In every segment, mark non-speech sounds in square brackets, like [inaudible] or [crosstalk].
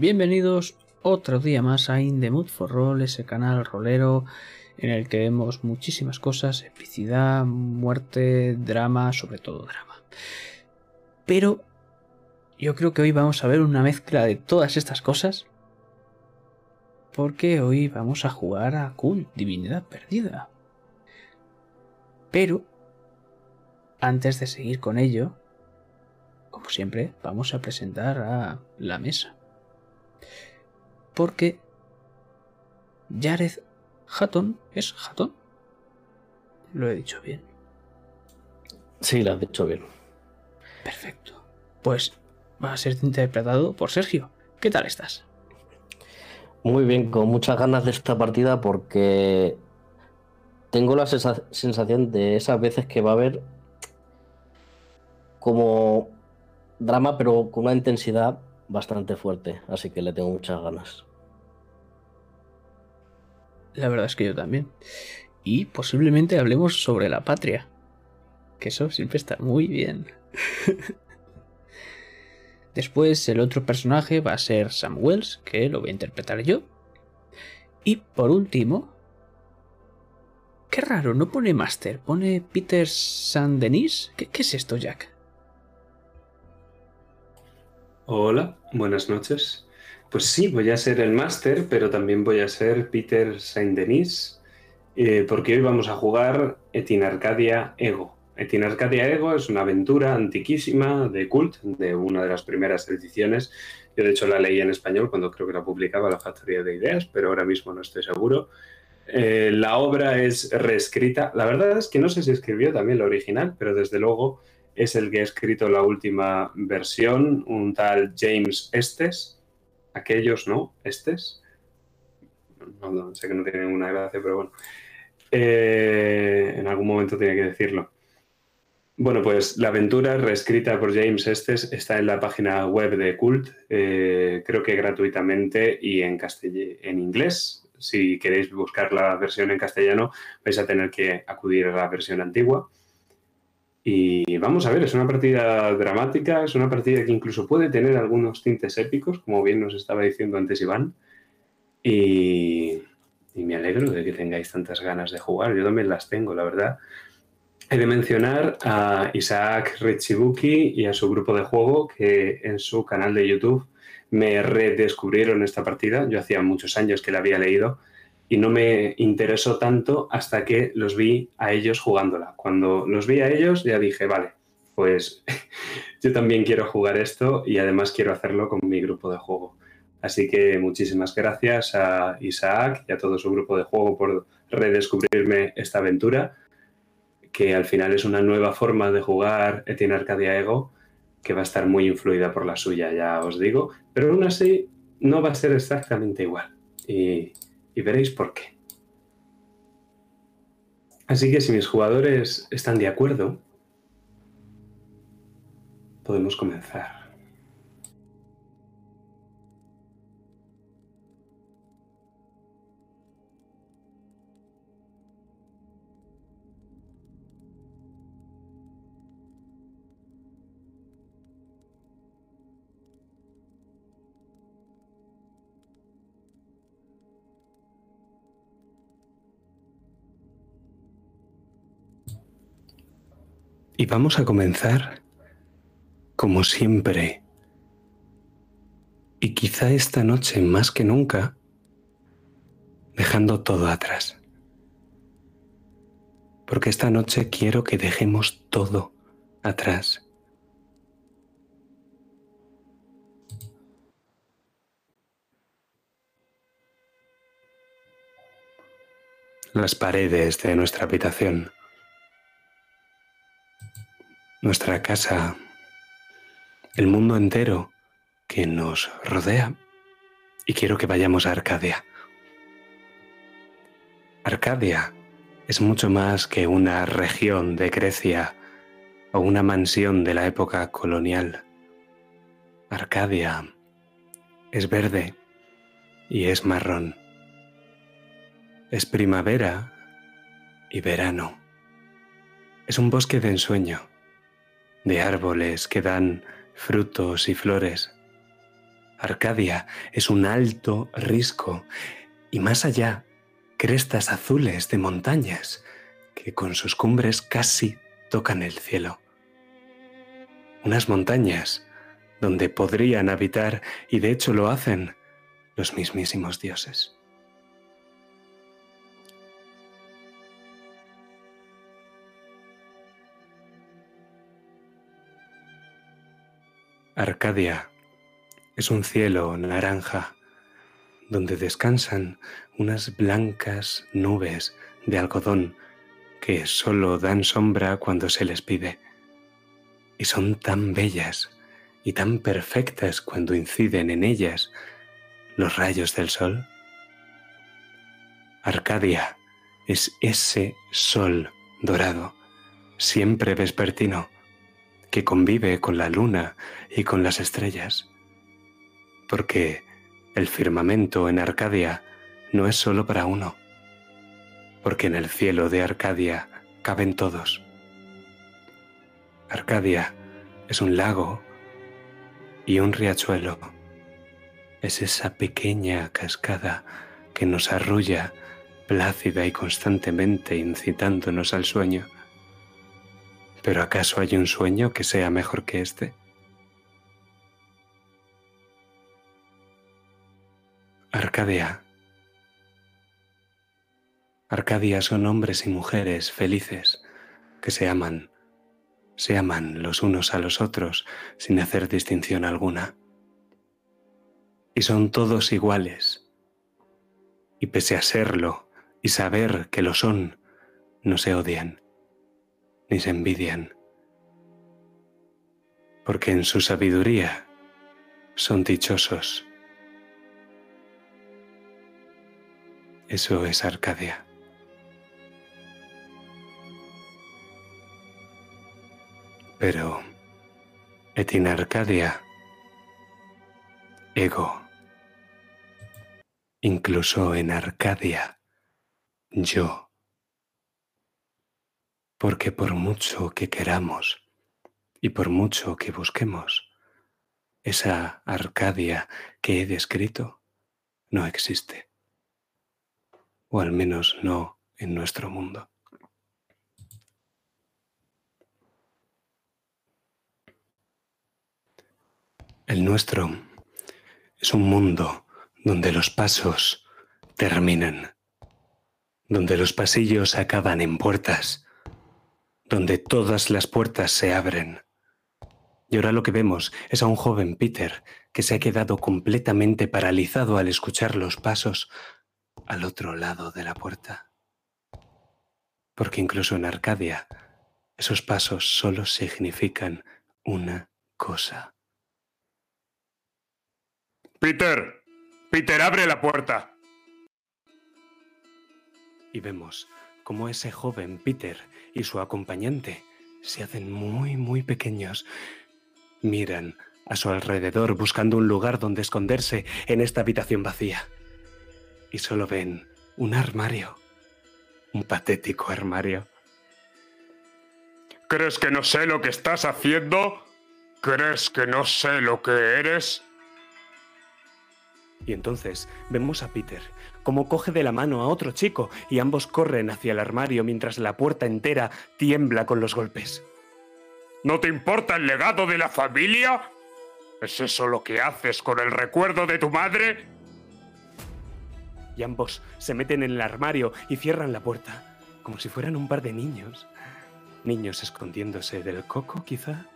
Bienvenidos otro día más a In the Mood for Roll, ese canal rolero en el que vemos muchísimas cosas, epicidad, muerte, drama, sobre todo drama. Pero yo creo que hoy vamos a ver una mezcla de todas estas cosas porque hoy vamos a jugar a Cool, Divinidad Perdida. Pero, antes de seguir con ello, como siempre, vamos a presentar a la mesa. Porque Jared Hatton es Hatton. Lo he dicho bien. Sí, lo has dicho bien. Perfecto. Pues va a ser interpretado por Sergio. ¿Qué tal estás? Muy bien, con muchas ganas de esta partida porque tengo la sensación de esas veces que va a haber como drama, pero con una intensidad bastante fuerte, así que le tengo muchas ganas. La verdad es que yo también. Y posiblemente hablemos sobre la patria, que eso siempre está muy bien. [laughs] Después el otro personaje va a ser Sam Wells, que lo voy a interpretar yo. Y por último... Qué raro, no pone Master, pone Peter San Denis. ¿Qué, ¿Qué es esto, Jack? Hola, buenas noches. Pues sí, voy a ser el máster, pero también voy a ser Peter Saint-Denis, eh, porque hoy vamos a jugar Etin Arcadia Ego. Etin Arcadia Ego es una aventura antiquísima de Cult, de una de las primeras ediciones. Yo de hecho la leí en español cuando creo que la publicaba la Factoría de Ideas, pero ahora mismo no estoy seguro. Eh, la obra es reescrita. La verdad es que no sé si escribió también la original, pero desde luego es el que ha escrito la última versión, un tal James Estes. Aquellos, ¿no? Estes. No, sé que no tiene ninguna gracia, pero bueno. Eh, en algún momento tiene que decirlo. Bueno, pues la aventura reescrita por James Estes está en la página web de Cult, eh, creo que gratuitamente y en, en inglés. Si queréis buscar la versión en castellano, vais a tener que acudir a la versión antigua. Y vamos a ver, es una partida dramática, es una partida que incluso puede tener algunos tintes épicos, como bien nos estaba diciendo antes Iván. Y, me alegro de que tengáis tantas ganas de jugar. Yo también las tengo, la verdad. He de mencionar a Isaac Richibuki y a su grupo de juego que en su canal de YouTube me redescubrieron esta partida. Yo hacía muchos años que la había leído y no me interesó tanto hasta que los vi a ellos jugándola. Cuando los vi a ellos ya dije, vale, pues [laughs] yo también quiero jugar esto y además quiero hacerlo con mi grupo de juego. Así que muchísimas gracias a Isaac y a todo su grupo de juego por redescubrirme esta aventura, que al final es una nueva forma de jugar Etienne Arcadia Ego, que va a estar muy influida por la suya, ya os digo, pero aún así no va a ser exactamente igual. Y y veréis por qué. Así que si mis jugadores están de acuerdo, podemos comenzar. Y vamos a comenzar como siempre. Y quizá esta noche más que nunca, dejando todo atrás. Porque esta noche quiero que dejemos todo atrás. Las paredes de nuestra habitación nuestra casa, el mundo entero que nos rodea y quiero que vayamos a Arcadia. Arcadia es mucho más que una región de Grecia o una mansión de la época colonial. Arcadia es verde y es marrón. Es primavera y verano. Es un bosque de ensueño de árboles que dan frutos y flores. Arcadia es un alto risco y más allá, crestas azules de montañas que con sus cumbres casi tocan el cielo. Unas montañas donde podrían habitar, y de hecho lo hacen, los mismísimos dioses. Arcadia es un cielo naranja donde descansan unas blancas nubes de algodón que solo dan sombra cuando se les pide. Y son tan bellas y tan perfectas cuando inciden en ellas los rayos del sol. Arcadia es ese sol dorado, siempre vespertino, que convive con la luna y con las estrellas. Porque el firmamento en Arcadia no es solo para uno, porque en el cielo de Arcadia caben todos. Arcadia es un lago y un riachuelo. Es esa pequeña cascada que nos arrulla plácida y constantemente incitándonos al sueño. ¿Pero acaso hay un sueño que sea mejor que este? Arcadia. Arcadia son hombres y mujeres felices que se aman, se aman los unos a los otros sin hacer distinción alguna. Y son todos iguales. Y pese a serlo y saber que lo son, no se odian ni se envidian, porque en su sabiduría son dichosos. Eso es Arcadia. Pero en Arcadia, ego, incluso en Arcadia, yo porque por mucho que queramos y por mucho que busquemos, esa Arcadia que he descrito no existe, o al menos no en nuestro mundo. El nuestro es un mundo donde los pasos terminan, donde los pasillos acaban en puertas, donde todas las puertas se abren. Y ahora lo que vemos es a un joven Peter que se ha quedado completamente paralizado al escuchar los pasos al otro lado de la puerta. Porque incluso en Arcadia, esos pasos solo significan una cosa. Peter, Peter, abre la puerta. Y vemos cómo ese joven Peter y su acompañante se hacen muy, muy pequeños. Miran a su alrededor buscando un lugar donde esconderse en esta habitación vacía. Y solo ven un armario. Un patético armario. ¿Crees que no sé lo que estás haciendo? ¿Crees que no sé lo que eres? Y entonces vemos a Peter como coge de la mano a otro chico y ambos corren hacia el armario mientras la puerta entera tiembla con los golpes. ¿No te importa el legado de la familia? ¿Es eso lo que haces con el recuerdo de tu madre? Y ambos se meten en el armario y cierran la puerta, como si fueran un par de niños. Niños escondiéndose del coco, quizá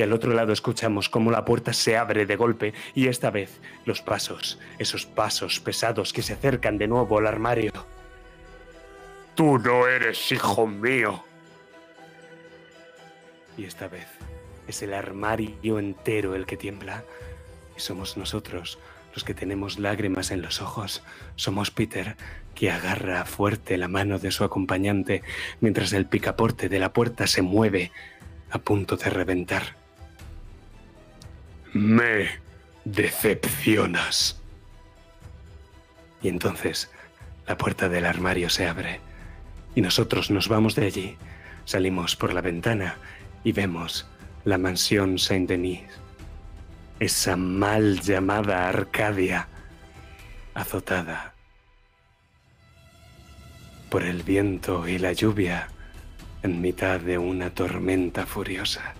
y al otro lado escuchamos cómo la puerta se abre de golpe y esta vez los pasos, esos pasos pesados que se acercan de nuevo al armario. Tú no eres hijo mío. Y esta vez es el armario entero el que tiembla. Y somos nosotros los que tenemos lágrimas en los ojos. Somos Peter, que agarra fuerte la mano de su acompañante mientras el picaporte de la puerta se mueve a punto de reventar. Me decepcionas. Y entonces la puerta del armario se abre y nosotros nos vamos de allí. Salimos por la ventana y vemos la mansión Saint-Denis. esa mal llamada Arcadia, azotada por el viento y la lluvia en mitad de una tormenta furiosa.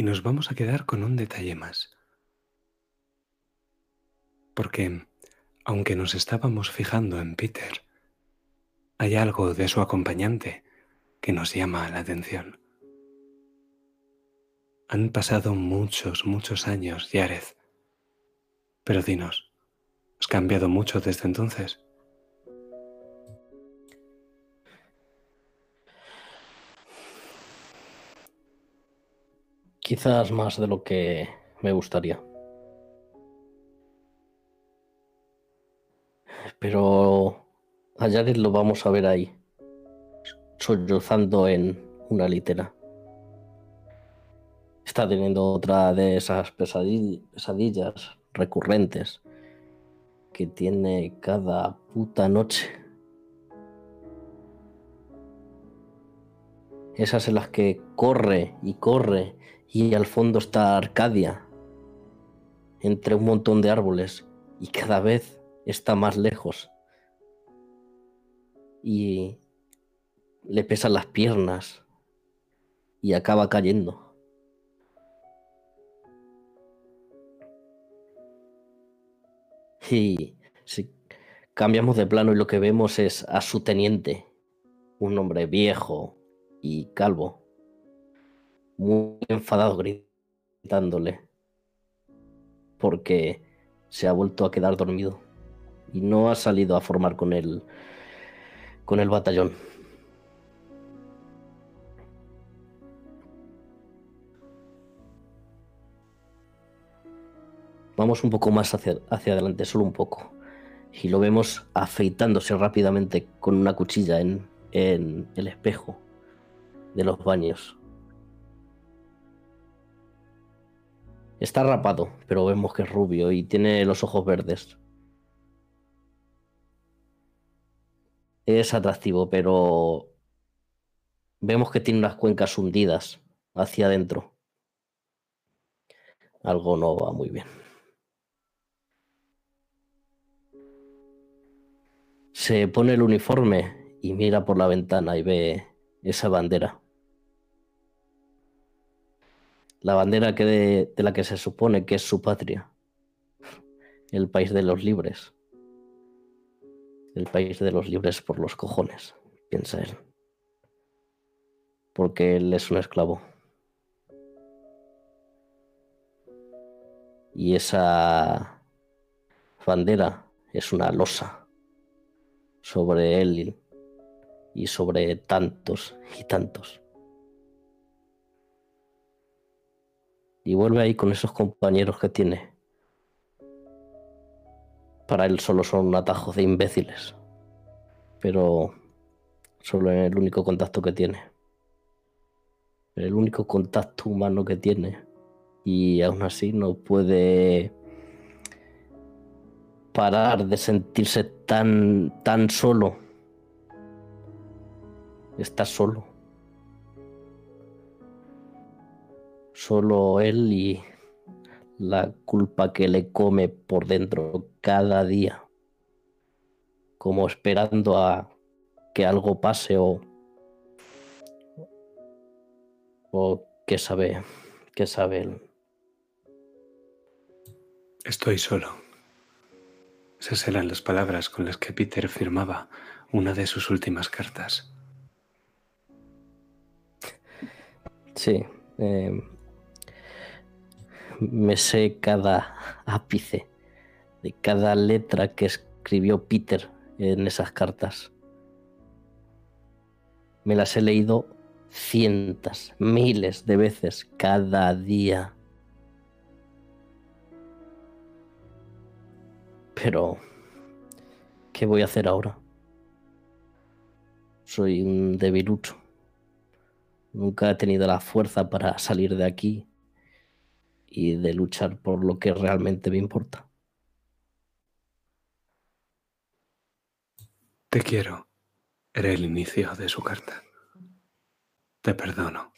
Y nos vamos a quedar con un detalle más. Porque, aunque nos estábamos fijando en Peter, hay algo de su acompañante que nos llama la atención. Han pasado muchos, muchos años, Yareth. Pero dinos, ¿has cambiado mucho desde entonces? Quizás más de lo que me gustaría. Pero a Jared lo vamos a ver ahí, sollozando en una litera. Está teniendo otra de esas pesadillas recurrentes que tiene cada puta noche. Esas en las que corre y corre y al fondo está Arcadia, entre un montón de árboles, y cada vez está más lejos. Y le pesan las piernas y acaba cayendo. Y si cambiamos de plano y lo que vemos es a su teniente, un hombre viejo y calvo muy enfadado gritándole porque se ha vuelto a quedar dormido y no ha salido a formar con el con el batallón. Vamos un poco más hacia, hacia adelante, solo un poco. Y lo vemos afeitándose rápidamente con una cuchilla en, en el espejo de los baños. Está rapado, pero vemos que es rubio y tiene los ojos verdes. Es atractivo, pero vemos que tiene unas cuencas hundidas hacia adentro. Algo no va muy bien. Se pone el uniforme y mira por la ventana y ve esa bandera la bandera que de, la que se supone que es su patria, el país de los libres, el país de los libres por los cojones, piensa él, porque él es un esclavo. Y esa bandera es una losa sobre él y sobre tantos y tantos. Y vuelve ahí con esos compañeros que tiene. Para él solo son un atajo de imbéciles, pero solo es el único contacto que tiene. El único contacto humano que tiene. Y aún así no puede parar de sentirse tan, tan solo. Está solo. Solo él y la culpa que le come por dentro cada día, como esperando a que algo pase o, o que sabe, que sabe él. Estoy solo. Esas eran las palabras con las que Peter firmaba una de sus últimas cartas. Sí, eh, me sé cada ápice de cada letra que escribió Peter en esas cartas. Me las he leído cientos, miles de veces cada día. Pero, ¿qué voy a hacer ahora? Soy un debilucho. Nunca he tenido la fuerza para salir de aquí y de luchar por lo que realmente me importa. Te quiero. Era el inicio de su carta. Te perdono.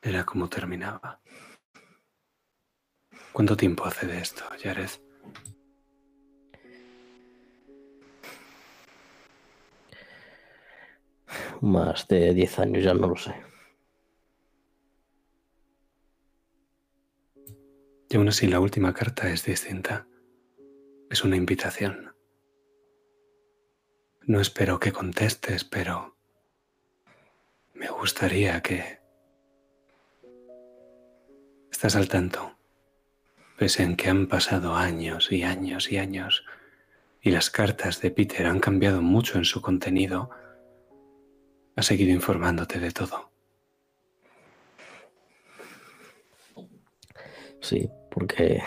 Era como terminaba. ¿Cuánto tiempo hace de esto, Jared? Más de 10 años, ya no lo sé. Y aún así la última carta es distinta. Es una invitación. No espero que contestes, pero me gustaría que estás al tanto, pese en que han pasado años y años y años y las cartas de Peter han cambiado mucho en su contenido, ha seguido informándote de todo. Sí, porque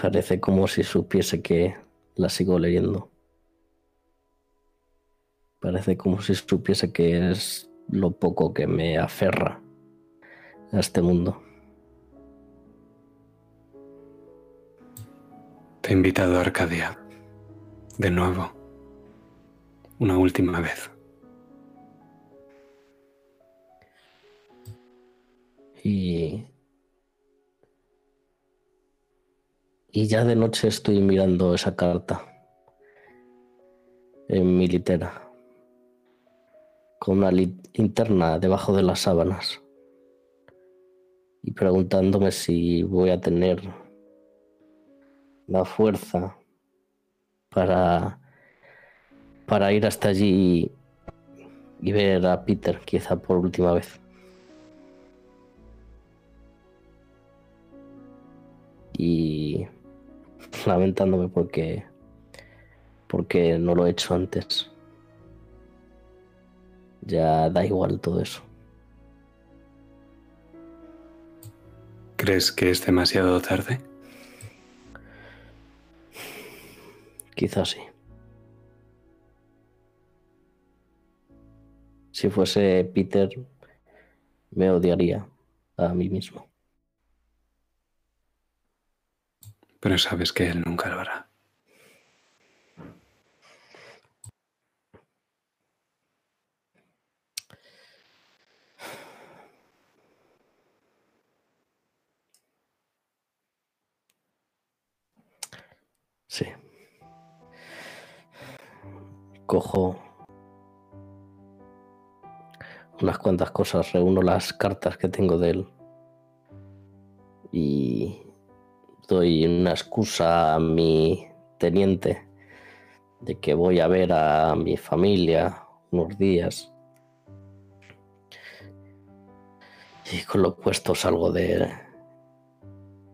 parece como si supiese que la sigo leyendo. Parece como si supiese que es lo poco que me aferra a este mundo. Te he invitado a Arcadia. De nuevo. Una última vez. Y Y ya de noche estoy mirando esa carta en mi litera, con una linterna debajo de las sábanas y preguntándome si voy a tener la fuerza para, para ir hasta allí y, y ver a Peter quizá por última vez. Y [laughs] lamentándome porque porque no lo he hecho antes. Ya da igual todo eso. ¿Crees que es demasiado tarde? Quizás sí. Si fuese Peter, me odiaría a mí mismo. Pero sabes que Él nunca lo hará. Sí. Cojo unas cuantas cosas, reúno las cartas que tengo de él y doy una excusa a mi teniente de que voy a ver a mi familia unos días. Y con lo puesto salgo de,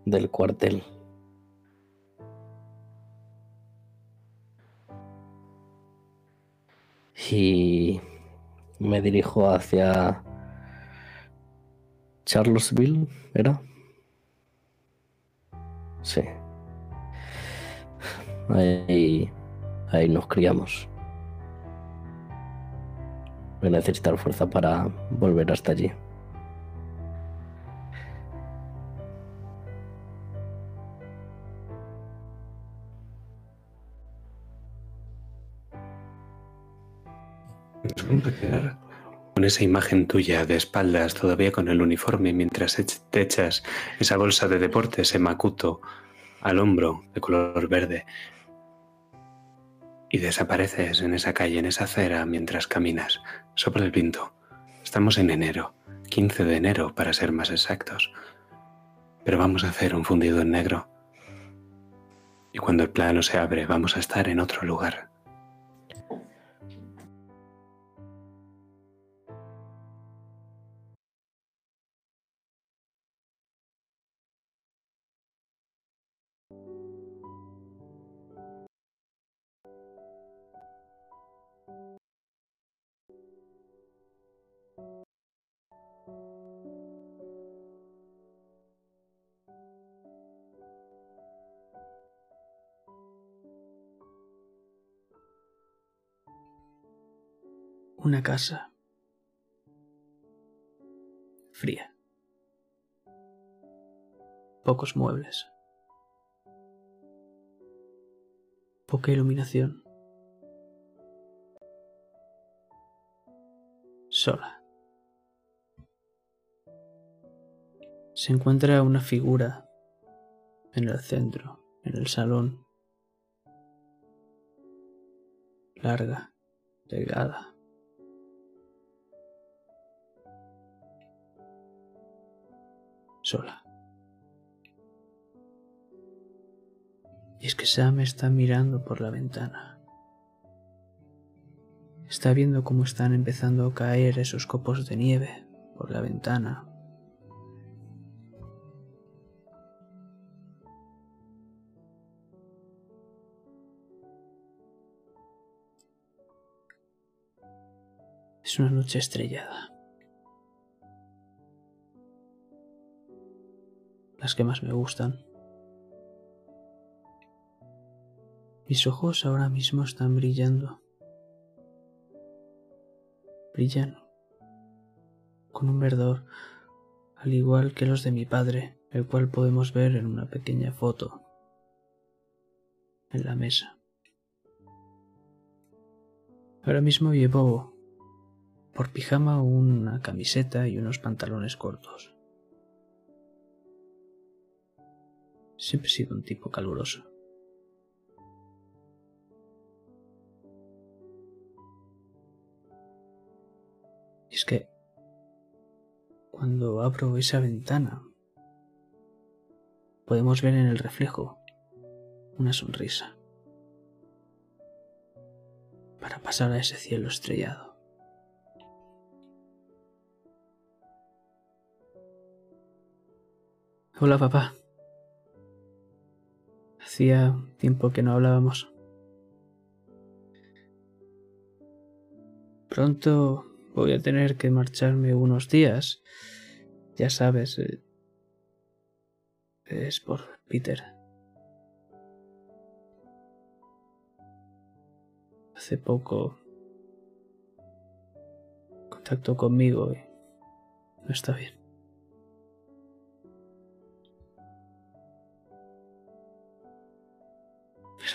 del cuartel. Y me dirijo hacia Charlottesville, ¿era? Sí. Ahí, ahí nos criamos. Voy a necesitar fuerza para volver hasta allí. Con esa imagen tuya de espaldas, todavía con el uniforme, mientras te echas esa bolsa de deportes, ese macuto, al hombro de color verde. Y desapareces en esa calle, en esa acera, mientras caminas. Sopla el viento. Estamos en enero, 15 de enero para ser más exactos. Pero vamos a hacer un fundido en negro. Y cuando el plano se abre, vamos a estar en otro lugar. Una casa fría. Pocos muebles. Poca iluminación. Sola. Se encuentra una figura en el centro, en el salón. Larga, delgada. Sola. Y es que Sam está mirando por la ventana. Está viendo cómo están empezando a caer esos copos de nieve por la ventana. Es una noche estrellada. Las que más me gustan. Mis ojos ahora mismo están brillando. Brillan con un verdor, al igual que los de mi padre, el cual podemos ver en una pequeña foto en la mesa. Ahora mismo llevo por pijama una camiseta y unos pantalones cortos. Siempre he sido un tipo caluroso. es que cuando abro esa ventana podemos ver en el reflejo una sonrisa para pasar a ese cielo estrellado. Hola papá. Hacía tiempo que no hablábamos. Pronto voy a tener que marcharme unos días. Ya sabes, eh, es por Peter. Hace poco contactó conmigo y no está bien.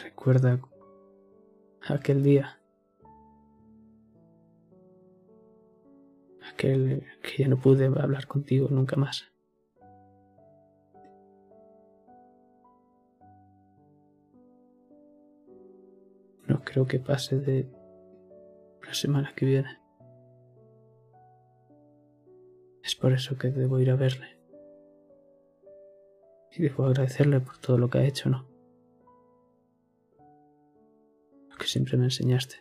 Recuerda aquel día. que, ya no pude hablar contigo nunca más. No creo que pase de la semana que viene. Es por eso que debo ir a verle. Y debo agradecerle por todo lo que ha hecho, ¿no? Que siempre me enseñaste.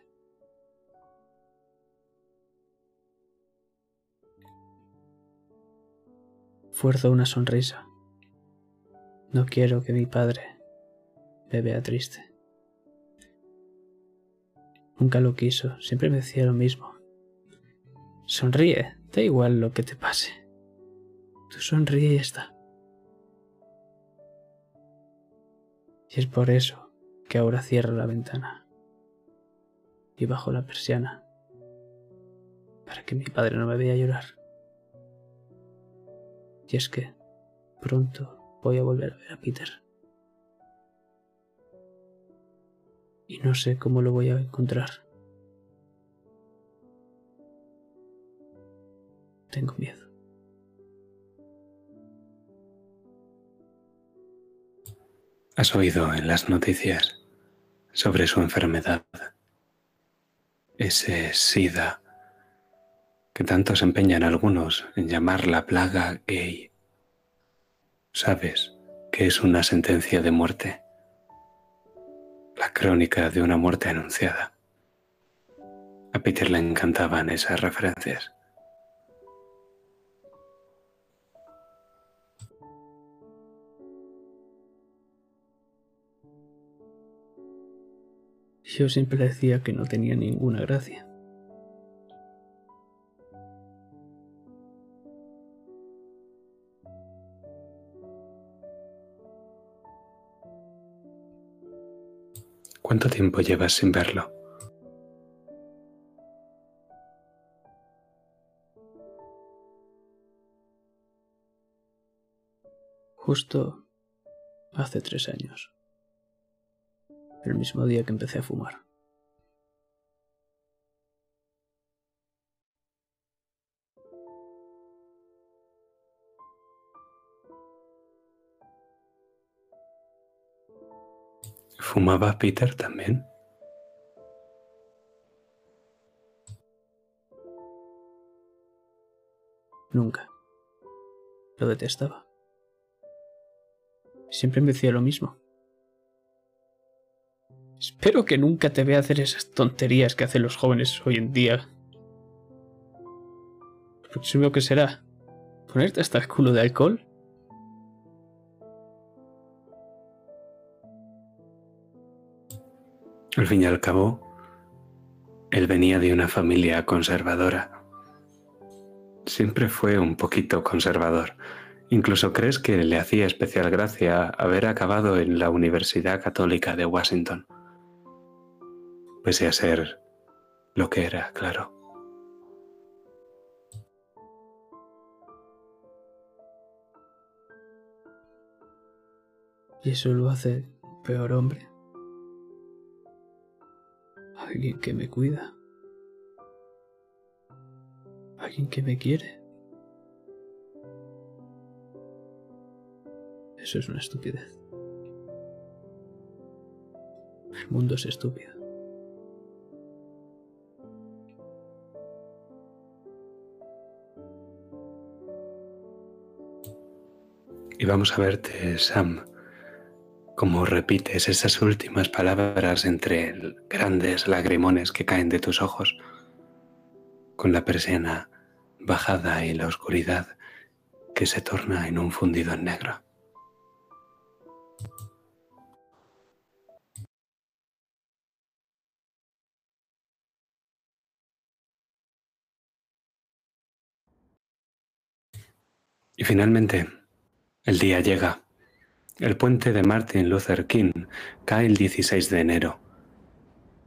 Fuerzo una sonrisa. No quiero que mi padre me vea triste. Nunca lo quiso, siempre me decía lo mismo. Sonríe, da igual lo que te pase. Tú sonríe y está. Y es por eso que ahora cierro la ventana y bajo la persiana para que mi padre no me vea llorar. Y es que pronto voy a volver a ver a Peter. Y no sé cómo lo voy a encontrar. Tengo miedo. ¿Has oído en las noticias sobre su enfermedad? Ese SIDA que tanto se empeñan algunos en llamar la plaga gay. Sabes que es una sentencia de muerte, la crónica de una muerte anunciada. A Peter le encantaban esas referencias. Yo siempre le decía que no tenía ninguna gracia. ¿Cuánto tiempo llevas sin verlo? Justo hace tres años. El mismo día que empecé a fumar. ¿Fumaba Peter también? Nunca. Lo detestaba. Siempre me decía lo mismo. Espero que nunca te vea hacer esas tonterías que hacen los jóvenes hoy en día. Lo próximo que será ponerte hasta el culo de alcohol. Al fin y al cabo, él venía de una familia conservadora. Siempre fue un poquito conservador. Incluso crees que le hacía especial gracia haber acabado en la Universidad Católica de Washington. Pese a ser lo que era, claro. Y eso lo hace peor hombre. Alguien que me cuida. Alguien que me quiere. Eso es una estupidez. El mundo es estúpido. Y vamos a verte, Sam, como repites esas últimas palabras entre grandes lagrimones que caen de tus ojos, con la persiana bajada y la oscuridad que se torna en un fundido en negro. Y finalmente, el día llega. El puente de Martin Luther King cae el 16 de enero.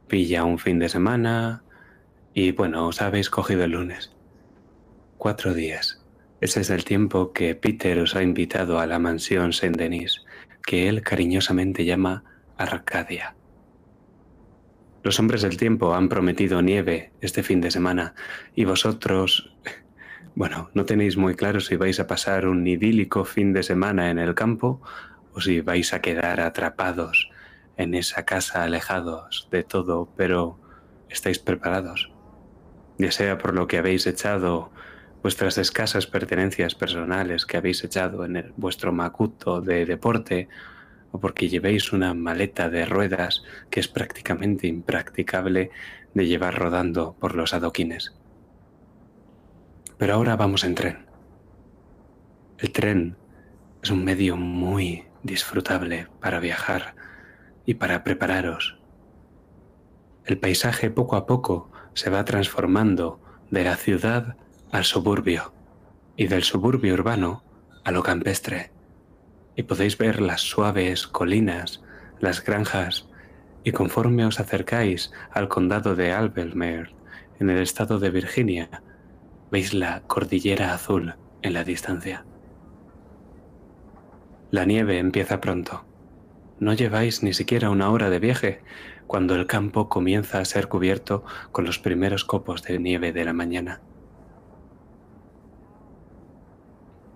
Pilla un fin de semana y bueno, os habéis cogido el lunes. Cuatro días. Ese es el tiempo que Peter os ha invitado a la mansión Saint Denis, que él cariñosamente llama Arcadia. Los hombres del tiempo han prometido nieve este fin de semana y vosotros, bueno, no tenéis muy claro si vais a pasar un idílico fin de semana en el campo o si vais a quedar atrapados en esa casa alejados de todo, pero estáis preparados. Ya sea por lo que habéis echado, vuestras escasas pertenencias personales que habéis echado en vuestro macuto de deporte, o porque llevéis una maleta de ruedas que es prácticamente impracticable de llevar rodando por los adoquines. Pero ahora vamos en tren. El tren es un medio muy disfrutable para viajar y para prepararos. El paisaje poco a poco se va transformando de la ciudad al suburbio y del suburbio urbano a lo campestre. Y podéis ver las suaves colinas, las granjas, y conforme os acercáis al condado de Albemarle, en el estado de Virginia, veis la cordillera azul en la distancia. La nieve empieza pronto. No lleváis ni siquiera una hora de viaje cuando el campo comienza a ser cubierto con los primeros copos de nieve de la mañana.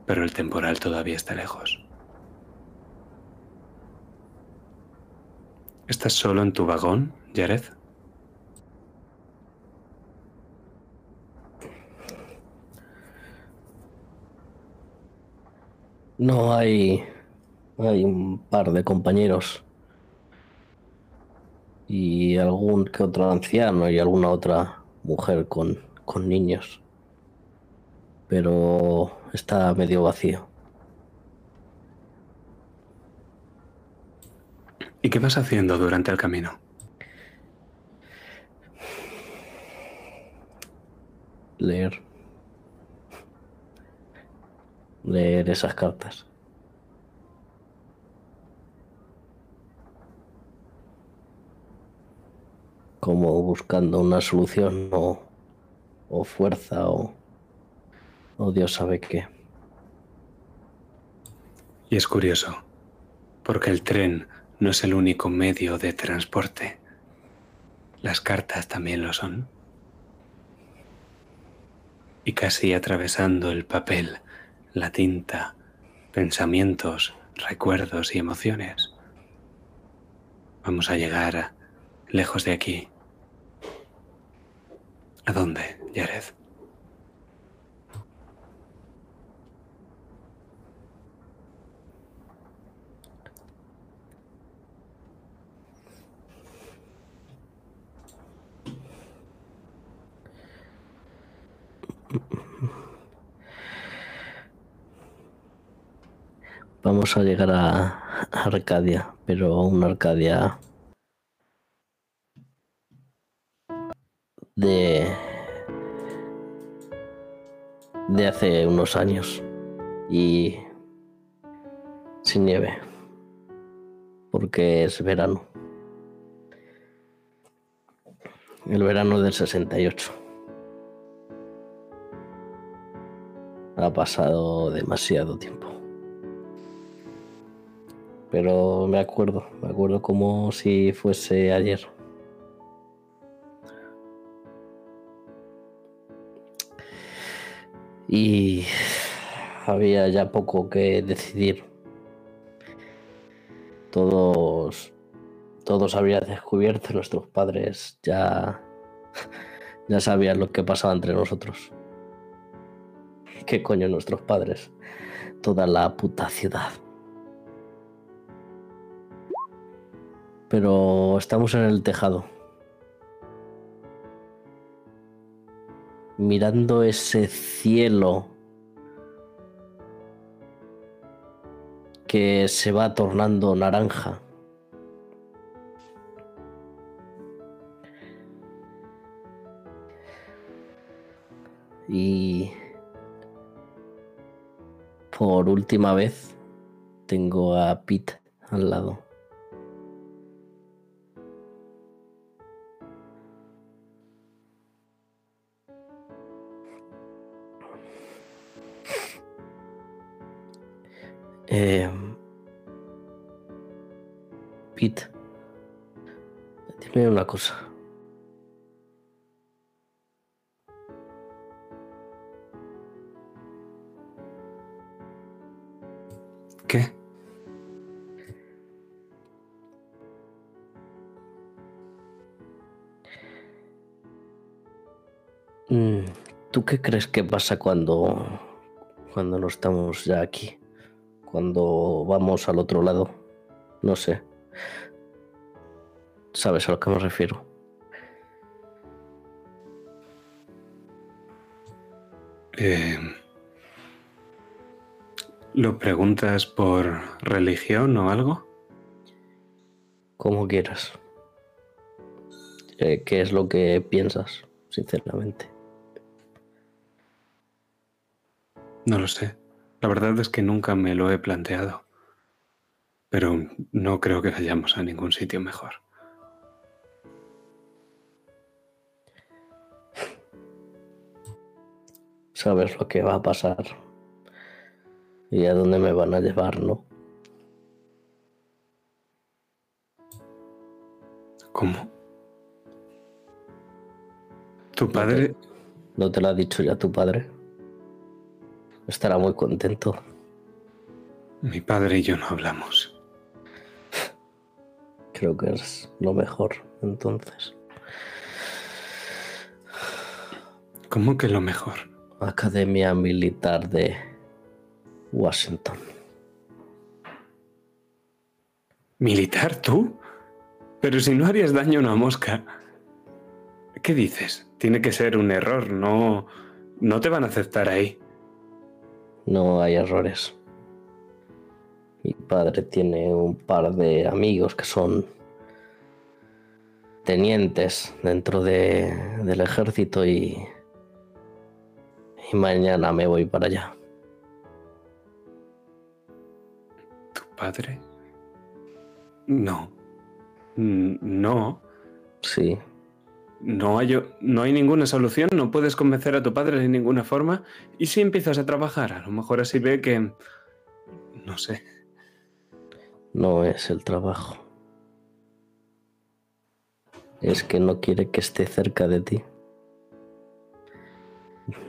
Pero el temporal todavía está lejos. ¿Estás solo en tu vagón, Jared? No hay hay un par de compañeros y algún que otro anciano y alguna otra mujer con, con niños. Pero está medio vacío. ¿Y qué vas haciendo durante el camino? Leer. Leer esas cartas. como buscando una solución o, o fuerza o, o Dios sabe qué. Y es curioso, porque el tren no es el único medio de transporte. Las cartas también lo son. Y casi atravesando el papel, la tinta, pensamientos, recuerdos y emociones, vamos a llegar lejos de aquí. ¿A dónde, Jared? Vamos a llegar a Arcadia, pero una Arcadia de de hace unos años y sin nieve porque es verano. El verano del 68 ha pasado demasiado tiempo pero me acuerdo, me acuerdo como si fuese ayer. Y había ya poco que decidir. Todos, todos habían descubierto, nuestros padres ya, [laughs] ya sabían lo que pasaba entre nosotros. ¿Qué coño nuestros padres? Toda la puta ciudad. Pero estamos en el tejado. Mirando ese cielo que se va tornando naranja. Y por última vez tengo a Pete al lado. Eh, Pete, dime una cosa. ¿Qué? Mm, ¿Tú qué crees que pasa cuando, cuando no estamos ya aquí? Cuando vamos al otro lado. No sé. ¿Sabes a lo que me refiero? Eh, ¿Lo preguntas por religión o algo? Como quieras. Eh, ¿Qué es lo que piensas, sinceramente? No lo sé. La verdad es que nunca me lo he planteado. Pero no creo que vayamos a ningún sitio mejor. Sabes lo que va a pasar y a dónde me van a llevar, ¿no? ¿Cómo? ¿Tu padre? ¿No te lo ha dicho ya tu padre? Estará muy contento. Mi padre y yo no hablamos. Creo que es lo mejor, entonces. ¿Cómo que lo mejor? Academia Militar de Washington. ¿Militar tú? Pero si no harías daño a una mosca. ¿Qué dices? Tiene que ser un error, no. No te van a aceptar ahí. No hay errores. Mi padre tiene un par de amigos que son tenientes dentro de, del ejército y, y mañana me voy para allá. ¿Tu padre? No. No. Sí. No hay, no hay ninguna solución, no puedes convencer a tu padre de ninguna forma. ¿Y si empiezas a trabajar? A lo mejor así ve que... No sé. No es el trabajo. Es que no quiere que esté cerca de ti.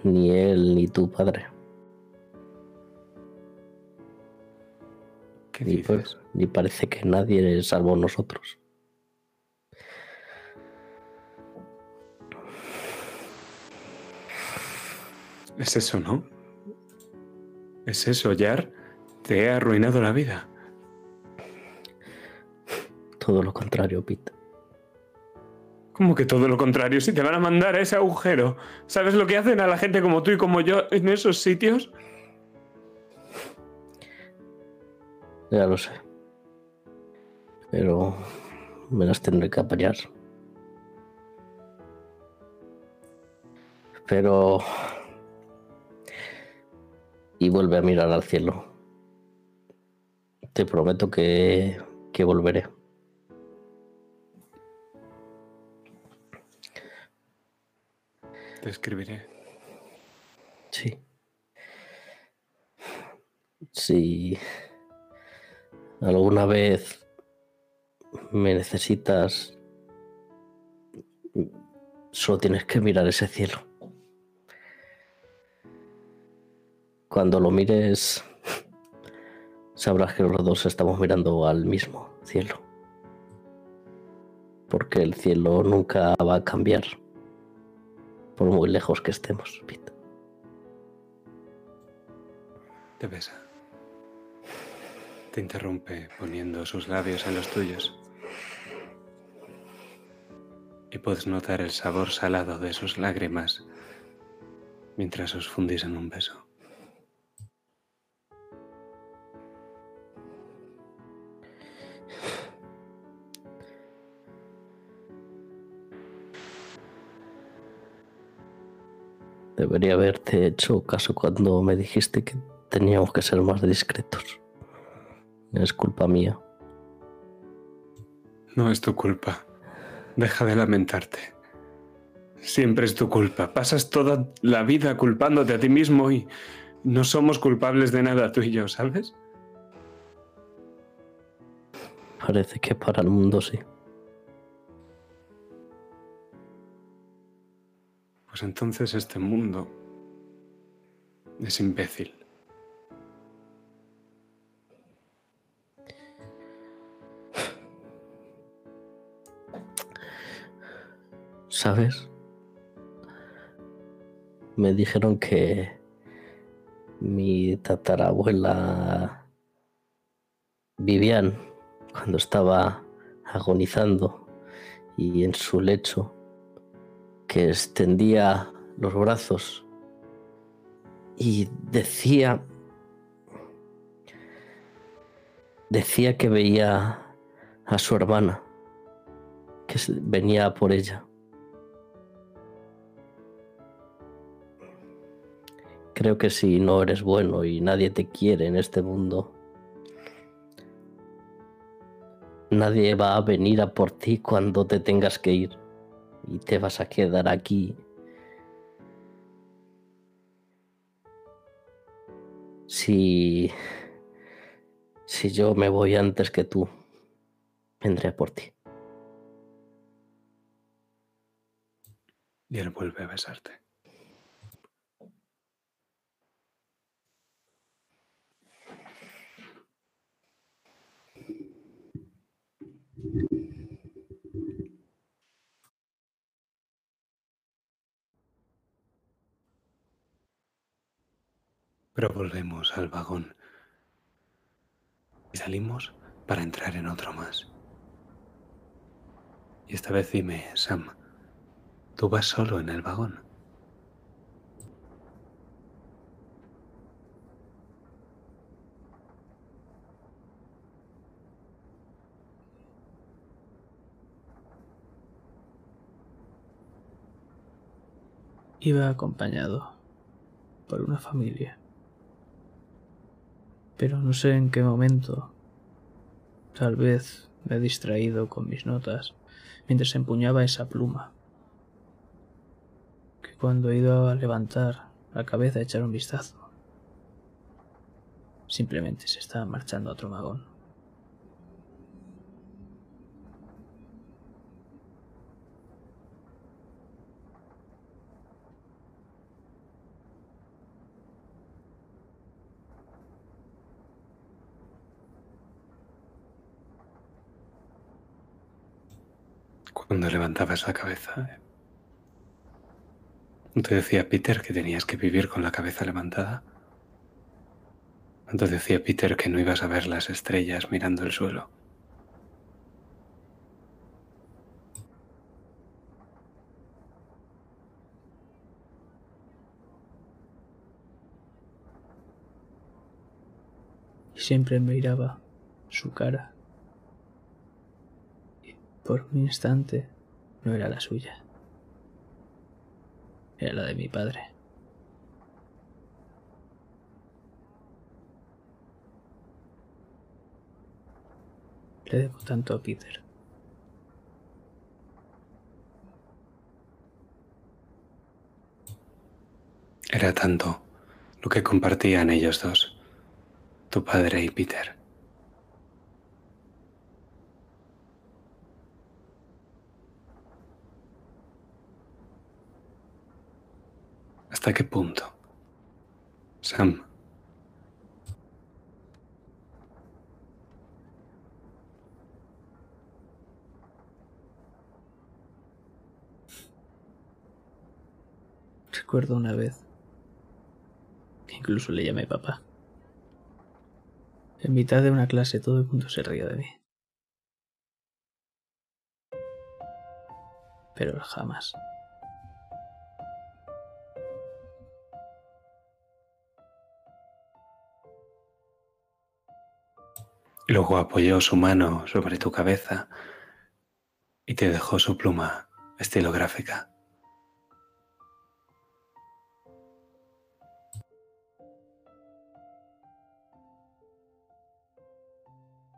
Ni él ni tu padre. ¿Qué Ni, dices? pues, ni parece que nadie salvo nosotros. Es eso, ¿no? Es eso, Yar. Te he arruinado la vida. Todo lo contrario, Pete. Como que todo lo contrario, si te van a mandar a ese agujero. ¿Sabes lo que hacen a la gente como tú y como yo en esos sitios? Ya lo sé. Pero me las tendré que apañar. Pero... Y vuelve a mirar al cielo. Te prometo que, que volveré. Te escribiré. Sí. Si alguna vez me necesitas, solo tienes que mirar ese cielo. Cuando lo mires, sabrás que los dos estamos mirando al mismo cielo. Porque el cielo nunca va a cambiar, por muy lejos que estemos, Pete. Te besa. Te interrumpe poniendo sus labios en los tuyos. Y puedes notar el sabor salado de sus lágrimas mientras os fundís en un beso. Debería haberte hecho caso cuando me dijiste que teníamos que ser más discretos. Es culpa mía. No es tu culpa. Deja de lamentarte. Siempre es tu culpa. Pasas toda la vida culpándote a ti mismo y no somos culpables de nada tú y yo, ¿sabes? Parece que para el mundo sí. Pues entonces este mundo es imbécil. ¿Sabes? Me dijeron que mi tatarabuela Vivian, cuando estaba agonizando y en su lecho, que extendía los brazos y decía decía que veía a su hermana que venía por ella. Creo que si no eres bueno y nadie te quiere en este mundo nadie va a venir a por ti cuando te tengas que ir y te vas a quedar aquí. Si. Si yo me voy antes que tú, vendré a por ti. Y él vuelve a besarte. Pero volvemos al vagón. Y salimos para entrar en otro más. Y esta vez dime, Sam, ¿tú vas solo en el vagón? Iba acompañado por una familia. Pero no sé en qué momento. Tal vez me he distraído con mis notas mientras empuñaba esa pluma. Que cuando he ido a levantar la cabeza a echar un vistazo, simplemente se estaba marchando a otro vagón. Cuando levantabas la cabeza. ¿eh? ¿No te decía Peter que tenías que vivir con la cabeza levantada? ¿No te decía Peter que no ibas a ver las estrellas mirando el suelo? Y siempre miraba su cara. Por un instante no era la suya. Era la de mi padre. Le debo tanto a Peter. Era tanto lo que compartían ellos dos, tu padre y Peter. ¿Hasta qué punto? Sam. Recuerdo una vez que incluso le llamé papá. En mitad de una clase todo el mundo se reía de mí. Pero jamás. Luego apoyó su mano sobre tu cabeza y te dejó su pluma estilográfica.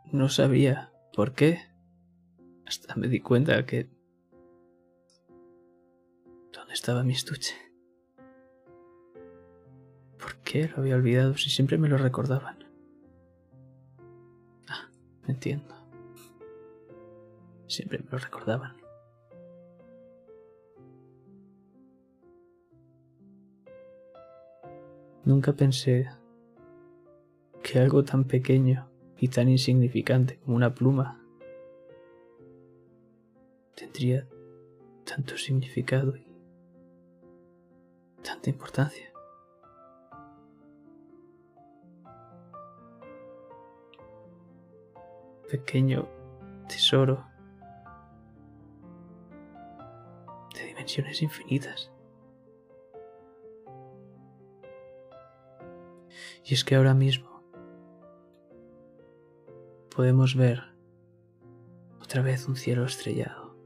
No sabía por qué. Hasta me di cuenta que... ¿Dónde estaba mi estuche? ¿Por qué lo había olvidado si siempre me lo recordaban? Entiendo. Siempre me lo recordaban. Nunca pensé que algo tan pequeño y tan insignificante como una pluma tendría tanto significado y tanta importancia. Pequeño tesoro de dimensiones infinitas. Y es que ahora mismo podemos ver otra vez un cielo estrellado.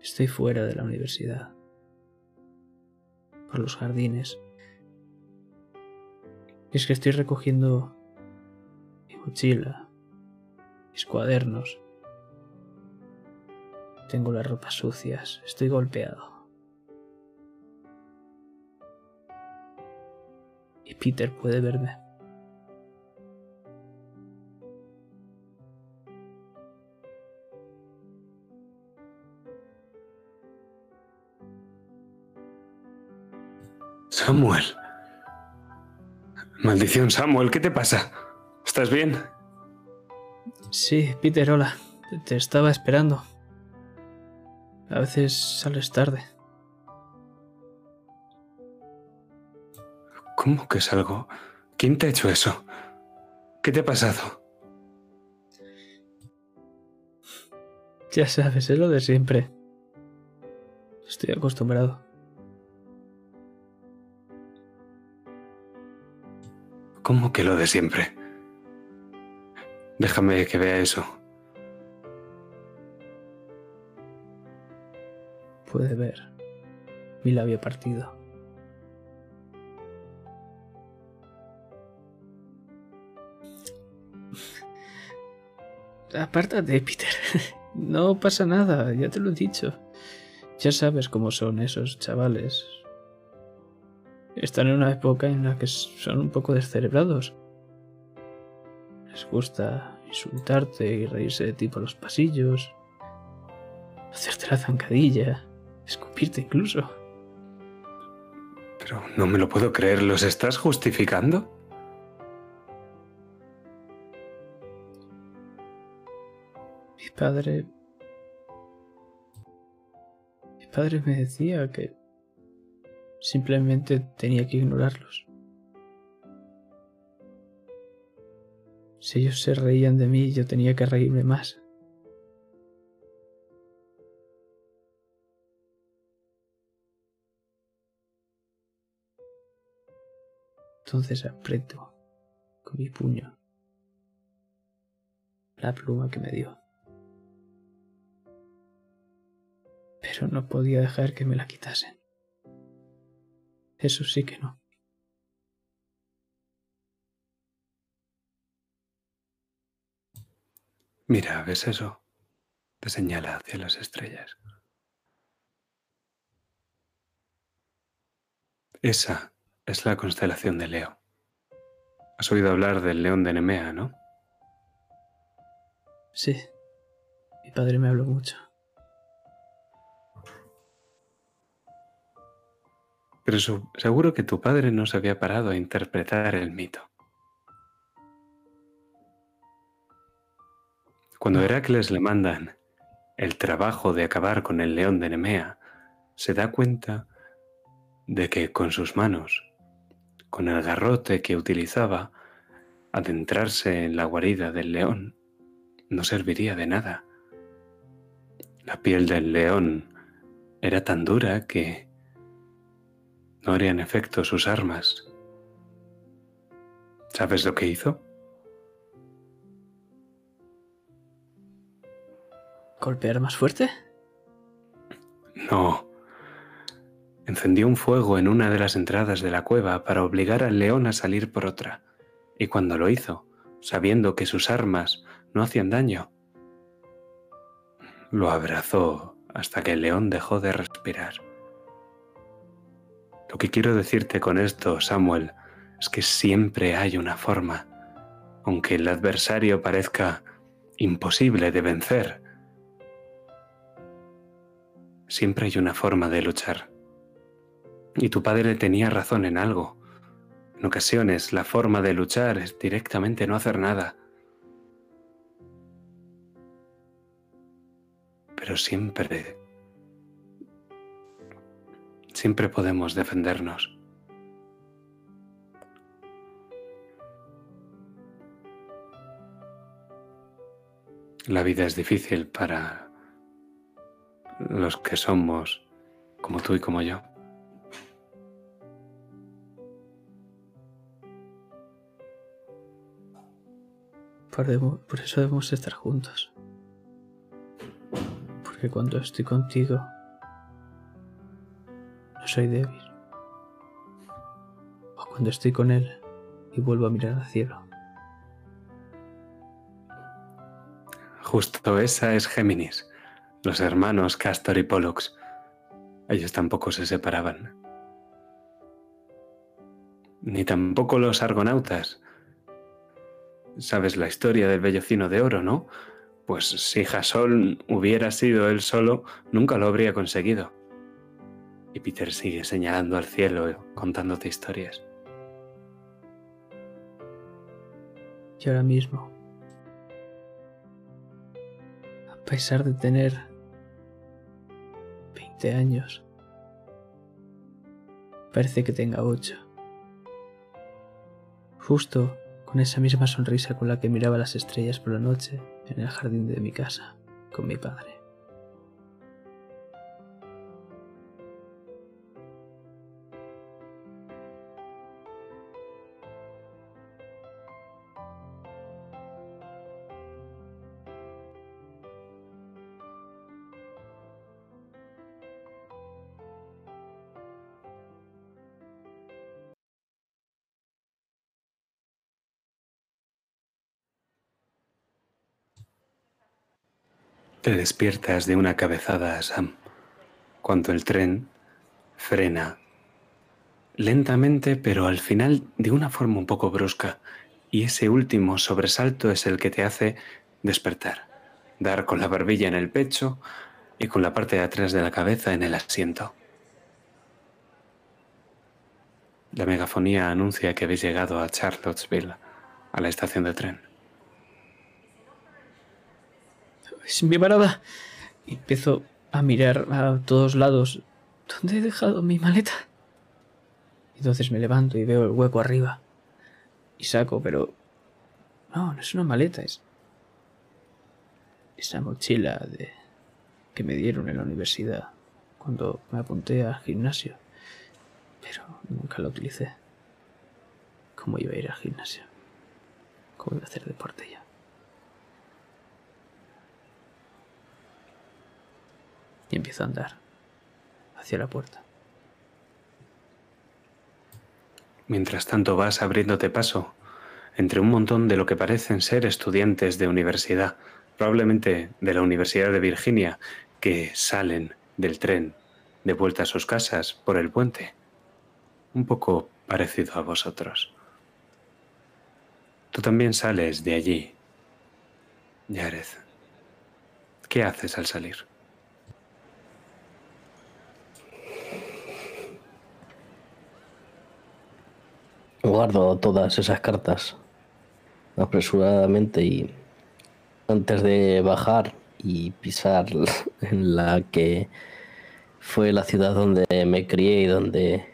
Estoy fuera de la universidad, por los jardines. Y es que estoy recogiendo mochila, mis cuadernos. Tengo las ropas sucias, estoy golpeado. Y Peter puede verme. Samuel. Maldición, Samuel, ¿qué te pasa? ¿Estás bien? Sí, Peter, hola. Te estaba esperando. A veces sales tarde. ¿Cómo que salgo? ¿Quién te ha hecho eso? ¿Qué te ha pasado? Ya sabes, es lo de siempre. Estoy acostumbrado. ¿Cómo que lo de siempre? Déjame que vea eso. Puede ver mi labio partido. [laughs] Apártate, Peter. [laughs] No pasa nada, ya te lo he dicho. Ya sabes cómo son esos chavales. Están en una época en la que son un poco descerebrados. Les gusta insultarte y reírse de ti por los pasillos, hacerte la zancadilla, escupirte incluso. Pero no me lo puedo creer, ¿los estás justificando? Mi padre... Mi padre me decía que simplemente tenía que ignorarlos. Si ellos se reían de mí, yo tenía que reírme más. Entonces aprieto con mi puño la pluma que me dio. Pero no podía dejar que me la quitasen. Eso sí que no. Mira, ¿ves eso? Te señala hacia las estrellas. Esa es la constelación de Leo. Has oído hablar del león de Nemea, ¿no? Sí. Mi padre me habló mucho. Pero seguro que tu padre no se había parado a interpretar el mito. Cuando. Heracles le mandan el trabajo de acabar con el león de Nemea, se da cuenta de que con sus manos, con el garrote que utilizaba, adentrarse en la guarida del león no serviría de nada. La piel del león era tan dura que no harían efecto sus armas. ¿Sabes lo que hizo? ¿Golpear más fuerte? No. Encendió un fuego en una de las entradas de la cueva para obligar al león a salir por otra, y cuando lo hizo, sabiendo que sus armas no hacían daño, lo abrazó hasta que el león dejó de respirar. Lo que quiero decirte con esto, Samuel, es que siempre hay una forma, aunque el adversario parezca imposible de vencer, siempre hay una forma de luchar. Y tu padre tenía razón en algo. En ocasiones la forma de luchar es directamente no hacer nada. Pero siempre, siempre podemos defendernos. La vida es difícil para los que somos como tú y como yo. Por, debo- por eso debemos estar juntos. Porque cuando estoy contigo, no soy débil. O cuando estoy con él y vuelvo a mirar al cielo. Justo esa es Géminis, los hermanos Castor y Pollux. Ellos tampoco se separaban. Ni tampoco los argonautas. Sabes la historia del vellocino de oro, ¿no? Pues si Jasón hubiera sido él solo, nunca lo habría conseguido. Y Peter sigue señalando al cielo, contándote historias. Y ahora mismo, a pesar de tener 20 años, parece que tenga 8. Justo con esa misma sonrisa con la que miraba las estrellas por la noche en el jardín de mi casa con mi padre. Te despiertas de una cabezada, Sam, cuando el tren frena lentamente, pero al final de una forma un poco brusca, y ese último sobresalto es el que te hace despertar, dar con la barbilla en el pecho y con la parte de atrás de la cabeza en el asiento. La megafonía anuncia que habéis llegado a Charlottesville, a la estación de tren. Es mi parada. Y empiezo a mirar a todos lados. ¿Dónde he dejado mi maleta? Entonces me levanto y veo el hueco arriba. Y saco, pero... No, no es una maleta, es... Esa mochila de... que me dieron en la universidad cuando me apunté al gimnasio. Pero nunca la utilicé. ¿Cómo iba a ir al gimnasio? ¿Cómo iba a hacer deporte ya? Y empiezo a andar hacia la puerta. Mientras tanto vas abriéndote paso entre un montón de lo que parecen ser estudiantes de universidad, probablemente de la Universidad de Virginia, que salen del tren de vuelta a sus casas por el puente. Un poco parecido a vosotros. Tú también sales de allí, Jared. ¿Qué haces al salir? Guardo todas esas cartas apresuradamente y antes de bajar y pisar [laughs] en la que fue la ciudad donde me crié y donde,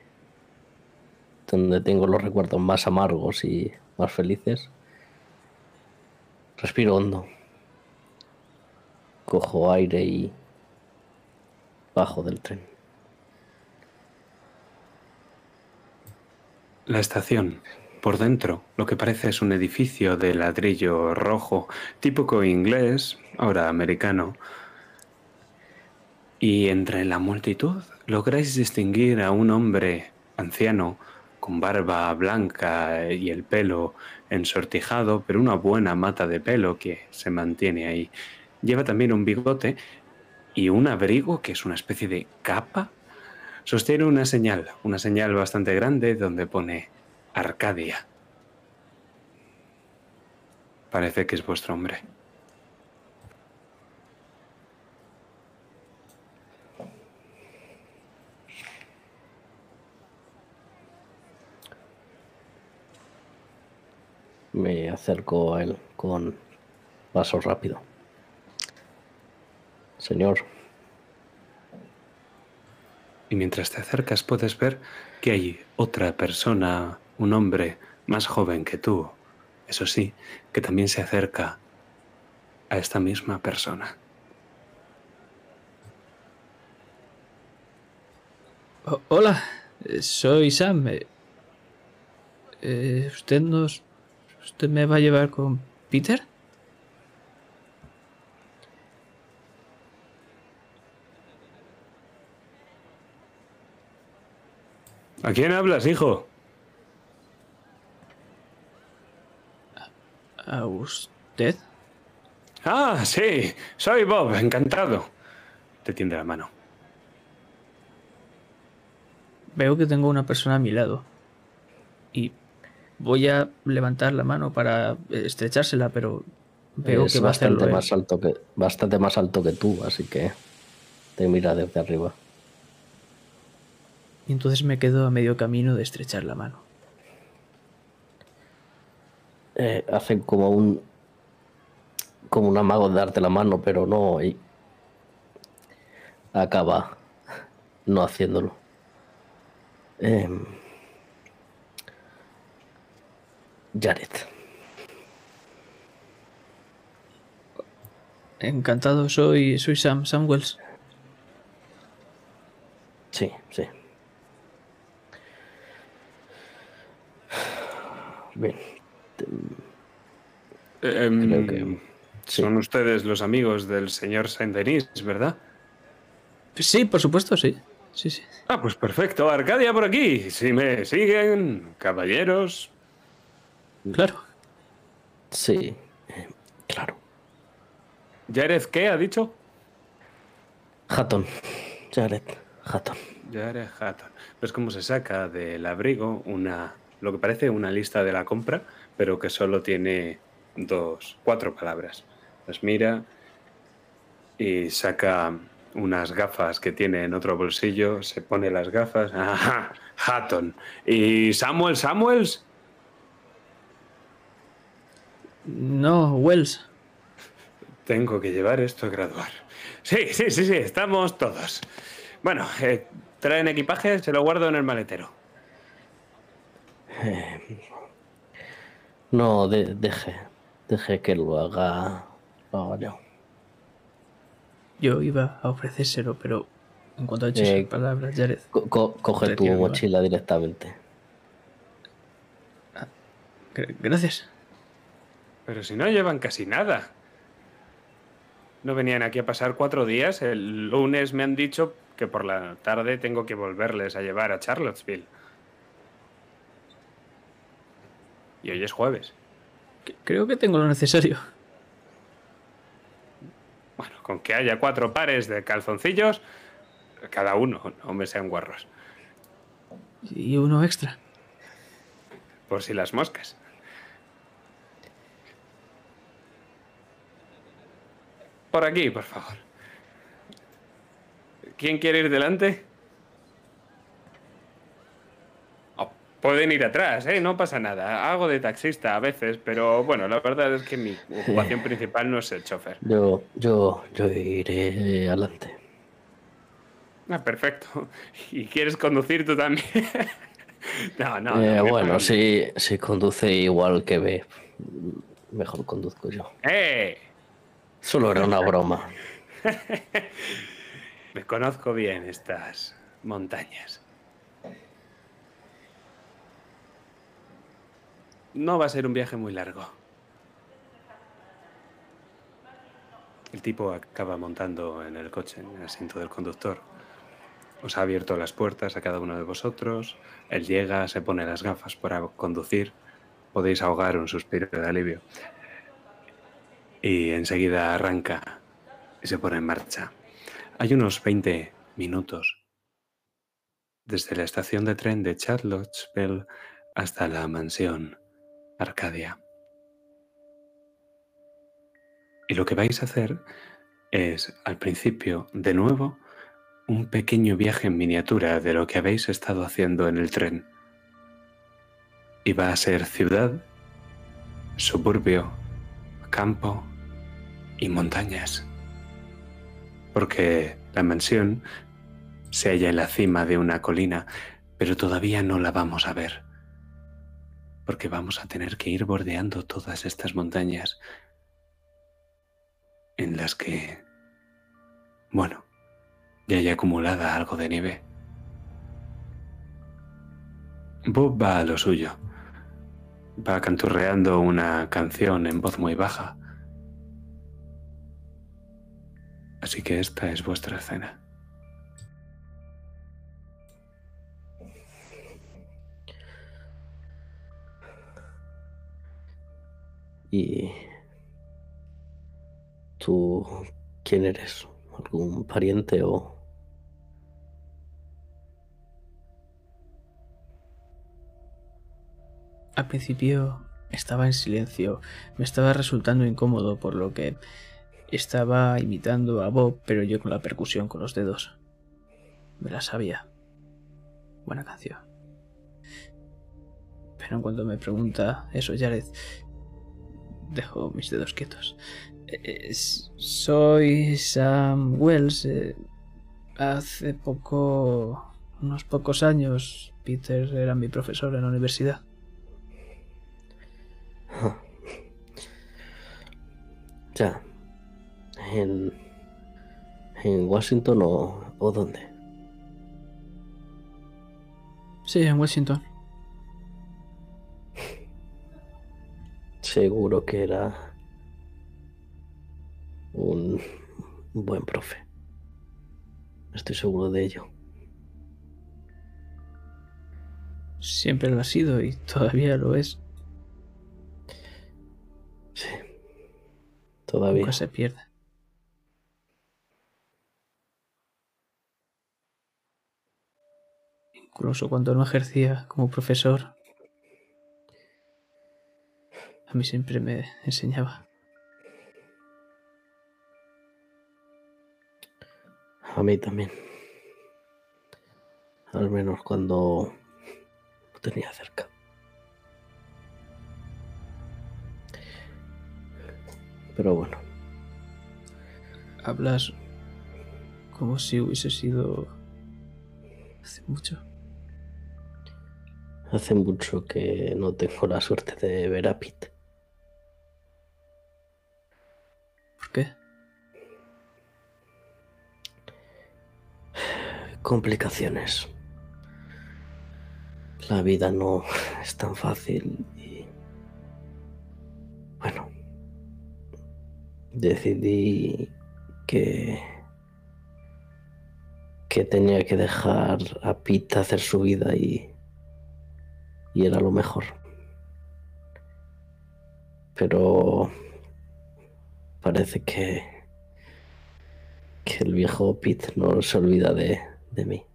donde tengo los recuerdos más amargos y más felices. Respiro hondo. Cojo aire y bajo del tren. La estación. Por dentro, lo que parece es un edificio de ladrillo rojo, típico inglés, ahora americano. Y entre la multitud lográis distinguir a un hombre anciano con barba blanca y el pelo ensortijado, pero una buena mata de pelo que se mantiene ahí. Lleva también un bigote y un abrigo que es una especie de capa Sostiene una señal, una señal bastante grande donde pone Arcadia. Parece que es vuestro hombre. Me acerco a él con paso rápido. Señor, y mientras te acercas puedes ver que hay otra persona, un hombre más joven que tú, eso sí, que también se acerca a esta misma persona. hola, soy Sam. Eh, eh, ¿Usted nos... ¿Usted me va a llevar con Peter? ¿A quién hablas, hijo? ¿A usted? Ah, sí, soy Bob, encantado. Te tiende la mano. Veo que tengo una persona a mi lado. Y voy a levantar la mano para estrechársela, pero veo es que va a hacerlo. bastante más alto que bastante más alto que tú, así que te mira desde arriba. Y entonces me quedo a medio camino de estrechar la mano. Eh, hacen como un como un amago de darte la mano, pero no y acaba no haciéndolo. Em, Jared, Encantado, soy, soy Sam, Sam Wells. sí, sí. Bien, Em, Creo que- sí. Son ustedes los amigos del señor Saint-Denis, ¿verdad? Sí, por supuesto, sí. Sí, sí. Ah, pues perfecto. Arcadia por aquí. Si me siguen, caballeros. Claro. sí, eh, claro. Jared, ¿qué ha dicho? Hatton, Jared, Hatton. Jared Hatton. ¿Ves cómo se saca del abrigo una, lo que parece una lista de la compra, pero que solo tiene dos, cuatro palabras? Las mira y saca unas gafas que tiene en otro bolsillo, se pone las gafas. Ajá, Hatton. ¿Y Samuel Samuels? No, Wells. Tengo que llevar esto a graduar. Sí, sí, sí, sí, estamos todos. Bueno, eh, traen equipaje, se lo guardo en el maletero. Eh, no, de- deje. Deje que lo haga. Lo haga yo. Yo iba a ofrecérselo, pero en cuanto ha hecho Eh, esas palabras, Jared, Co- co- coge tu mochila directamente. gra- gracias. Pero si no llevan casi nada. No venían aquí a pasar cuatro días. El lunes me han dicho que por la tarde tengo que volverles a llevar a Charlottesville. Y hoy es jueves. Creo que tengo lo necesario. Bueno, con que haya cuatro pares de calzoncillos, cada uno, no me sean guarros. Y uno extra. Por si las moscas. Por aquí, por favor. ¿Quién quiere ir delante? Oh, pueden ir atrás, ¿eh? No pasa nada. Hago de taxista a veces, pero bueno, la verdad es que mi ocupación principal no es el chofer. Yo, yo, yo iré adelante. Ah, perfecto. ¿Y quieres conducir tú también? [laughs] no, no. no, Eh, me bueno, si, si conduce igual que ve, mejor conduzco yo. ¡Eh! Solo era una broma. [laughs] Me conozco bien estas montañas. No va a ser un viaje muy largo. El tipo acaba montando en el coche, en el asiento del conductor. Os ha abierto las puertas a cada uno de vosotros. Él llega, se pone las gafas para conducir. Podéis ahogar un suspiro de alivio. Y enseguida arranca y se pone en marcha. Hay unos 20 minutos desde la estación de tren de Charlottesville hasta la mansión Arcadia. Y lo que vais a hacer es, al principio, de nuevo, un pequeño viaje en miniatura de lo que habéis estado haciendo en el tren. Y va a ser ciudad, suburbio, campo y montañas porque la mansión se halla en la cima de una colina, pero todavía no la vamos a ver, porque vamos a tener que ir bordeando todas estas montañas en las que, bueno, ya hay acumulada algo de nieve. Bob va a lo suyo, va canturreando una canción en voz muy baja. Así que esta es vuestra cena. ¿Y tú quién eres? ¿Algún pariente o...? Al principio estaba en silencio. Me estaba resultando incómodo, por lo que estaba imitando a Bob, pero yo con la percusión con los dedos. Me la sabía. Buena canción. Pero en cuanto me pregunta eso, Jared, dejo mis dedos quietos. Eh, soy Sam Wells. eh, hace poco, unos pocos años, Peter era mi profesor en la universidad. [laughs] Ya. ¿En, en Washington o, o dónde? Sí, en Washington. Seguro que era un buen profe. Estoy seguro de ello. Siempre lo ha sido y todavía lo es. Sí. Todavía. Nunca se pierde. Incluso cuando no ejercía como profesor, a mí siempre me enseñaba. A mí también. Al menos cuando lo tenía cerca. Pero bueno. Hablas como si hubiese sido hace mucho. Hace mucho que no tengo la suerte de ver a Pete. Complicaciones. La vida no es tan fácil y... Bueno. Decidí que... que tenía que dejar a Pete hacer su vida y... y era lo mejor. Pero... parece que... que el viejo Pete no se olvida de, de mí.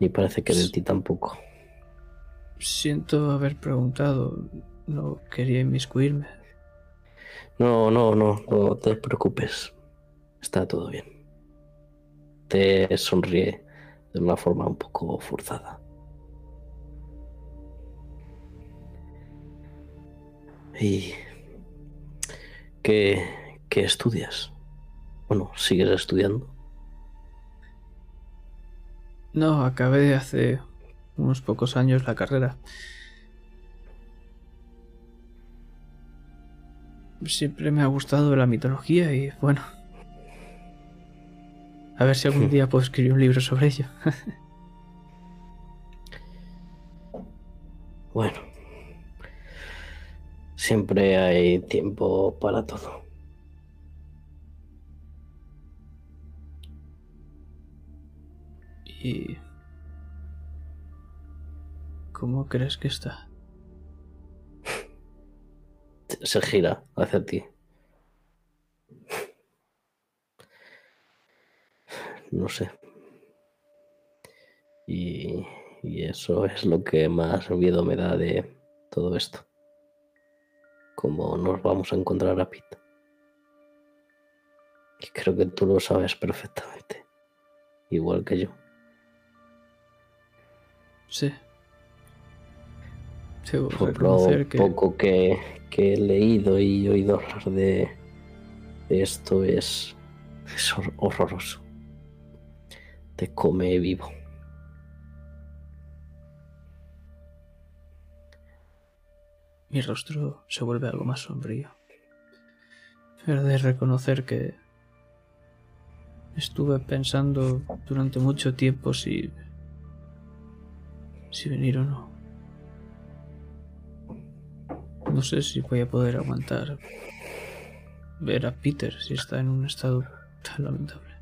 Ni parece que de ti tampoco. Siento haber preguntado. No quería inmiscuirme. No, no, no, no te preocupes. Está todo bien. Te sonríe de una forma un poco forzada. ¿Y qué, qué estudias? Bueno, ¿sigues estudiando? No, acabé hace unos pocos años la carrera. Siempre me ha gustado la mitología y bueno. A ver si algún día puedo escribir un libro sobre ello. [laughs] Bueno, siempre hay tiempo para todo. Cómo crees que está? Se gira hacia ti. No sé. Y, y eso es lo que más miedo me da de todo esto. Cómo nos vamos a encontrar a Pete. Y creo que tú lo sabes perfectamente. Igual que yo. Sí. Por lo que poco que, que he leído y oído hablar de, de esto es, es hor- horroroso. Te come vivo. mi rostro se vuelve algo más sombrío. Pero de reconocer que estuve pensando durante mucho tiempo si si venir o no. No sé si voy a poder aguantar ver a Peter si está en un estado tan lamentable.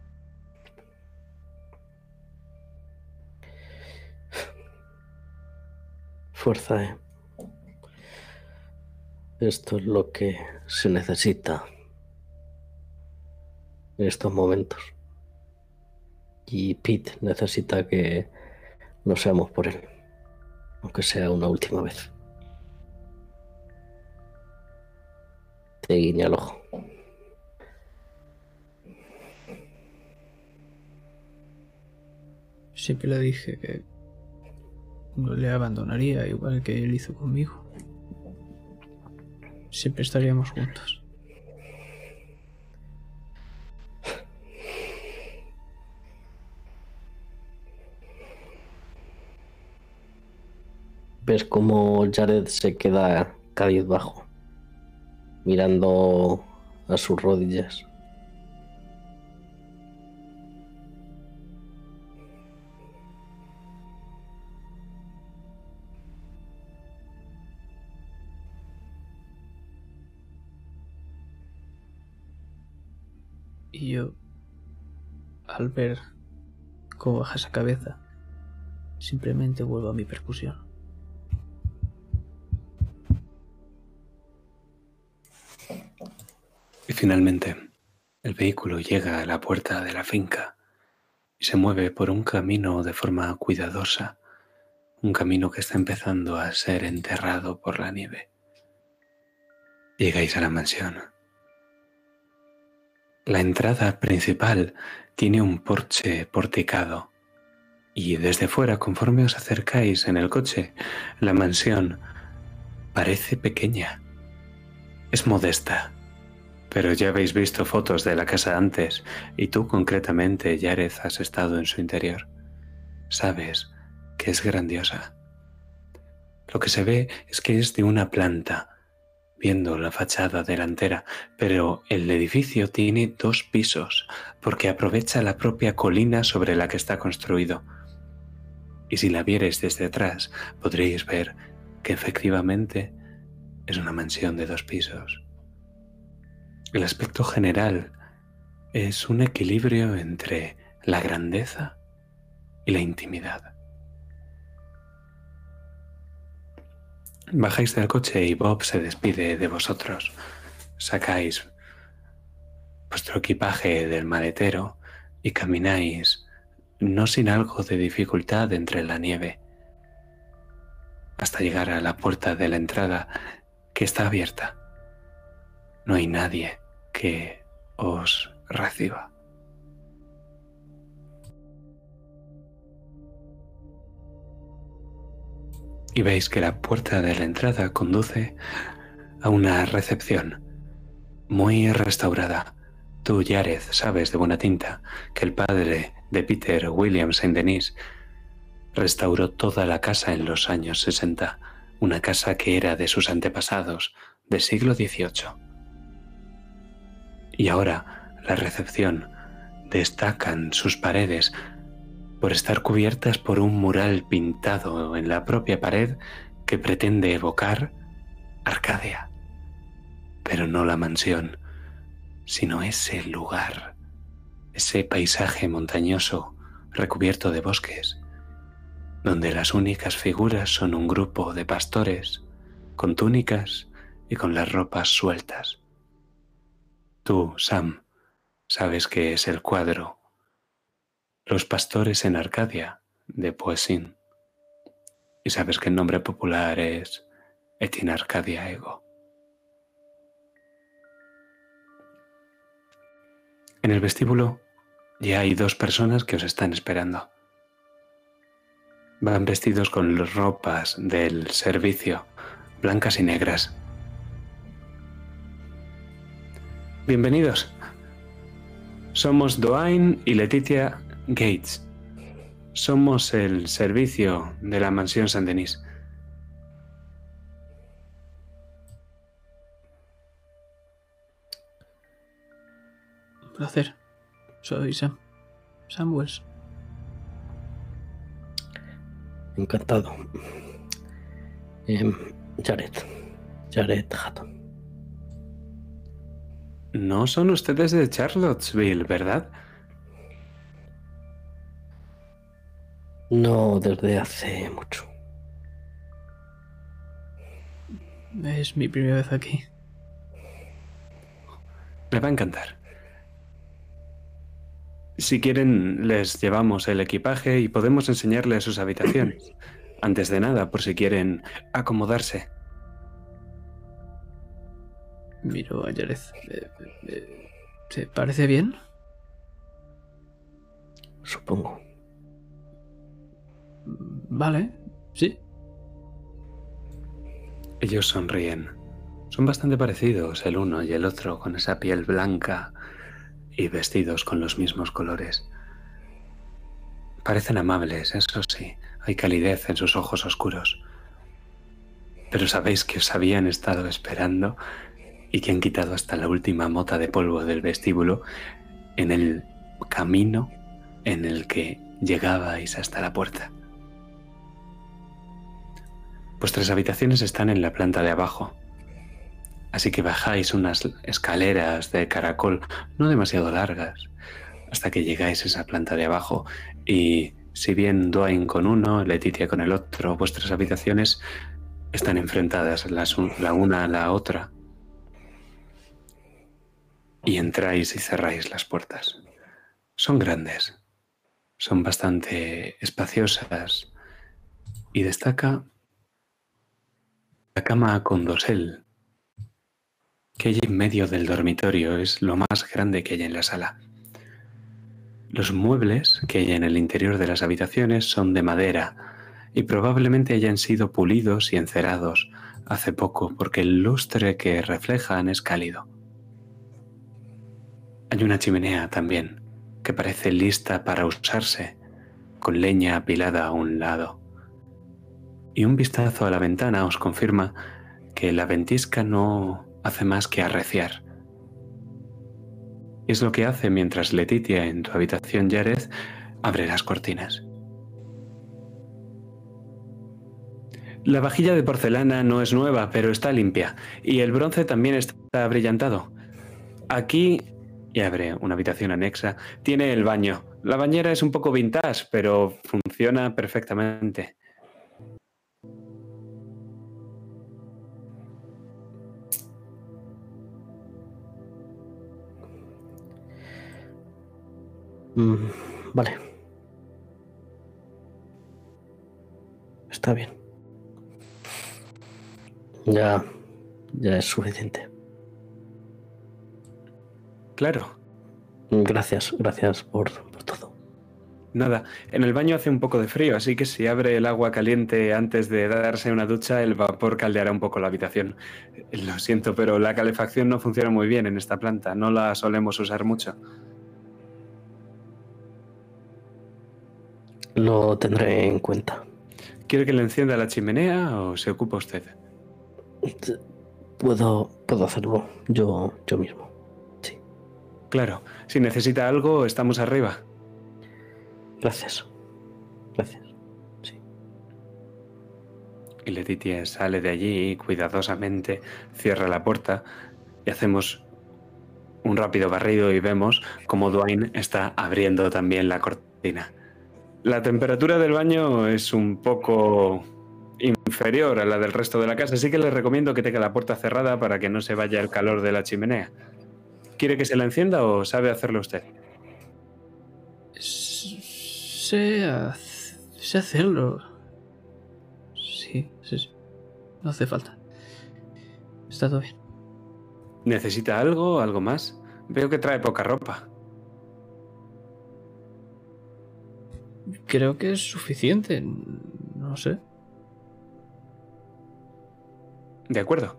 Fuerza, ¿eh? Esto es lo que se necesita en estos momentos. Y Pete necesita que lo seamos por él, aunque sea una última vez. Te guiña el ojo. Siempre le dije que no le abandonaría igual que él hizo conmigo. Siempre estaríamos juntos. Ves cómo Jared se queda cabizbajo, mirando a sus rodillas. Y yo, al ver cómo baja esa cabeza, simplemente vuelvo a mi percusión. Y finalmente, el vehículo llega a la puerta de la finca y se mueve por un camino de forma cuidadosa, un camino que está empezando a ser enterrado por la nieve. Llegáis a la mansión. La entrada principal tiene un porche porticado y desde fuera, conforme os acercáis en el coche, la mansión parece pequeña. Es modesta, Pero ya habéis visto fotos de la casa antes, y tú concretamente, Jared, has estado en su interior. Sabes que es grandiosa. Lo que se ve es que es de una planta, viendo la fachada delantera, pero el edificio tiene dos pisos porque aprovecha la propia colina sobre la que está construido. Y si la vierais desde atrás, podréis ver que efectivamente es una mansión de dos pisos. El aspecto general es un equilibrio entre la grandeza y la intimidad. Bajáis del coche y Bob se despide de vosotros. Sacáis vuestro equipaje del maletero y camináis, no sin algo de dificultad entre la nieve, hasta llegar a la puerta de la entrada que está abierta. No hay nadie que os reciba. y veis que la puerta de la entrada conduce a una recepción muy restaurada. Tú, Jared, sabes de buena tinta que el padre de Peter, William Saint Denis, restauró toda la casa en los años 60, una casa que era de sus antepasados, del siglo XVIII. Y ahora la recepción destacan sus paredes por estar cubiertas por un mural pintado en la propia pared que pretende evocar Arcadia. Pero no la mansión, sino ese lugar, ese paisaje montañoso recubierto de bosques, donde las únicas figuras son un grupo de pastores con túnicas y con las ropas sueltas. Tú, Sam, sabes que es el cuadro los pastores en Arcadia, de Poesín. Y sabes que el nombre popular es Etin Arcadia Ego. En el vestíbulo ya hay dos personas que os están esperando. Van vestidos con las ropas del servicio, blancas y negras. Bienvenidos. Somos Doain y Leticia Gates. Somos el servicio de la mansión San Denis. Un placer. Soy Sam. Samuels. Encantado. Em, Jared. Jared Hatton. No son ustedes de Charlottesville, ¿verdad? No desde hace mucho. Es mi primera vez aquí. Me va a encantar. Si quieren, les llevamos el equipaje y podemos enseñarles sus habitaciones. [laughs] Antes de nada, por si quieren acomodarse. Miro a Jared. Eh, eh, ¿Te parece bien? Supongo. Vale, sí. Ellos sonríen. Son bastante parecidos el uno y el otro, con esa piel blanca y vestidos con los mismos colores. Parecen amables, eso sí, hay calidez en sus ojos oscuros. Pero sabéis que os habían estado esperando y que han quitado hasta la última mota de polvo del vestíbulo en el camino en el que llegabais hasta la puerta. Vuestras habitaciones están en la planta de abajo, así que bajáis unas escaleras de caracol no demasiado largas hasta que llegáis a esa planta de abajo y si bien Dwayne con uno, Leticia con el otro, vuestras habitaciones están enfrentadas la una a la otra y entráis y cerráis las puertas. Son grandes, son bastante espaciosas y destaca la cama con dosel que hay en medio del dormitorio es lo más grande que hay en la sala. Los muebles que hay en el interior de las habitaciones son de madera y probablemente hayan sido pulidos y encerados hace poco porque el lustre que reflejan es cálido. Hay una chimenea también, que parece lista para usarse, con leña apilada a un lado. Y un vistazo a la ventana os confirma que la ventisca no hace más que arreciar. Es lo que hace mientras Letitia en tu habitación, Jared, abre las cortinas. La vajilla de porcelana no es nueva, pero está limpia. Y el bronce también está brillantado. Aquí, y abre una habitación anexa, tiene el baño. La bañera es un poco vintage, pero funciona perfectamente. Mm, vale. Está bien. Ya, ya es suficiente. Claro. Gracias, gracias por, por todo. Nada, en el baño hace un poco de frío, así que si abre el agua caliente antes de darse una ducha, el vapor caldeará un poco la habitación. Lo siento, pero la calefacción no funciona muy bien en esta planta, no la solemos usar mucho. Lo tendré en cuenta. ¿Quiere que le encienda la chimenea o se ocupa usted? Puedo, puedo hacerlo yo, yo mismo. Claro, si necesita algo, estamos arriba. Gracias. Gracias. Sí. Y Letitia sale de allí cuidadosamente, cierra la puerta y hacemos un rápido barrido y vemos como Dwayne está abriendo también la cortina. La temperatura del baño es un poco inferior a la del resto de la casa, así que le recomiendo que tenga la puerta cerrada para que no se vaya el calor de la chimenea. ¿Quiere que se la encienda o sabe hacerlo usted? Sé, sé hacerlo. Sí, sí, sí. No hace falta. Está todo bien. ¿Necesita algo? ¿Algo más? Veo que trae poca ropa. Creo que es suficiente. No sé. De acuerdo.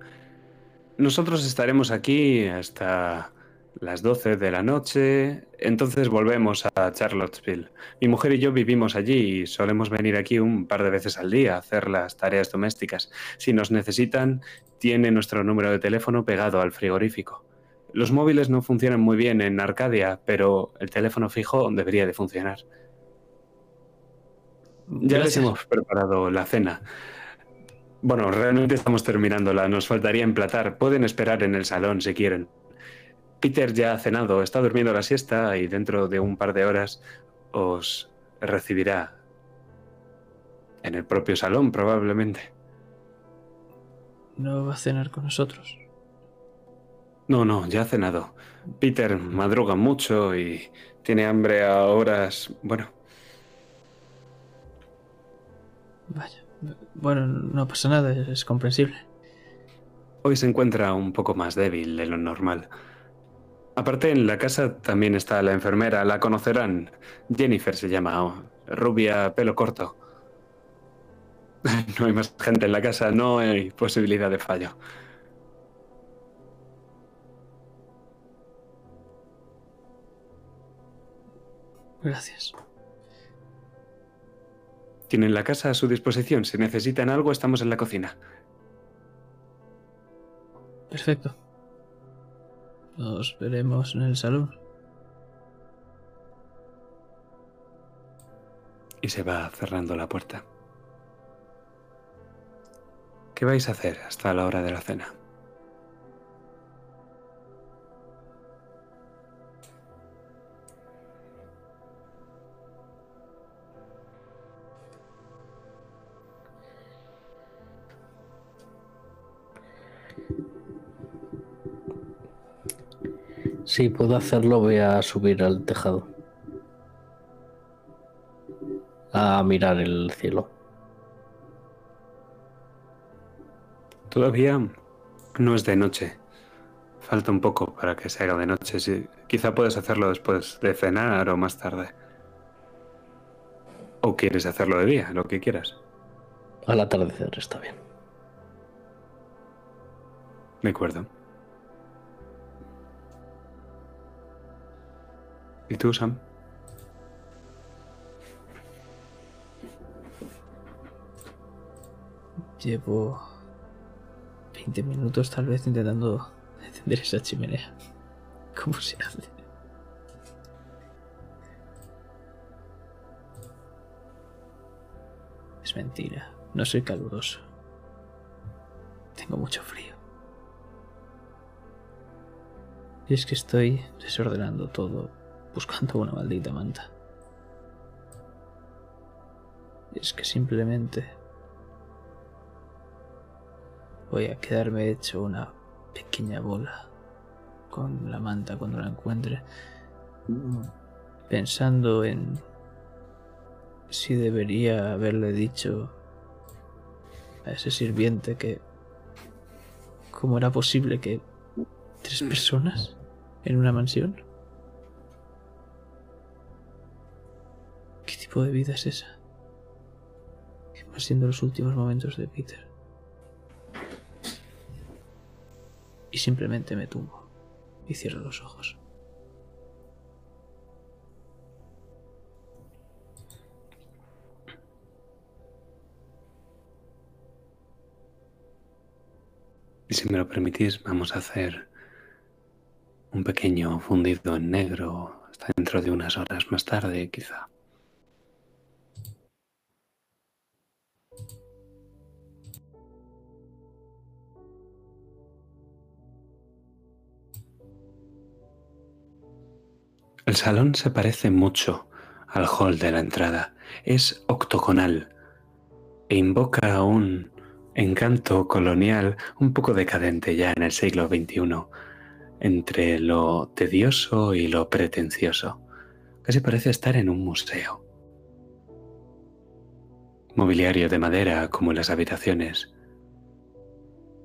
Nosotros estaremos aquí hasta las 12 de la noche, entonces volvemos a Charlottesville. Mi mujer y yo vivimos allí y solemos venir aquí un par de veces al día a hacer las tareas domésticas. Si nos necesitan, tiene nuestro número de teléfono pegado al frigorífico. Los móviles no funcionan muy bien en Arcadia, pero el teléfono fijo debería de funcionar. Ya les hemos preparado la cena. Bueno, realmente estamos terminándola. Nos faltaría emplatar. Pueden esperar en el salón si quieren. Peter ya ha cenado, está durmiendo la siesta y dentro de un par de horas os recibirá en el propio salón, probablemente. No va a cenar con nosotros. No, no, ya ha cenado. Peter madruga mucho y tiene hambre a horas. Bueno, Vaya. Bueno, no pasa nada, es comprensible. Hoy se encuentra un poco más débil de lo normal. Aparte, en la casa también está la enfermera, la conocerán. Jennifer se llama, rubia, pelo corto. [laughs] No hay más gente en la casa, no hay posibilidad de fallo. Gracias. Tienen la casa a su disposición. Si necesitan algo, estamos en la cocina. Perfecto. Nos veremos en el salón. Y se va cerrando la puerta. ¿Qué vais a hacer hasta la hora de la cena? Si puedo hacerlo, voy a subir al tejado. A mirar el cielo. Todavía no es de noche. Falta un poco para que se haga de noche. Sí, quizá puedes hacerlo después de cenar o más tarde. O quieres hacerlo de día, lo que quieras. Al atardecer está bien. De acuerdo. ¿Y tú, Sam? Llevo 20 minutos tal vez intentando encender esa chimenea. ¿Cómo se hace? Es mentira. No soy caluroso. Tengo mucho frío. Y es que estoy desordenando todo, buscando una maldita manta. Es que simplemente voy a quedarme hecho una pequeña bola con la manta cuando la encuentre, pensando en si debería haberle dicho a ese sirviente que cómo era posible que tres personas en una mansión. De vida es esa? ¿Qué van siendo los últimos momentos de Peter? Y simplemente me tumbo y cierro los ojos. Y si me lo permitís, vamos a hacer un pequeño fundido en negro hasta dentro de unas horas más tarde, quizá. El salón se parece mucho al hall de la entrada. Es octogonal e invoca un encanto colonial un poco decadente ya en el siglo XXI, entre lo tedioso y lo pretencioso. Casi parece estar en un museo. Mobiliario de madera como en las habitaciones.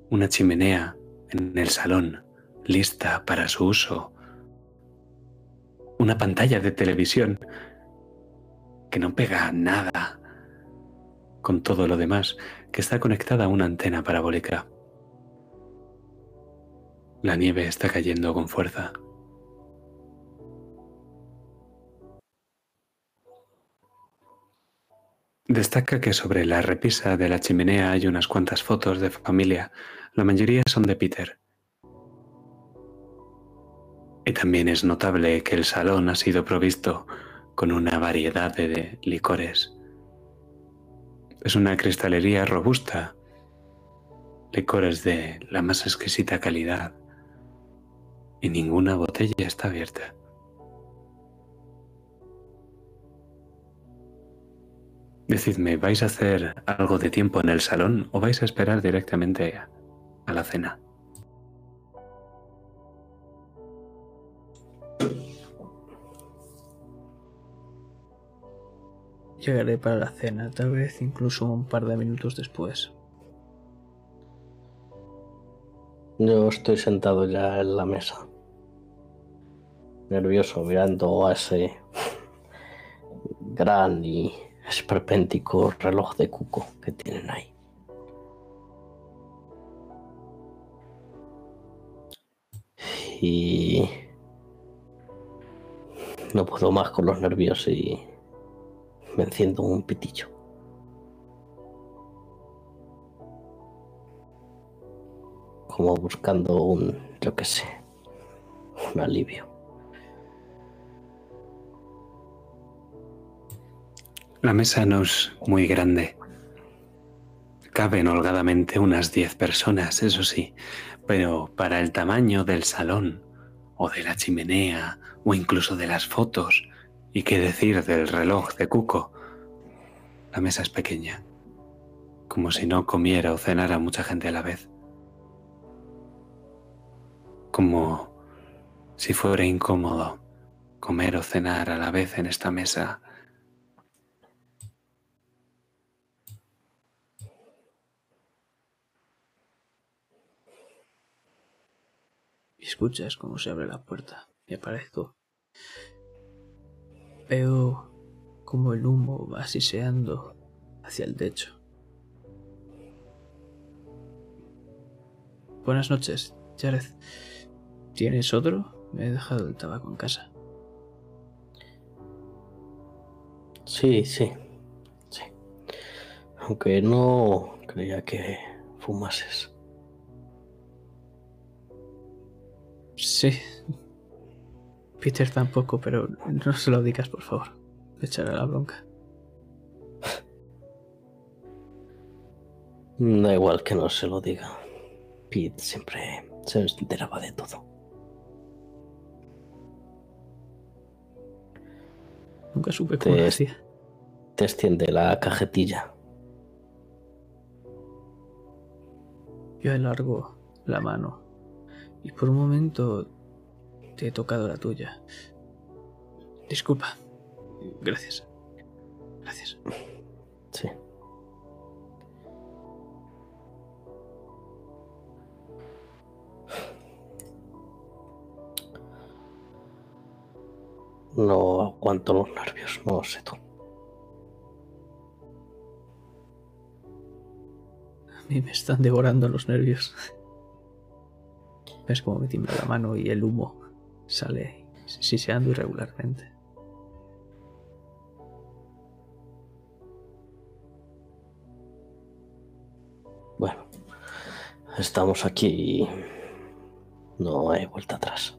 Una chimenea en el salón, lista para su uso. Una pantalla de televisión que no pega nada con todo lo demás, que está conectada a una antena parabólica. La nieve está cayendo con fuerza. Destaca que sobre la repisa de la chimenea hay unas cuantas fotos de familia, la mayoría son de Peter. Y también es notable que el salón ha sido provisto con una variedad de licores. Es una cristalería robusta, licores de la más exquisita calidad y ninguna botella está abierta. Decidme, ¿vais a hacer algo de tiempo en el salón o vais a esperar directamente a, la cena? Llegaré para la cena, tal vez incluso un par de minutos después. Yo estoy sentado ya en la mesa, nervioso, mirando a ese gran y esperpéntico reloj de cuco que tienen ahí. Y no puedo más con los nervios y me enciendo un pitillo. Como buscando un, yo qué sé, un alivio. La mesa no es muy grande. Caben holgadamente unas 10 personas, eso sí, pero para el tamaño del salón, o de la chimenea, o incluso de las fotos, y qué decir del reloj de Cuco, la mesa es pequeña, como si no comiera o cenara mucha gente a la vez. Como si fuera incómodo comer o cenar a la vez en esta mesa. Escuchas cómo se abre la puerta y aparezco. Veo como el humo va siseando hacia el techo. Buenas noches, Jared. ¿Tienes otro? Me he dejado el tabaco en casa. Sí, sí. Sí. Aunque no creía que fumases. Sí. Peter tampoco, pero no se lo digas, por favor. Echaré la bronca. Da igual que no se lo diga. Pete siempre se enteraba de todo. Nunca supe cómo Te- hacía. Te extiende la cajetilla. Yo alargo la mano y por un momento te he tocado la tuya. Disculpa. Gracias. Gracias. Sí. No aguanto los nervios, no sé tú. A mí me están devorando los nervios. [laughs] Ves cómo me tiembla la mano y el humo sale siseando irregularmente. Bueno, estamos aquí y no hay vuelta atrás.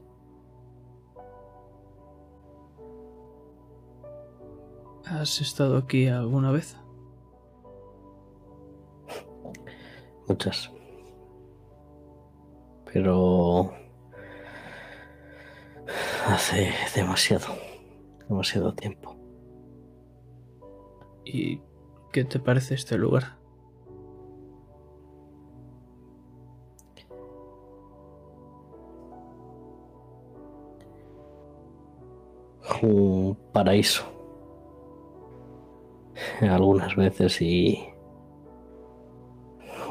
¿Has estado aquí alguna vez? Muchas. Pero hace demasiado, demasiado tiempo. ¿Y qué te parece este lugar? Un paraíso. Algunas veces y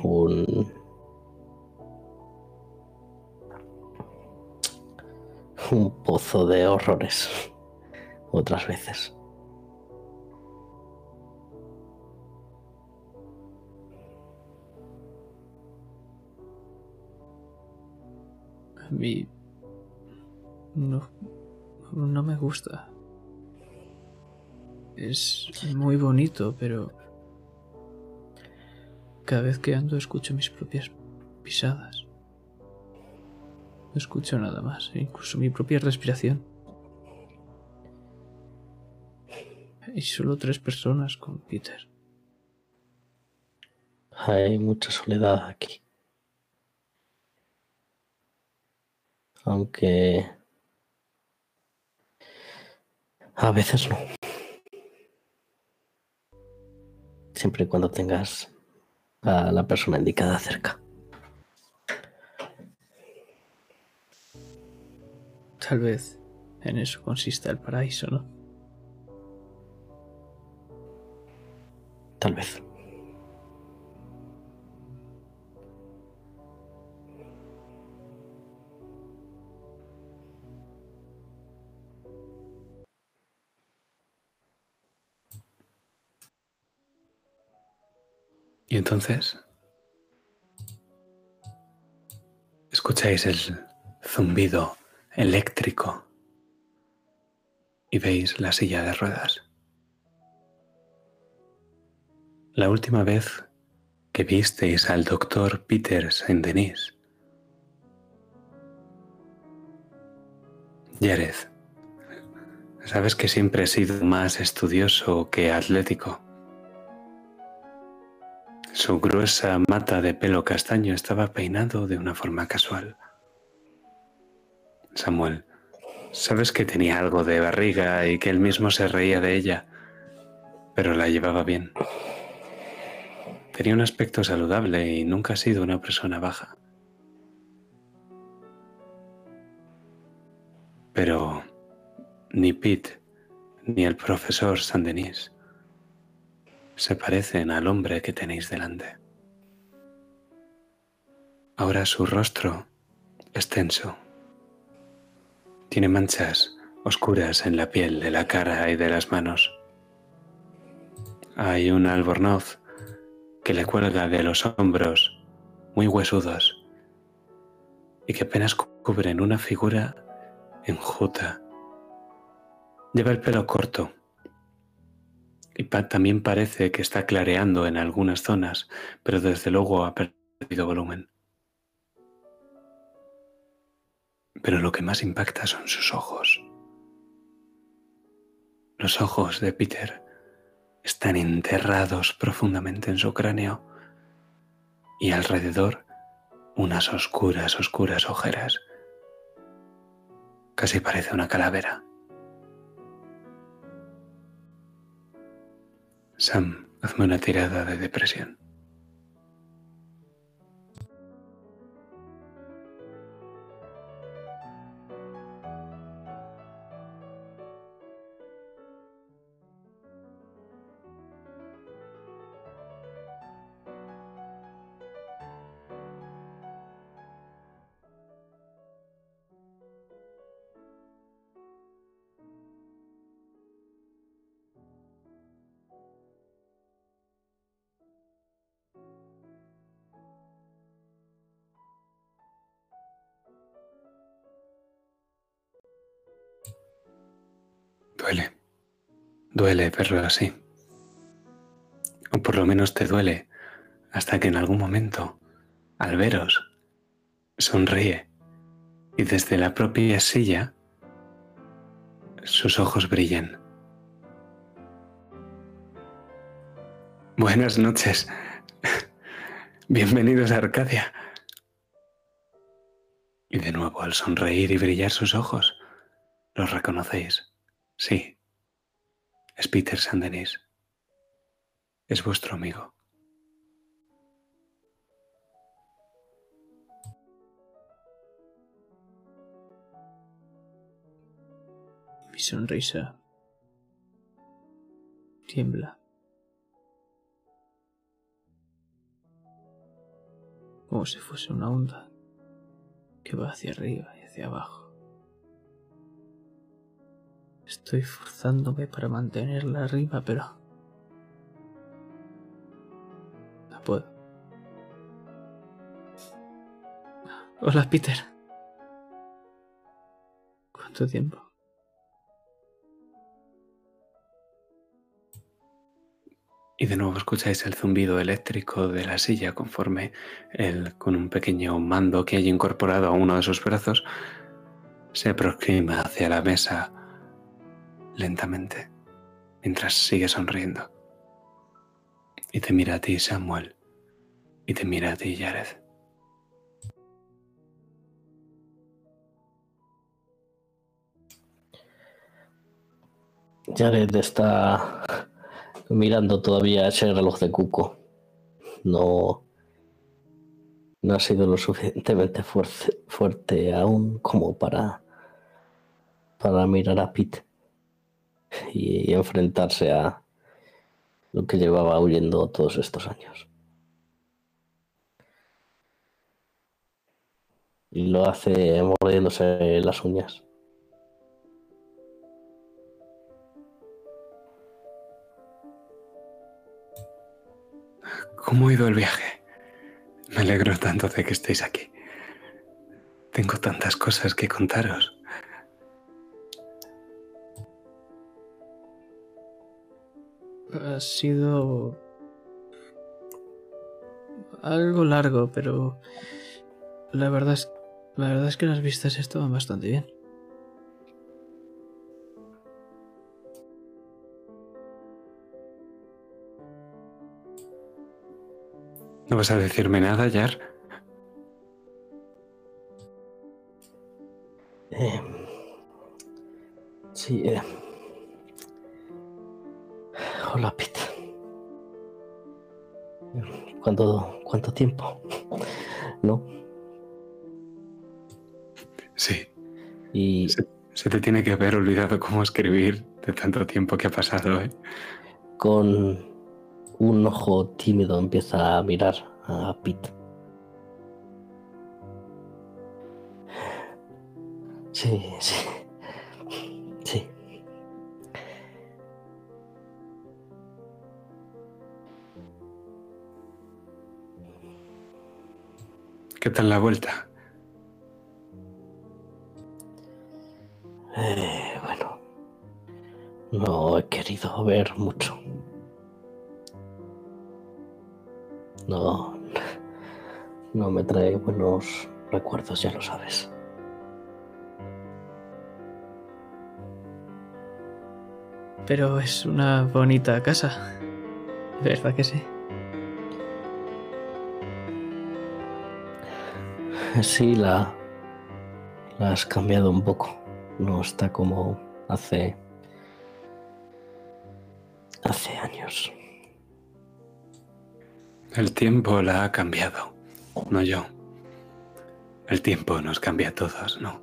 un un pozo de horrores otras veces. A mí no, no me gusta. Es muy bonito, pero cada vez que ando escucho mis propias pisadas. No escucho nada más, incluso mi propia respiración. Y solo tres personas con Peter. Hay mucha soledad aquí. Aunque a veces no. Siempre y cuando tengas a la persona indicada cerca. Tal vez en eso consiste el paraíso, ¿no? Tal vez. Y entonces escucháis el zumbido eléctrico y veis la silla de ruedas. La última vez que visteis al doctor Peter Saint-Denis, Jared, sabes que siempre he sido más estudioso que atlético. Su gruesa mata de pelo castaño estaba peinado de una forma casual. Samuel, sabes que tenía algo de barriga y que él mismo se reía de ella, pero la llevaba bien. Tenía un aspecto saludable y nunca ha sido una persona baja. Pero ni Pete ni el profesor Saint-Denis se parecen al hombre que tenéis delante. Ahora su rostro es tenso. Tiene manchas oscuras en la piel de la cara y de las manos. Hay un albornoz que le cuelga de los hombros muy huesudos y que apenas cubren una figura enjuta. Lleva el pelo corto Y también parece que está clareando en algunas zonas, pero desde luego ha perdido volumen. Pero lo que más impacta son sus ojos. Los ojos de Peter están enterrados profundamente en su cráneo y alrededor unas oscuras, oscuras ojeras. Casi parece una calavera. Sam, hazme una tirada de depresión. Duele verlo así. O por lo menos te duele hasta que en algún momento, al veros, sonríe y desde la propia silla sus ojos brillan. Buenas noches. [laughs] Bienvenidos a Arcadia. Y de nuevo al sonreír y brillar sus ojos, los reconocéis. Sí, es Peter Sandenis. Es vuestro amigo. Mi sonrisa tiembla. Como si fuese una onda que va hacia arriba y hacia abajo. Estoy forzándome para mantenerla arriba, pero... No puedo. Hola, Peter. ¿Cuánto tiempo? Y de nuevo escucháis el zumbido eléctrico de la silla conforme él, con un pequeño mando que hay incorporado a uno de sus brazos, se aproxima hacia la mesa lentamente, mientras sigue sonriendo. Y te mira a ti, Samuel, y te mira a ti, Jared. Jared está mirando todavía ese reloj de cuco. No, no ha sido lo suficientemente fuerte, fuerte aún como para, para mirar a Pete y enfrentarse a lo que llevaba huyendo todos estos años. Y lo hace mordiéndose las uñas. ¿Cómo ha ido el viaje? Me alegro tanto de que estéis aquí. Tengo tantas cosas que contaros. Ha sido algo largo, pero la verdad es, la verdad es que las vistas estaban bastante bien. ¿No vas a decirme nada, Jar? Eh, sí, eh. Hola, Pete. ¿Cuánto, ¿Cuánto tiempo? ¿No? Sí. Y Se, se te tiene que haber olvidado cómo escribir de tanto tiempo que ha pasado, ¿eh? con un ojo tímido empieza a mirar a Pete. Sí, sí. Sí. ¿Qué tal la vuelta? Eh, bueno, no he querido ver mucho. No, no me trae buenos recuerdos, ya lo sabes. Pero es una bonita casa, ¿verdad que sí? Sí, la, has cambiado un poco. No está como hace. hace años. El tiempo la ha cambiado, no yo. El tiempo nos cambia a todos, ¿no?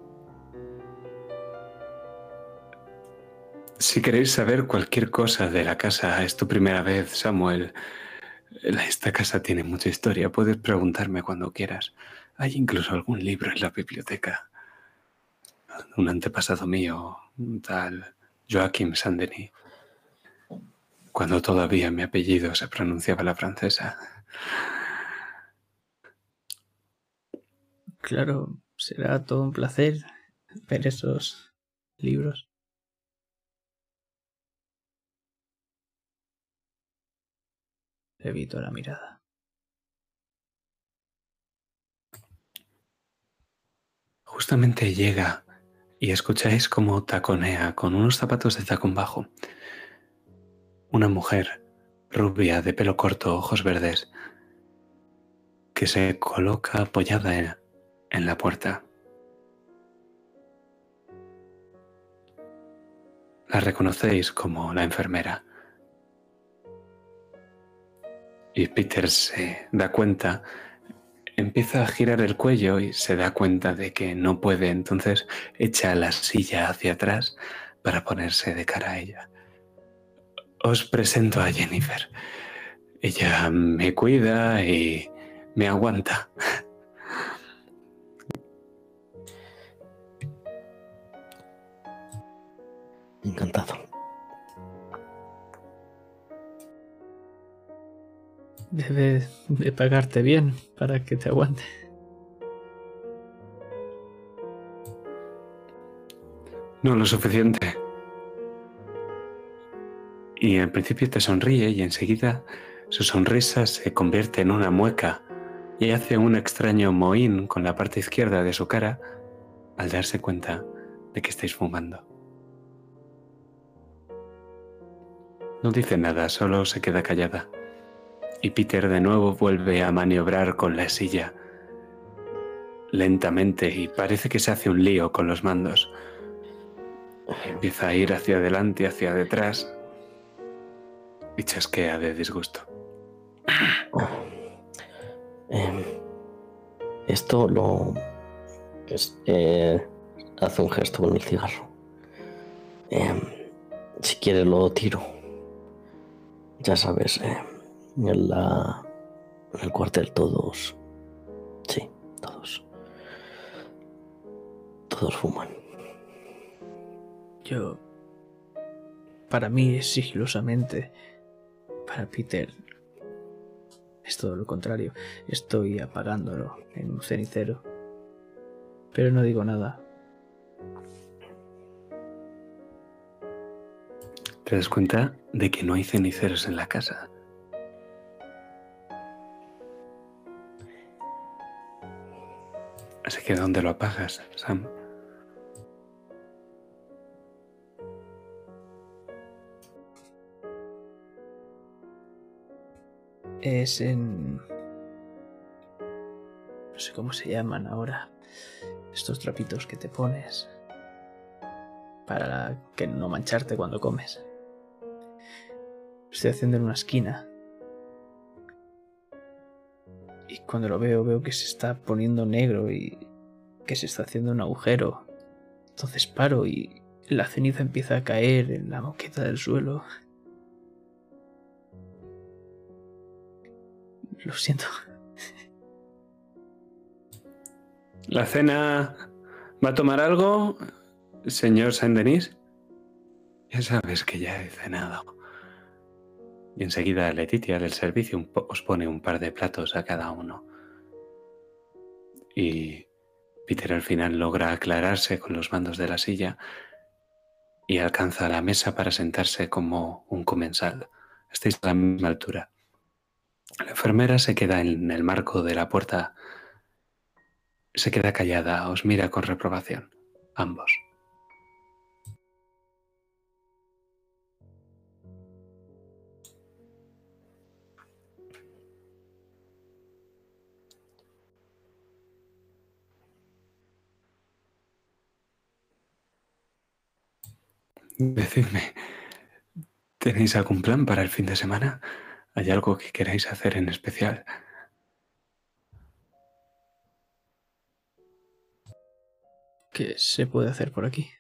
Si queréis saber cualquier cosa de la casa, es tu primera vez, Samuel. Esta casa tiene mucha historia, puedes preguntarme cuando quieras. Hay incluso algún libro en la biblioteca. Un antepasado mío, un tal Joaquim Saint-Denis. Cuando todavía mi apellido se pronunciaba la francesa. Claro, será todo un placer ver esos libros. Evito la mirada. Justamente llega y escucháis cómo taconea con unos zapatos de tacón bajo. Una mujer rubia de pelo corto, ojos verdes, que se coloca apoyada en, en la puerta. La reconocéis como la enfermera. Y Peter se da cuenta empieza a girar el cuello y se da cuenta de que no puede, entonces echa la silla hacia atrás para ponerse de cara a ella. Os presento a Jennifer. Ella me cuida y me aguanta. Encantado. Debe de pagarte bien para que te aguante. No lo suficiente. Y al principio te sonríe y enseguida su sonrisa se convierte en una mueca y hace un extraño mohín con la parte izquierda de su cara al darse cuenta de que estáis fumando. No dice nada, solo se queda callada y Peter de nuevo vuelve a maniobrar con la silla lentamente y parece que se hace un lío con los mandos. Empieza a ir hacia adelante hacia detrás y chasquea de disgusto. Em, esto lo... Eh, hace un gesto con el cigarro. Em, si quiere lo tiro. Ya sabes. Eh, en, la, en el cuartel todos. Sí, todos. Todos fuman. Yo... Para mí, sigilosamente, para Peter, es todo lo contrario. Estoy apagándolo en un cenicero. Pero no digo nada. Te das cuenta de que no hay ceniceros en la casa. Así que ¿dónde lo apagas, Sam? Es en... No sé cómo se llaman ahora. Estos trapitos que te pones. Para que no mancharte cuando comes. Estoy haciendo en una esquina. Y cuando lo veo, veo que se está poniendo negro y que se está haciendo un agujero. Entonces paro y la ceniza empieza a caer en la moqueta del suelo. Lo siento. [laughs] ¿La cena va a tomar algo, señor Saint-Denis? Ya sabes que ya he cenado. Y enseguida Letitia del servicio os pone un par de platos a cada uno. Y Peter al final logra aclararse con los mandos de la silla y alcanza la mesa para sentarse como un comensal. Estáis a la misma altura. La enfermera se queda en el marco de la puerta. Se queda callada, os mira con reprobación. Ambos. Decidme, ¿tenéis algún plan para el fin de semana? ¿Hay algo que queráis hacer en especial? ¿Qué se puede hacer por aquí?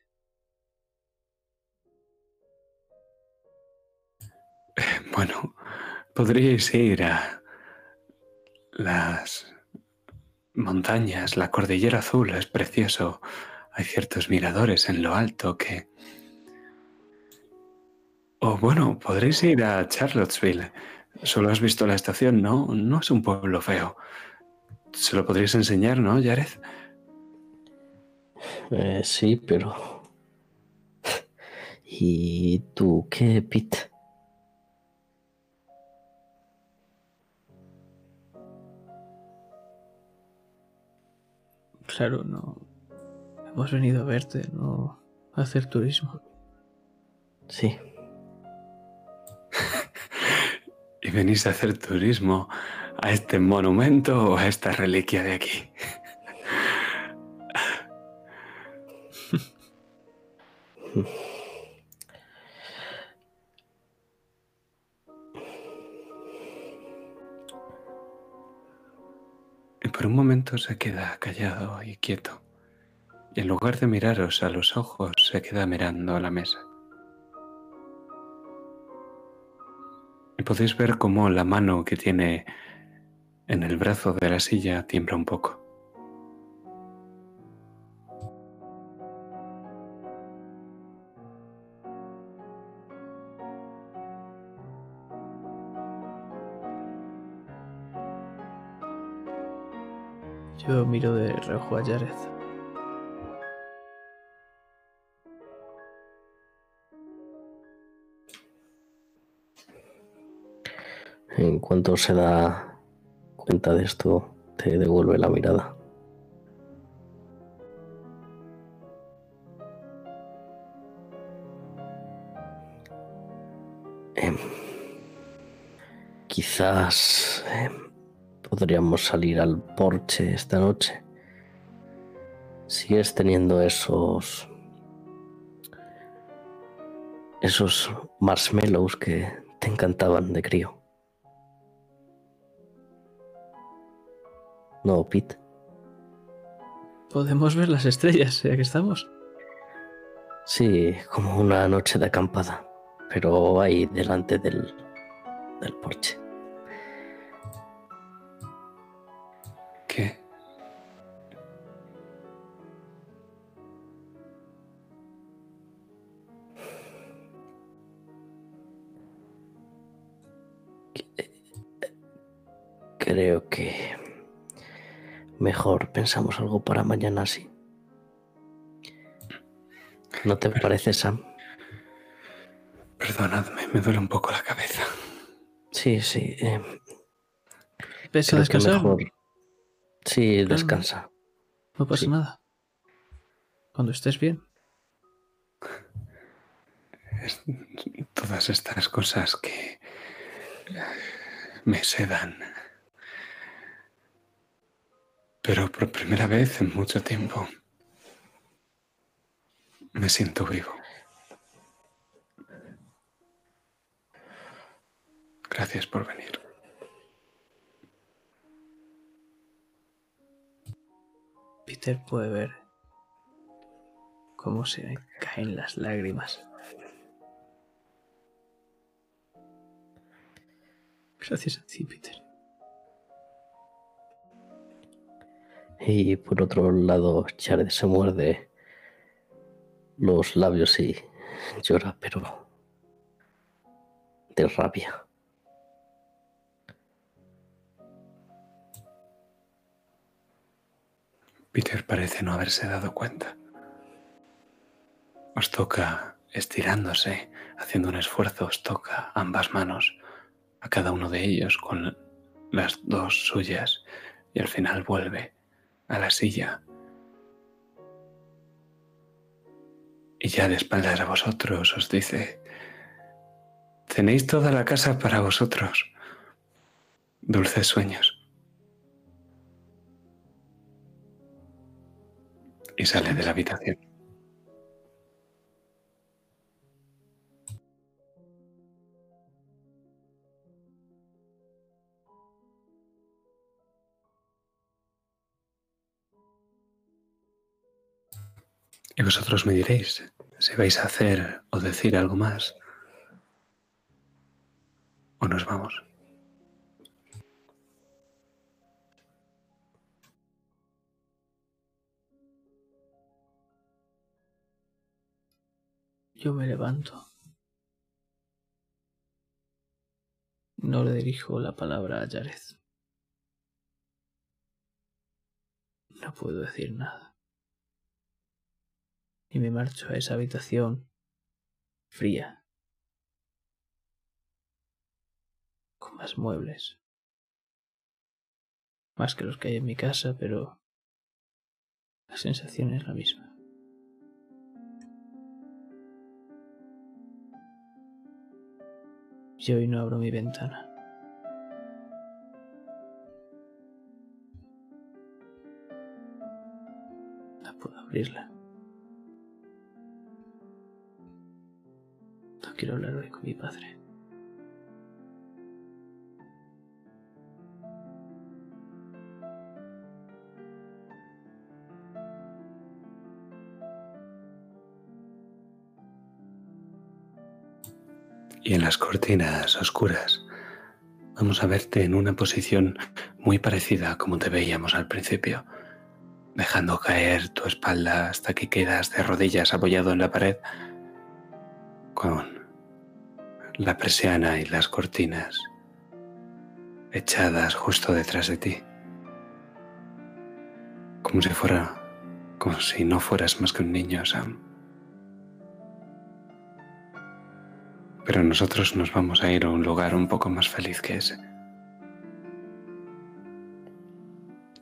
[laughs] Bueno, podríais ir a las montañas, la cordillera azul es precioso. Hay ciertos miradores en lo alto que... O bueno, podréis ir a Charlottesville. Solo has visto la estación, ¿no? No es un pueblo feo. Se lo podríais enseñar, ¿no, Jared? Eh, sí, pero... [laughs] ¿Y tú qué, Pete? Claro, no. Hemos venido a verte, no a hacer turismo. Sí. ¿Y venís a hacer turismo a este monumento o a esta reliquia de aquí? Y por un momento se queda callado y quieto. Y en lugar de miraros a los ojos, se queda mirando a la mesa. Y podéis ver cómo la mano que tiene en el brazo de la silla tiembla un poco. Yo miro de reojo a Jared. En cuanto se da cuenta de esto, te devuelve la mirada. Em, quizás em, podríamos salir al porche esta noche. Sigues teniendo esos esos marshmallows que te encantaban de crío. No, Pete. Podemos ver las estrellas, ya que estamos. Sí, como una noche de acampada, pero ahí delante del, del porche. ¿Qué? Creo que mejor pensamos algo para mañana así. ¿No te parece, Sam? Perdonadme, me duele un poco la cabeza. Sí, sí. eh, ¿Ves a descansar? mejor. Sí, descansa. No pasa sí. nada. Cuando estés bien. Es- todas estas cosas que me sedan. Pero por primera vez en mucho tiempo me siento vivo. Gracias por venir. Peter puede ver cómo se caen las lágrimas. Gracias a ti, Peter. Y por otro lado, Jared se muerde los labios y llora, pero de rabia. Peter parece no haberse dado cuenta. Os toca estirándose, haciendo un esfuerzo, os toca ambas manos a cada uno de ellos con las dos suyas y al final vuelve a la silla. Y ya de espaldas a vosotros os dice, tenéis toda la casa para vosotros. Dulces sueños. Y sale de la habitación. Y vosotros me diréis si vais a hacer o decir algo más. O nos vamos. Yo me levanto. No le dirijo la palabra a Jared. No puedo decir nada. Y me marcho a esa habitación fría, con más muebles, más que los que hay en mi casa, pero la sensación es la misma. Y hoy no abro mi ventana. No puedo abrirla. Quiero hablar hoy con mi padre. y en las cortinas oscuras vamos a verte en una posición muy parecida a como te veíamos al principio, dejando caer tu espalda hasta que quedas de rodillas apoyado en la pared con la persiana y las cortinas echadas justo detrás de ti, como si fuera, como si no fueras más que un niño, Sam. pero nosotros nos vamos a ir a un lugar un poco más feliz que ese.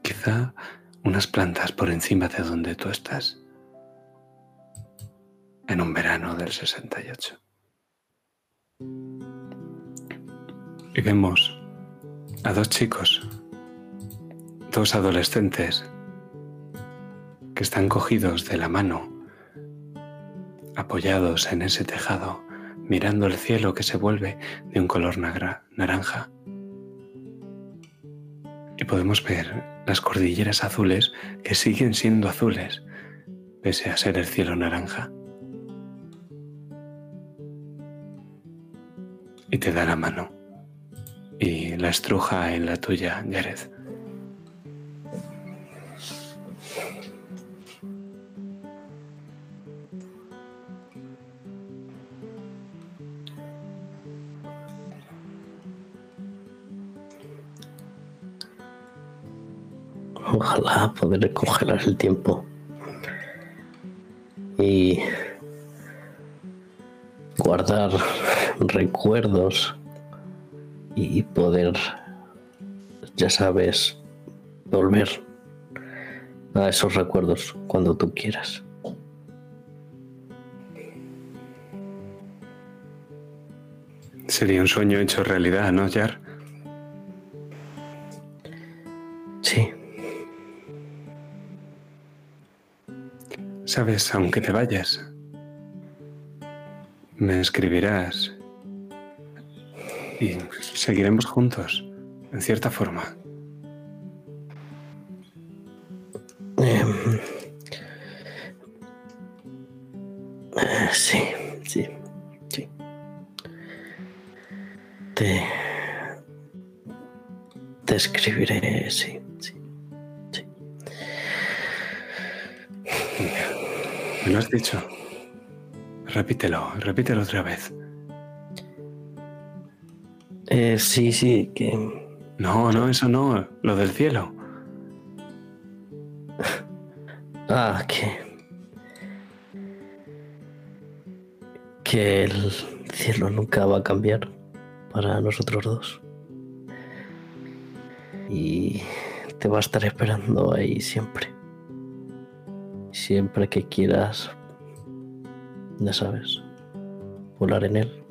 Quizá unas plantas por encima de donde tú estás, en un verano del 68. Y vemos a dos chicos, dos adolescentes, que están cogidos de la mano, apoyados en ese tejado mirando el cielo que se vuelve de un color naranja. Y podemos ver las cordilleras azules que siguen siendo azules, pese a ser el cielo naranja. Y te da la mano y la estruja en la tuya, Jared. Ojalá poder congelar el tiempo y guardar recuerdos y poder, ya sabes, volver a esos recuerdos cuando tú quieras. Sería un sueño hecho realidad, ¿no, Jar? Sí. Sabes, aunque te vayas, me escribirás y seguiremos juntos, en cierta forma. Em, eh, sí, sí, sí. Te, te escribiré, sí, sí. ¿Me lo has dicho? Repítelo, repítelo otra vez. Eh, sí, sí, que... No, no, eso no, lo del cielo. [laughs] Ah, que... Que el cielo nunca va a cambiar para nosotros dos. Y te va a estar esperando ahí siempre. Siempre que quieras, ya sabes, volar en él.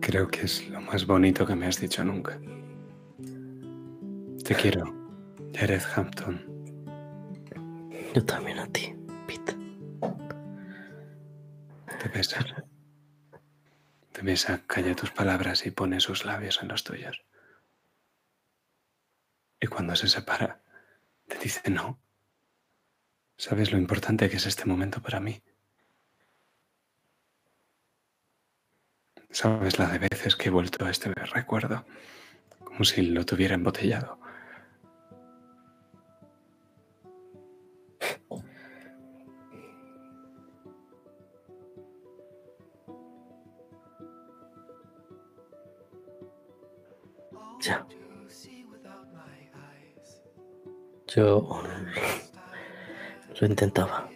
Creo que es lo más bonito que me has dicho nunca. Te quiero, Jared Hampton. Yo también a ti, Pete. Te besa. Te besa, calla tus palabras y pone sus labios en los tuyos. Y cuando se separa, te dice no. ¿Sabes lo importante que es este momento para mí? ¿Sabes la de veces que he vuelto a este recuerdo? Como si lo tuviera embotellado. Yo lo intentaba.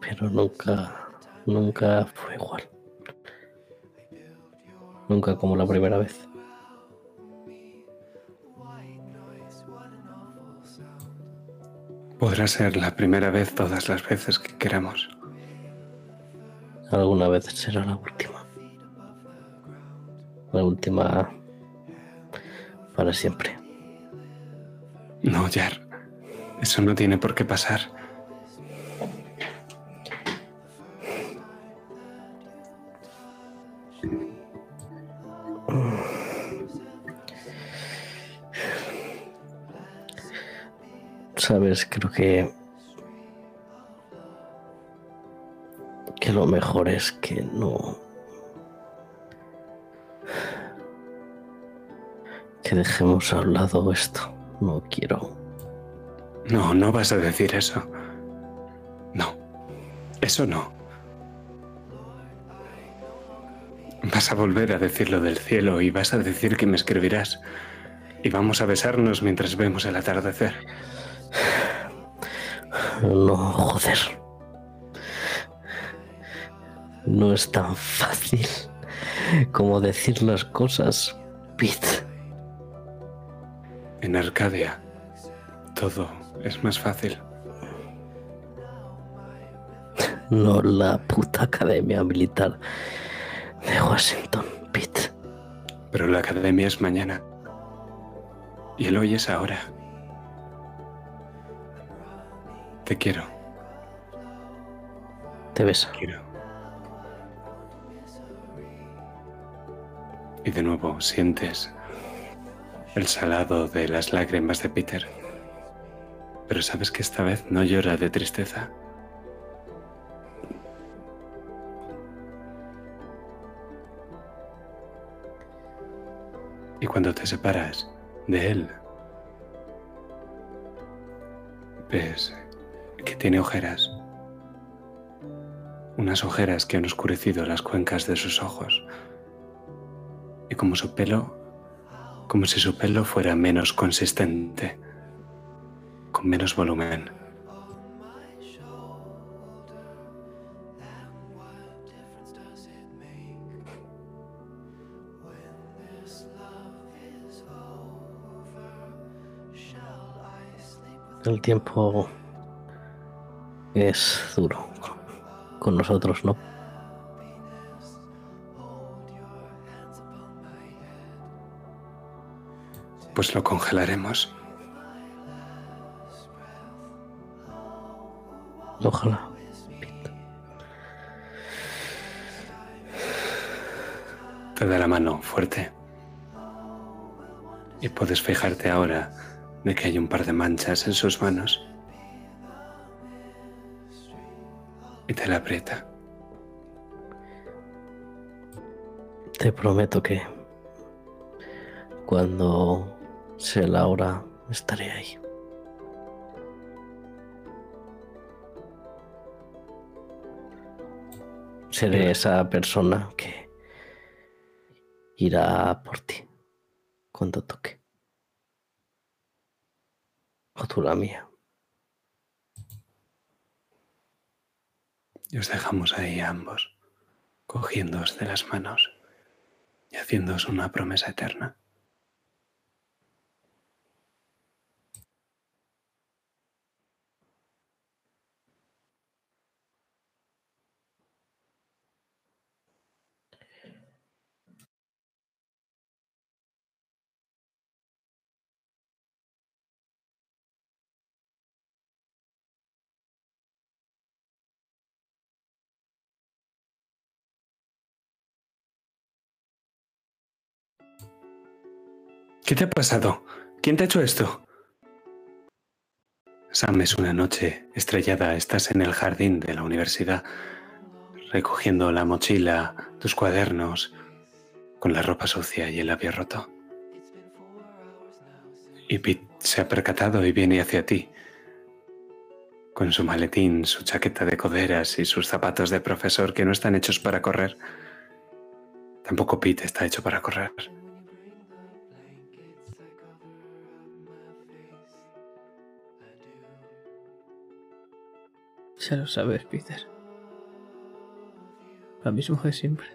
Pero nunca, nunca fue igual. Nunca como la primera vez. Podrá ser la primera vez todas las veces que queramos. Alguna vez será la última. La última para siempre. No, Jar. Eso no tiene por qué pasar. Sabes, creo que que lo mejor es que no que dejemos a un lado esto. No quiero. No, no vas a decir eso. No, eso no. Vas a volver a decir lo del cielo y vas a decir que me escribirás. Y vamos a besarnos mientras vemos el atardecer. No, joder. No es tan fácil como decir las cosas, Pete. En Arcadia, todo es más fácil. No la puta academia militar de Washington, Pete. Pero la academia es mañana. Y el hoy es ahora. Te quiero, Te besa. quiero. Y de nuevo sientes el salado de las lágrimas de Peter. Pero sabes que esta vez no llora de tristeza. Y cuando te separas de él, ves que tiene ojeras. Unas ojeras que han oscurecido las cuencas de sus ojos. Y como su pelo, como si su pelo fuera menos consistente, con menos volumen. El tiempo es duro con nosotros, ¿no? Pues lo congelaremos. Ojalá. Te da la mano fuerte. Y puedes fijarte ahora de que hay un par de manchas en sus manos. Y te la aprieta. Te prometo que cuando sea la hora estaré ahí. Seré esa persona que irá por ti cuando toque. O tú la mía. Y os dejamos ahí ambos. cogiéndoos de las manos y haciéndoos una promesa eterna. ¿Qué te ha pasado? ¿Quién te ha hecho esto? Sam, es una noche estrellada. Estás en el jardín de la universidad, recogiendo la mochila, tus cuadernos, con la ropa sucia y el labio roto. Y Pete se ha percatado y viene hacia ti, con su maletín, su chaqueta de coderas y sus zapatos de profesor que no están hechos para correr. Tampoco Pete está hecho para correr. Ya lo sabes, Peter. Lo mismo de siempre.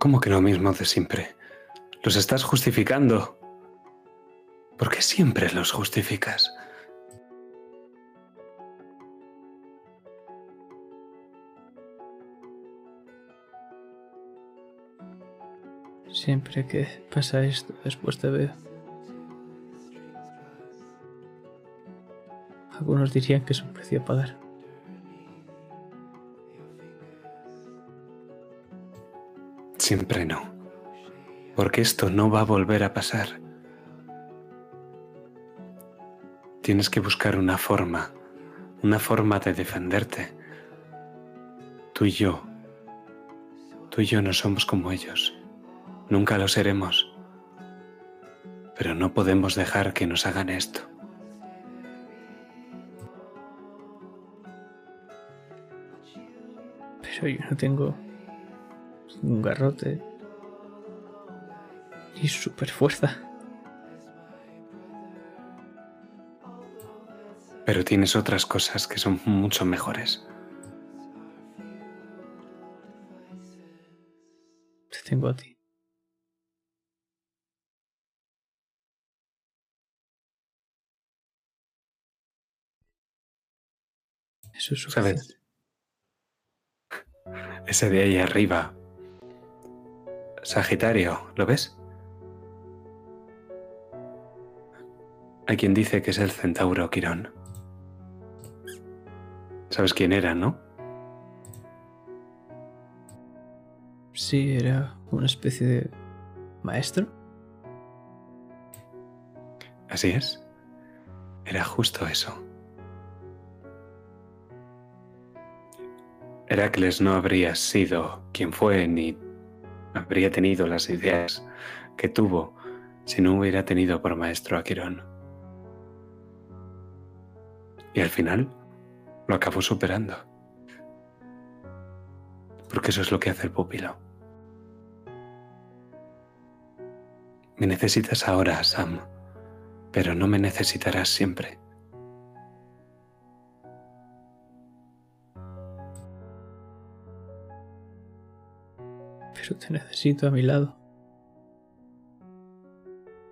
¿Cómo que lo mismo de siempre? Los estás justificando. ¿Por qué siempre los justificas? Siempre que pasa esto, después te veo. Algunos dirían que es un precio a pagar. Siempre no. Porque esto no va a volver a pasar. Tienes que buscar una forma, una forma de defenderte. Tú y yo, tú y yo no somos como ellos. Nunca lo seremos. Pero no podemos dejar que nos hagan esto. Pero yo no tengo un garrote y super fuerza. Pero tienes otras cosas que son mucho mejores. Te tengo a ti. Eso es suficiente. ¿Sabes? Ese de ahí arriba. Sagitario, ¿lo ves? Hay quien dice que es el centauro Quirón. ¿Sabes quién era, no? Sí, era una especie de maestro. Así es. Era justo eso. Heracles no habría sido quien fue ni habría tenido las ideas que tuvo si no hubiera tenido por maestro a Quirón. Y al final lo acabó superando. Porque eso es lo que hace el pupilo. Me necesitas ahora, Sam, pero no me necesitarás siempre. Te necesito a mi lado.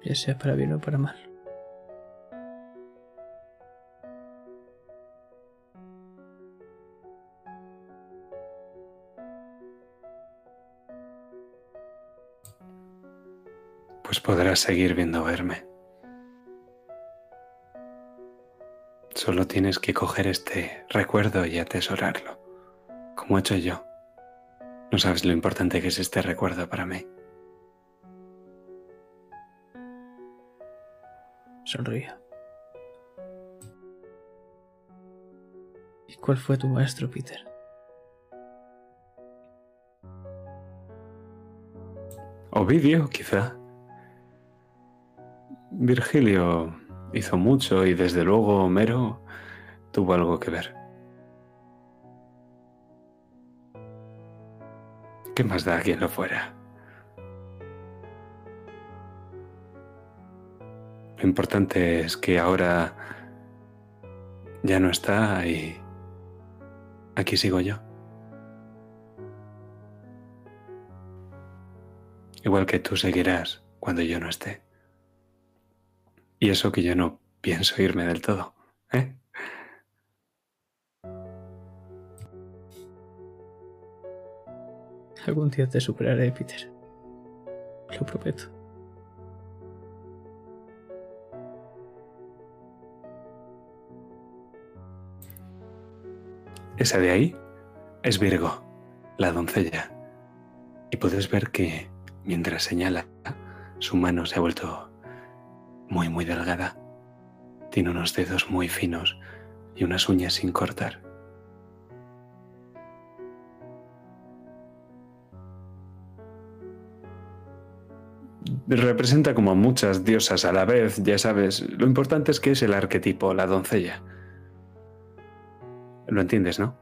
Ya sea para bien o para mal. Pues podrás seguir viendo verme. Solo tienes que coger este recuerdo y atesorarlo, como he hecho yo. No sabes lo importante que es este recuerdo para mí. Sonría. ¿Y cuál fue tu maestro, Peter? Ovidio, quizá. Virgilio hizo mucho y desde luego Homero tuvo algo que ver. ¿Qué más da quien lo fuera? Lo importante es que ahora ya no está y aquí sigo yo. Igual que tú seguirás cuando yo no esté. Y eso que yo no pienso irme del todo, ¿eh? Algún día te superaré, Peter. Lo prometo. Esa de ahí es Virgo, la doncella. Y puedes ver que mientras señala, su mano se ha vuelto muy, muy delgada. Tiene unos dedos muy finos y unas uñas sin cortar. Representa como a muchas diosas a la vez, ya sabes. Lo importante es que es el arquetipo, la doncella. Lo entiendes, ¿no?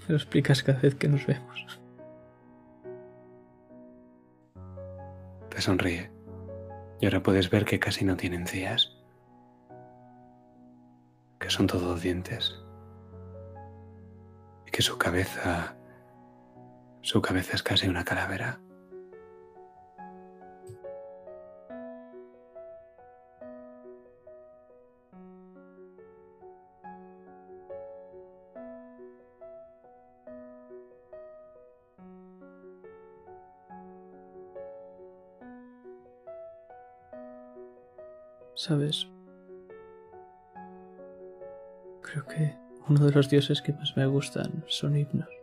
Me lo explicas cada vez que nos vemos. Te sonríe. Y ahora puedes ver que casi no tiene encías. Que son todos dientes. Y que su cabeza... Su cabeza es casi una calavera. ¿Sabes? Creo que uno de los dioses que más me gustan son himnos.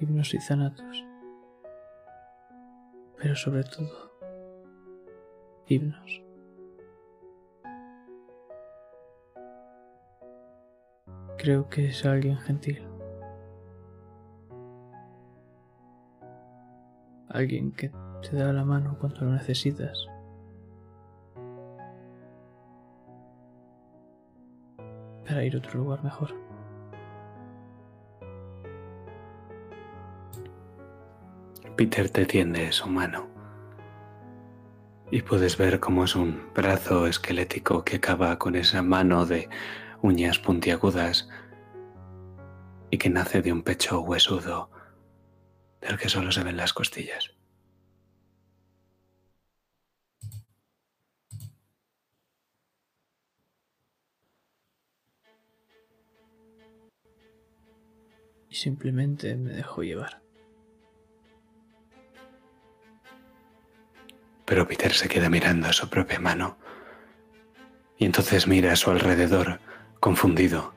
Himnos y zanatos. Pero sobre todo, himnos. Creo que es alguien gentil. Alguien que te da la mano cuando lo necesitas. Para ir a otro lugar mejor. Peter te tiende su mano y puedes ver cómo es un brazo esquelético que acaba con esa mano de uñas puntiagudas y que nace de un pecho huesudo del que solo se ven las costillas. Y simplemente me dejo llevar. Pero Peter se queda mirando a su propia mano y entonces mira a su alrededor, confundido.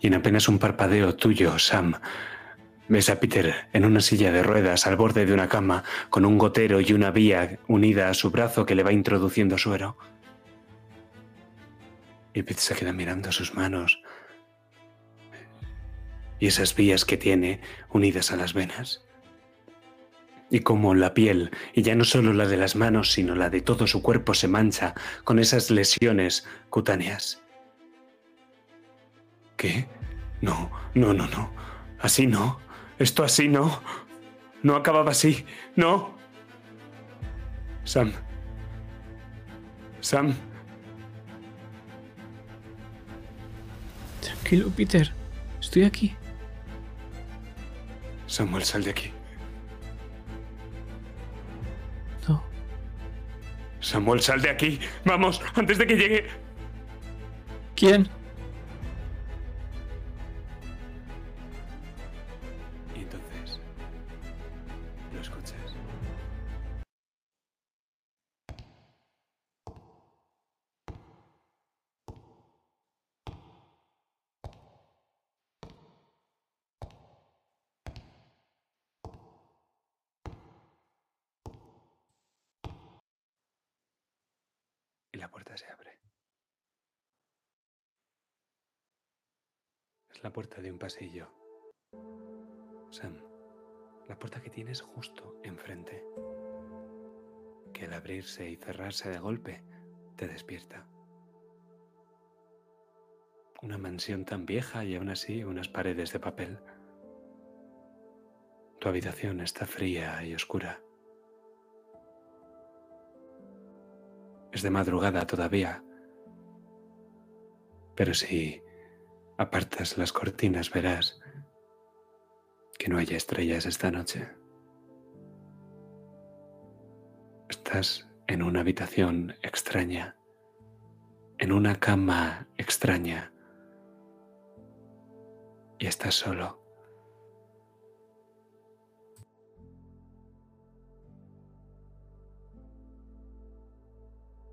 Y en apenas un parpadeo tuyo, Sam, ves a Peter en una silla de ruedas al borde de una cama con un gotero y una vía unida a su brazo que le va introduciendo suero. Y Peter se queda mirando sus manos y esas vías que tiene unidas a las venas y cómo la piel, y ya no solo la de las manos, sino la de todo su cuerpo se mancha con esas lesiones cutáneas. ¿Qué? No, no, no, no. Así no. Esto así no. No acababa así. No. Sam. Sam. Tranquilo, Peter. Estoy aquí. Samuel, sal de aquí. Samuel, sal de aquí. Vamos, antes de que llegue. ¿Quién? Puerta de un pasillo. Sam, la puerta que tienes justo enfrente, que al abrirse y cerrarse de golpe te despierta. Una mansión tan vieja y aún así unas paredes de papel. Tu habitación está fría y oscura. Es de madrugada todavía. Pero si apartas las cortinas verás que no hay estrellas esta noche. Estás en una habitación extraña, en una cama extraña y estás solo.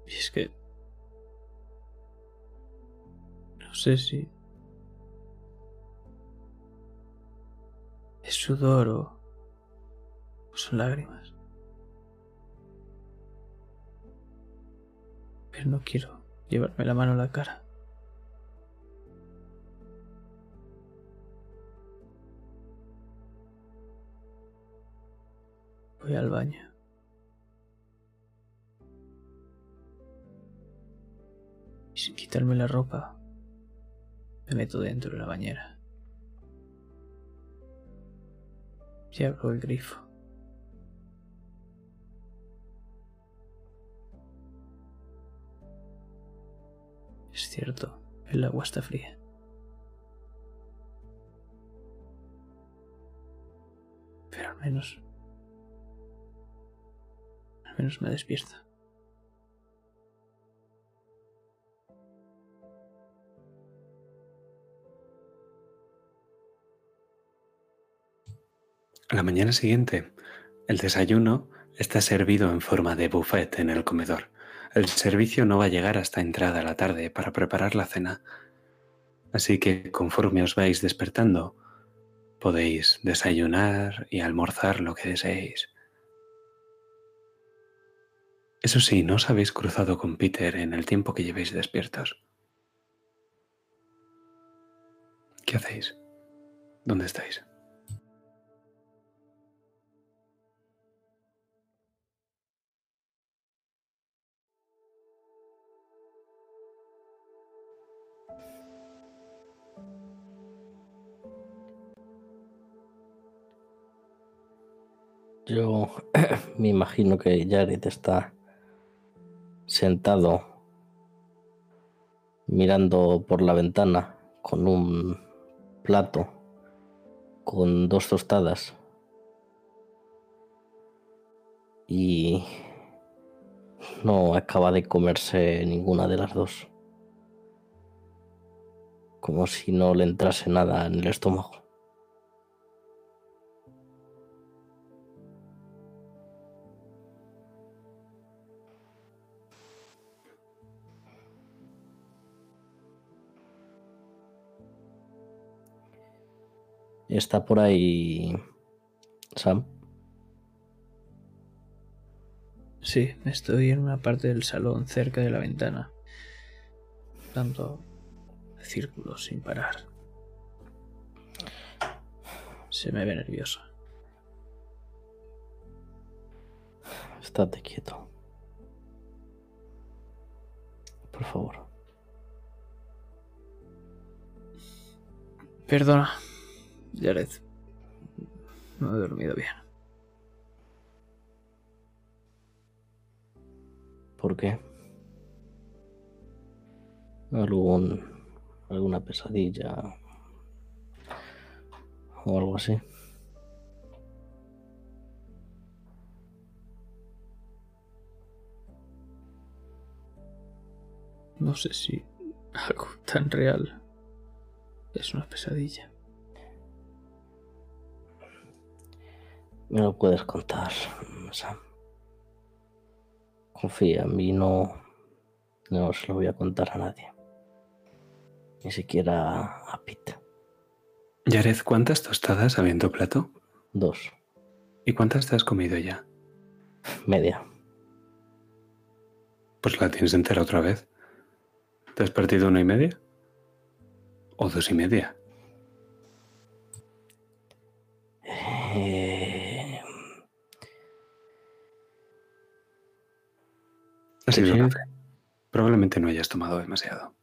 Y es que... No sé si... Es sudor o... o son lágrimas. Pero no quiero llevarme la mano a la cara. Voy al baño. Y sin quitarme la ropa, me meto dentro de la bañera. Y el grifo. Es cierto, el agua está fría. Pero al menos... Al menos me despierta. A la mañana siguiente, el desayuno está servido en forma de buffet en el comedor. El servicio no va a llegar hasta entrada la tarde para preparar la cena. Así que conforme os vais despertando, podéis desayunar y almorzar lo que deseéis. Eso sí, no os habéis cruzado con Peter en el tiempo que llevéis despiertos. ¿Qué hacéis? ¿Dónde estáis? Yo [clears throat] me imagino que Jared está sentado mirando por la ventana con un plato con dos tostadas y no acaba de comerse ninguna de las dos. Como si no le entrase nada en el estómago. Está por ahí Sam. Sí, estoy en una parte del salón cerca de la ventana, dando círculos sin parar. Se me ve nervioso. Estate quieto. Por favor. Perdona, Jared. No he dormido bien. ¿Por qué? ¿Algún, ¿Alguna pesadilla? ¿O algo así? No sé si algo tan real es una pesadilla. Me lo puedes contar, Sam. Confía en mí, no, no se lo voy a contar a nadie. Ni siquiera a Pete. Jared, ¿cuántas tostadas había en tu plato? Dos. ¿Y cuántas te has comido ya? Media. Pues la tienes entera otra vez. ¿Te has partido una y media? ¿O dos y media? Probablemente no hayas tomado demasiado.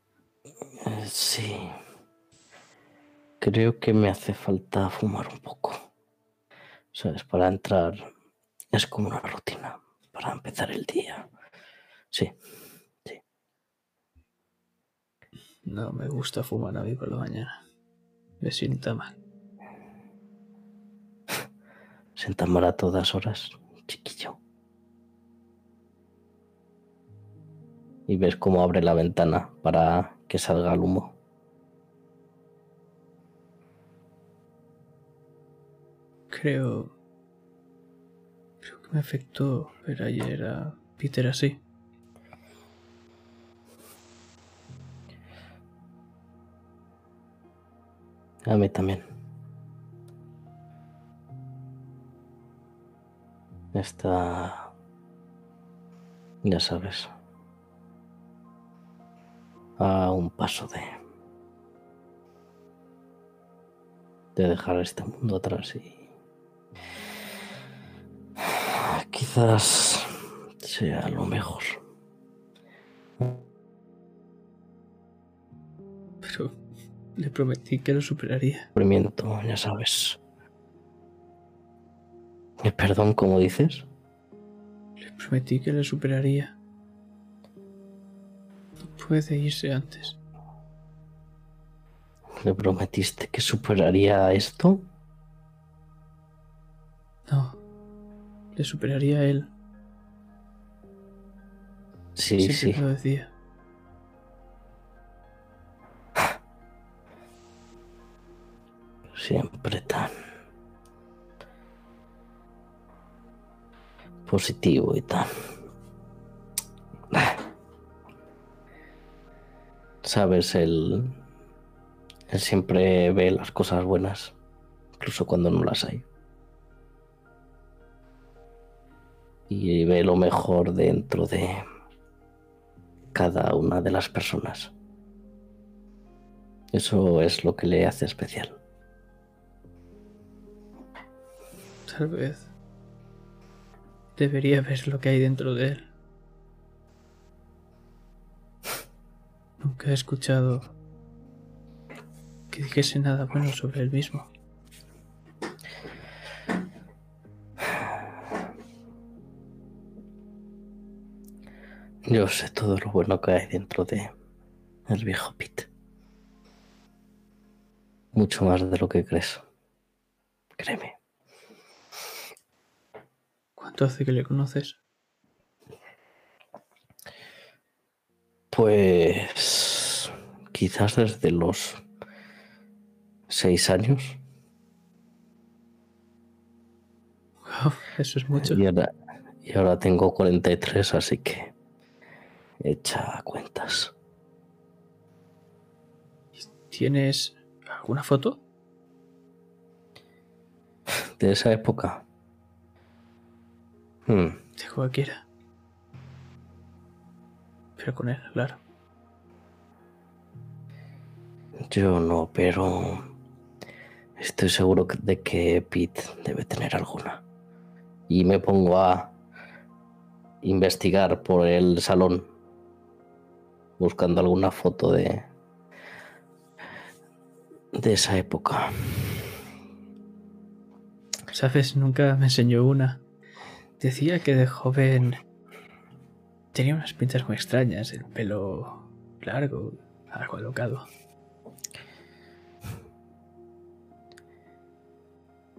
Sí. Creo que me hace falta fumar un poco. ¿Sabes? Para entrar. Es como una rutina. Para empezar el día. Sí. Sí. No me gusta fumar a mí por la mañana. Me sienta mal. [laughs] Sienta mal a todas horas, chiquillo. Y ves cómo abre la ventana para que salga el humo. Creo. Creo que me afectó ver ayer a Peter así. A mí también. Está... Ya sabes. A un paso de... De dejar este mundo atrás y... Quizás sea lo mejor. Pero le prometí que lo superaría. Sufrimiento, ya sabes. Eh, Perdón, ¿cómo dices? Le prometí que le superaría. Puede irse antes. ¿Le prometiste que superaría esto? No. Le superaría a él. Sí, Siempre sí. lo decía. Siempre tan positivo y tan... Sabes, él, siempre ve las cosas buenas, incluso cuando no las hay. Y ve lo mejor dentro de cada una de las personas. Eso es lo que le hace especial. Tal vez. Debería ver lo que hay dentro de él. Nunca he escuchado que dijese nada bueno sobre él mismo. Yo sé todo lo bueno que hay dentro de el viejo Pete. Mucho más de lo que crees. Créeme. ¿Cuánto hace que le conoces? Pues quizás desde los seis años. Wow, eso es mucho. Y ahora, y ahora tengo 43, así que echa cuentas. ¿Tienes alguna foto? De esa época. Hmm, De cualquiera. Con él, claro. Yo no, pero estoy seguro de que Pete debe tener alguna. Y me pongo a investigar por el salón, buscando alguna foto de de esa época. ¿Sabes? Nunca me enseñó una. Decía que de joven tenía unas pintas muy extrañas, el pelo largo, algo alocado.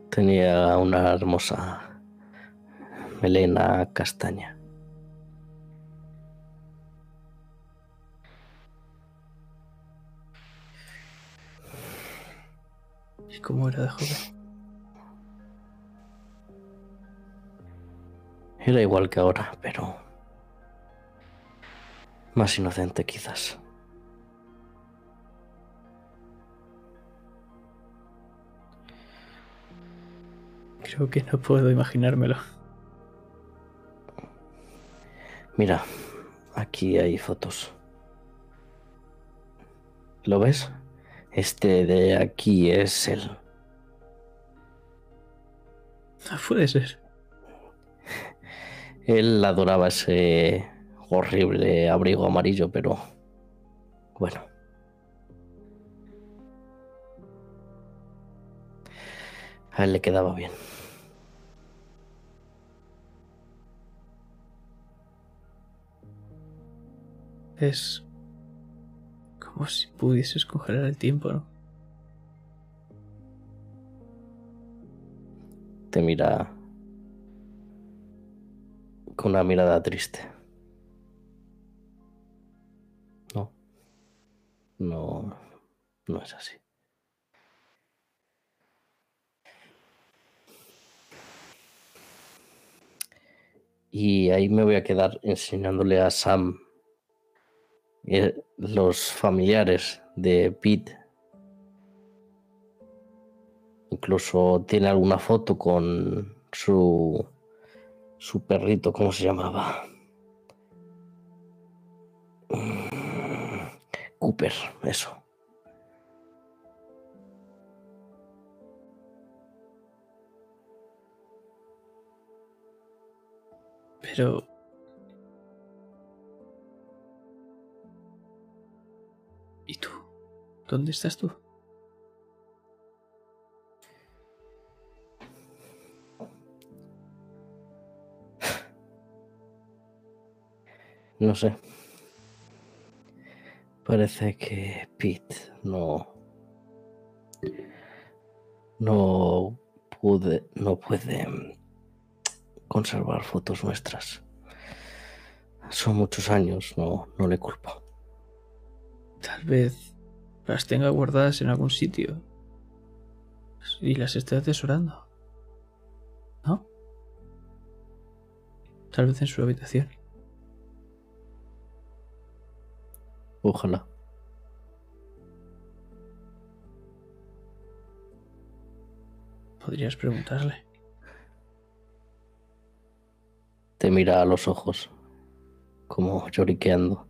Tenía una hermosa melena castaña. ¿Y cómo era de joven? Era igual que ahora, pero más inocente quizás. Creo que no puedo imaginármelo. Mira, aquí hay fotos. ¿Lo ves? Este de aquí es él. No puede ser. Él adoraba ese horrible abrigo amarillo, pero bueno. A él le quedaba bien. Es Como si pudieses congelar el tiempo, ¿no? Te mira con una mirada triste. No. No es así. Y ahí me voy a quedar enseñándole a Sam eh, los familiares de Pete. Incluso tiene alguna foto con su, su perrito, ¿cómo se llamaba? Cooper, eso. Pero... ¿Y tú? ¿Dónde estás tú? No sé. Parece que Pete no. No pude. No puede conservar fotos nuestras. Son muchos años, no, no le culpo. Tal vez las tenga guardadas en algún sitio. Y las esté atesorando. ¿No? Tal vez en su habitación. Ojalá. Podrías preguntarle. Te mira a los ojos, como lloriqueando.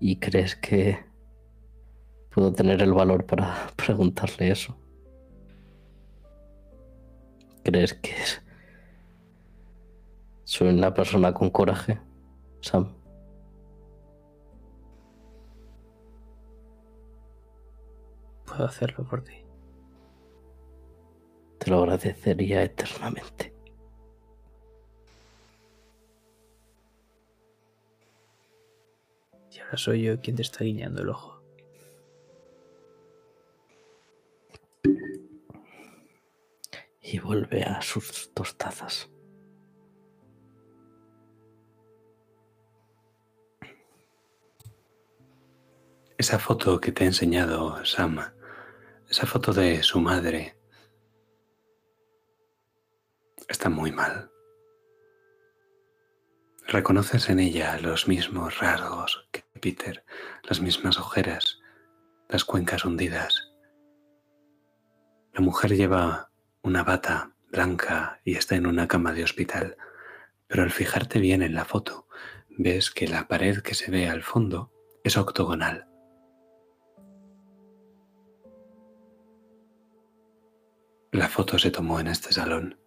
¿Y crees que puedo tener el valor para [laughs] preguntarle eso? ¿Crees que soy una persona con coraje, Sam? Puedo hacerlo por ti. Te lo agradecería eternamente. Y ahora soy yo quien te está guiñando el ojo. Y vuelve a sus dos tazas. Esa foto que te he enseñado, Sam, esa foto de su madre, está muy mal. Reconoces en ella los mismos rasgos que Peter, las mismas ojeras, las cuencas hundidas. La mujer lleva una bata blanca y está en una cama de hospital, pero al fijarte bien en la foto, ves que la pared que se ve al fondo es octogonal. La foto se tomó en este salón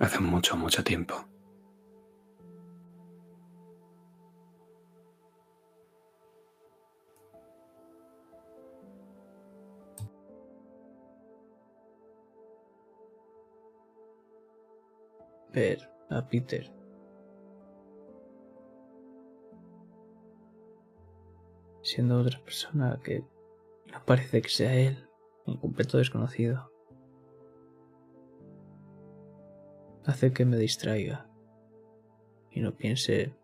hace mucho, mucho tiempo. Ver a Peter. Siendo otra persona que no parece que sea él, un completo desconocido. Hace que me distraiga y no piense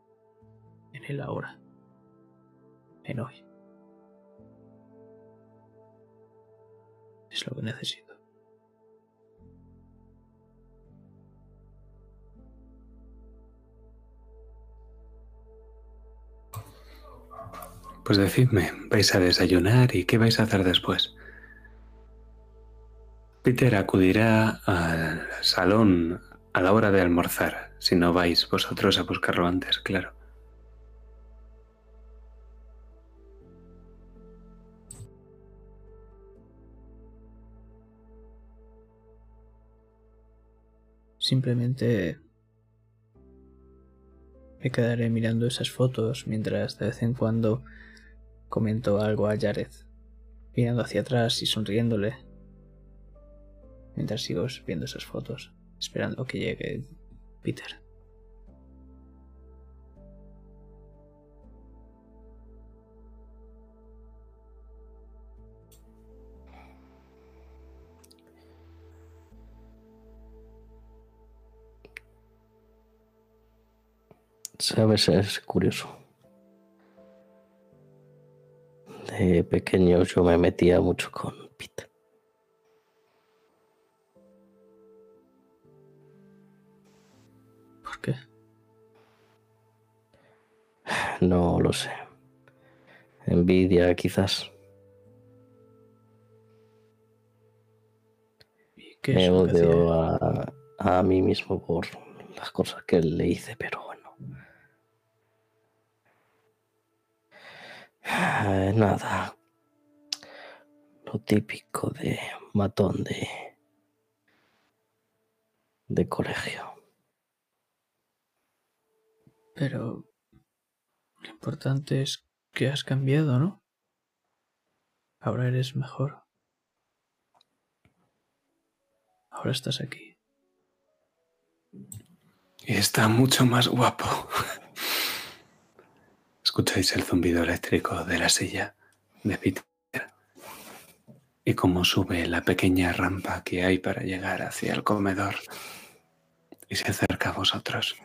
en él ahora, en hoy. Es lo que necesito. Pues decidme, ¿vais a desayunar y qué vais a hacer después? Peter acudirá al salón a la hora de almorzar, si no vais vosotros a buscarlo antes, claro. Simplemente me quedaré mirando esas fotos mientras de vez en cuando comento algo a Jared, mirando hacia atrás y sonriéndole, mientras sigo viendo esas fotos esperando que llegue Peter. Sabes, es curioso. De pequeño yo me metía mucho con Peter. Qué? No lo sé. Envidia, quizás. ¿Y qué Me odio a, a mí mismo por las cosas que le hice, pero bueno. Eh, nada. Lo típico de matón de. de colegio. Pero lo importante es que has cambiado, ¿no? Ahora eres mejor. Ahora estás aquí. Y está mucho más guapo. Escucháis el zumbido eléctrico de la silla de Peter y cómo sube la pequeña rampa que hay para llegar hacia el comedor y se acerca a vosotros.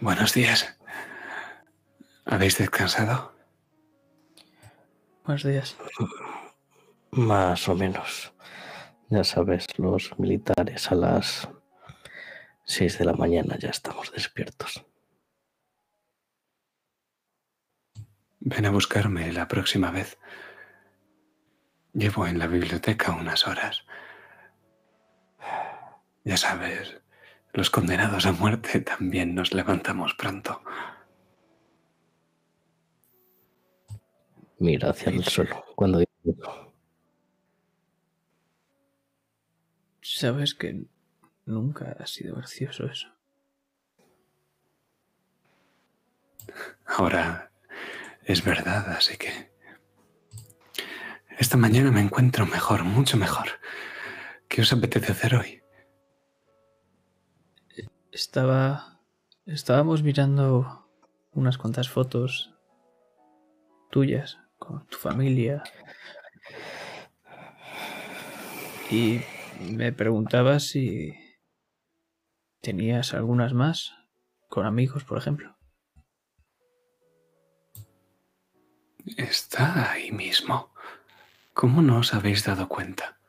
Buenos días. ¿Habéis descansado? Buenos días. Más o menos. Ya sabes, los militares a las 6 de la mañana ya estamos despiertos. Ven a buscarme la próxima vez. Llevo en la biblioteca unas horas. Ya sabes, los condenados a muerte también nos levantamos pronto. Mira hacia el suelo cuando digo eso. Sabes que nunca ha sido gracioso eso. Ahora es verdad, así que... Esta mañana me encuentro mejor, mucho mejor. ¿Qué os apetece hacer hoy? Estaba. Estábamos mirando unas cuantas fotos tuyas con tu familia. Y me preguntaba si tenías algunas más con amigos, por ejemplo. Está ahí mismo. ¿Cómo no os habéis dado cuenta?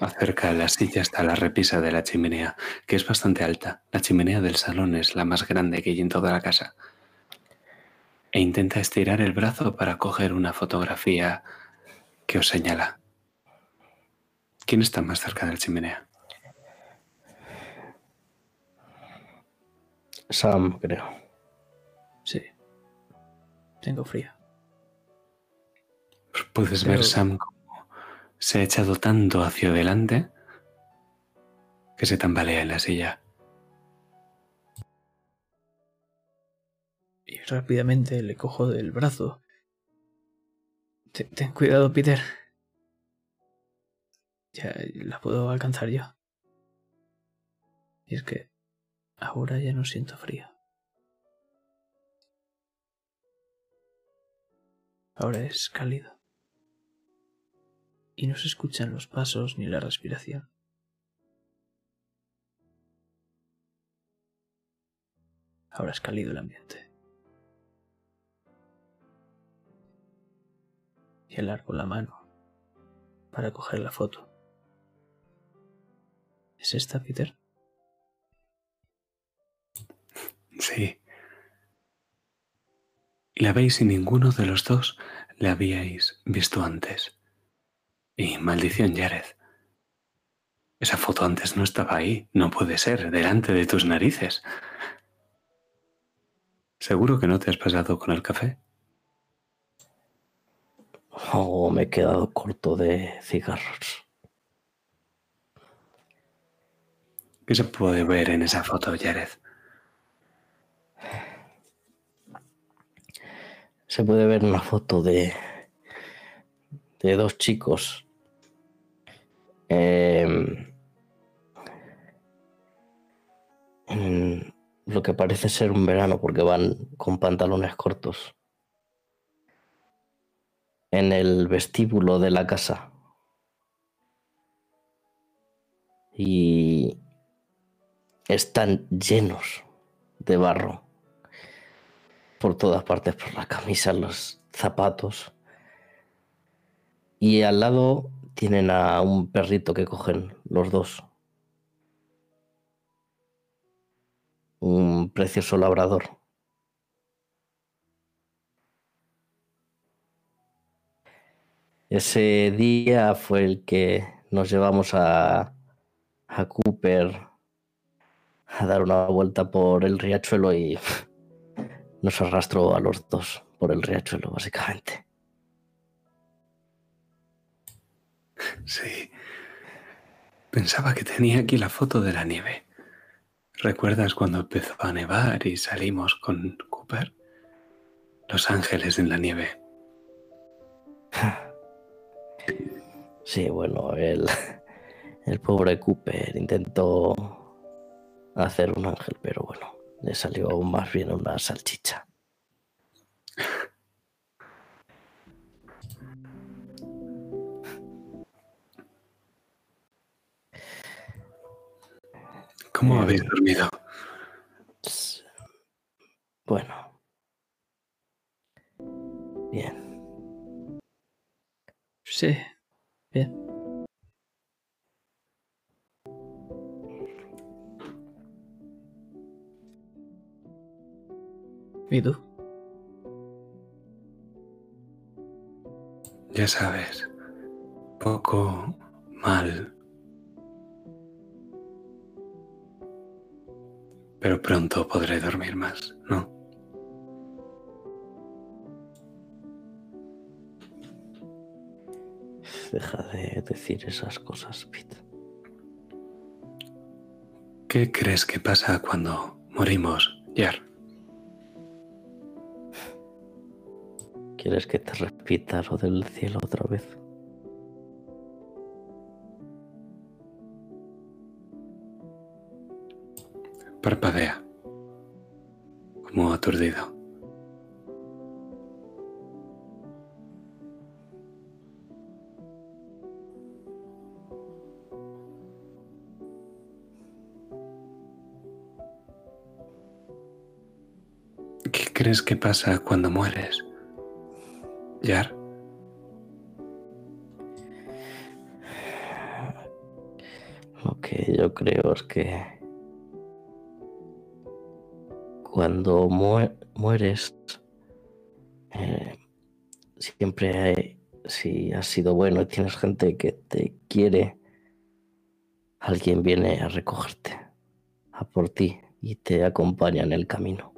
Acerca la silla hasta la repisa de la chimenea, que es bastante alta. La chimenea del salón es la más grande que hay en toda la casa. E intenta estirar el brazo para coger una fotografía que os señala. ¿Quién está más cerca de la chimenea? Sam, creo. Sí. Tengo frío. Pues puedes Pero- ver Sam como se ha echado tanto hacia adelante que se tambalea en la silla. Y rápidamente le cojo del brazo. Te- Ten cuidado, Peter. Ya la puedo alcanzar yo. Y es que ahora ya no siento frío. Ahora es cálido. Y no se escuchan los pasos ni la respiración. Ahora es cálido el ambiente. Y alargo la mano para coger la foto. ¿Es esta, Peter? Sí. La veis y ninguno de los dos la habíais visto antes. Y maldición, Jared. Esa foto antes no estaba ahí. No puede ser, delante de tus narices. ¿Seguro que no te has pasado con el café? Oh, me he quedado corto de cigarros. ¿Qué se puede ver en esa foto, Jared? Se puede ver una foto de, de dos chicos. Em, en lo que parece ser un verano porque van con pantalones cortos. En el vestíbulo de la casa. Y están llenos de barro por todas partes, por la camisa, los zapatos. Y al lado tienen a un perrito que cogen los dos. Un precioso labrador. Ese día fue el que nos llevamos a, a Cooper a dar una vuelta por el riachuelo y [laughs] nos arrastró a los dos por el riachuelo, básicamente. Sí. Pensaba que tenía aquí la foto de la nieve. ¿Recuerdas cuando empezó a nevar y salimos con Cooper? Los ángeles en la nieve. [laughs] Sí, bueno, el, el pobre Cooper intentó hacer un ángel, pero bueno, le salió más bien una salchicha. ¿Cómo habéis dormido? Bueno. Bien. Sí, bien. ¿Y tú? Ya sabes, poco mal. Pero pronto podré dormir más, ¿no? Deja de decir esas cosas, Pete. ¿Qué crees que pasa cuando morimos, Jar? ¿Quieres que te repita lo del cielo otra vez? Parpadea, como aturdido. ¿Qué crees que pasa cuando mueres? Yar, Lo que yo creo es que cuando mue- mueres, eh, siempre hay, si has sido bueno y tienes gente que te quiere, alguien viene a recogerte, a por ti y te acompaña en el camino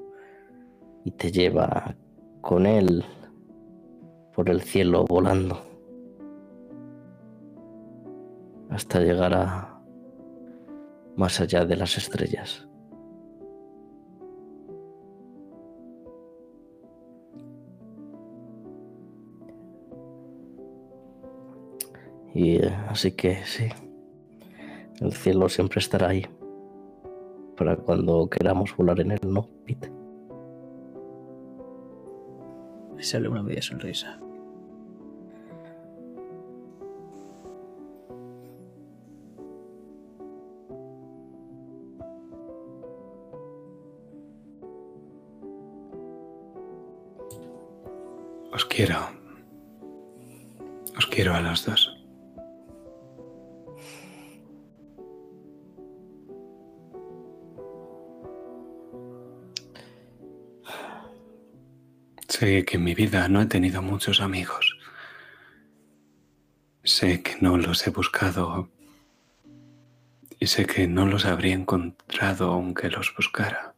y te lleva con él por el cielo volando hasta llegar a más allá de las estrellas. Y eh, así que sí, el cielo siempre estará ahí para cuando queramos volar en él, ¿no, Pete? Me sale una media sonrisa. os quiero. Os quiero a los dos. Sé que en mi vida no he tenido muchos amigos. Sé que no los he buscado y sé que no los habría encontrado aunque los buscara.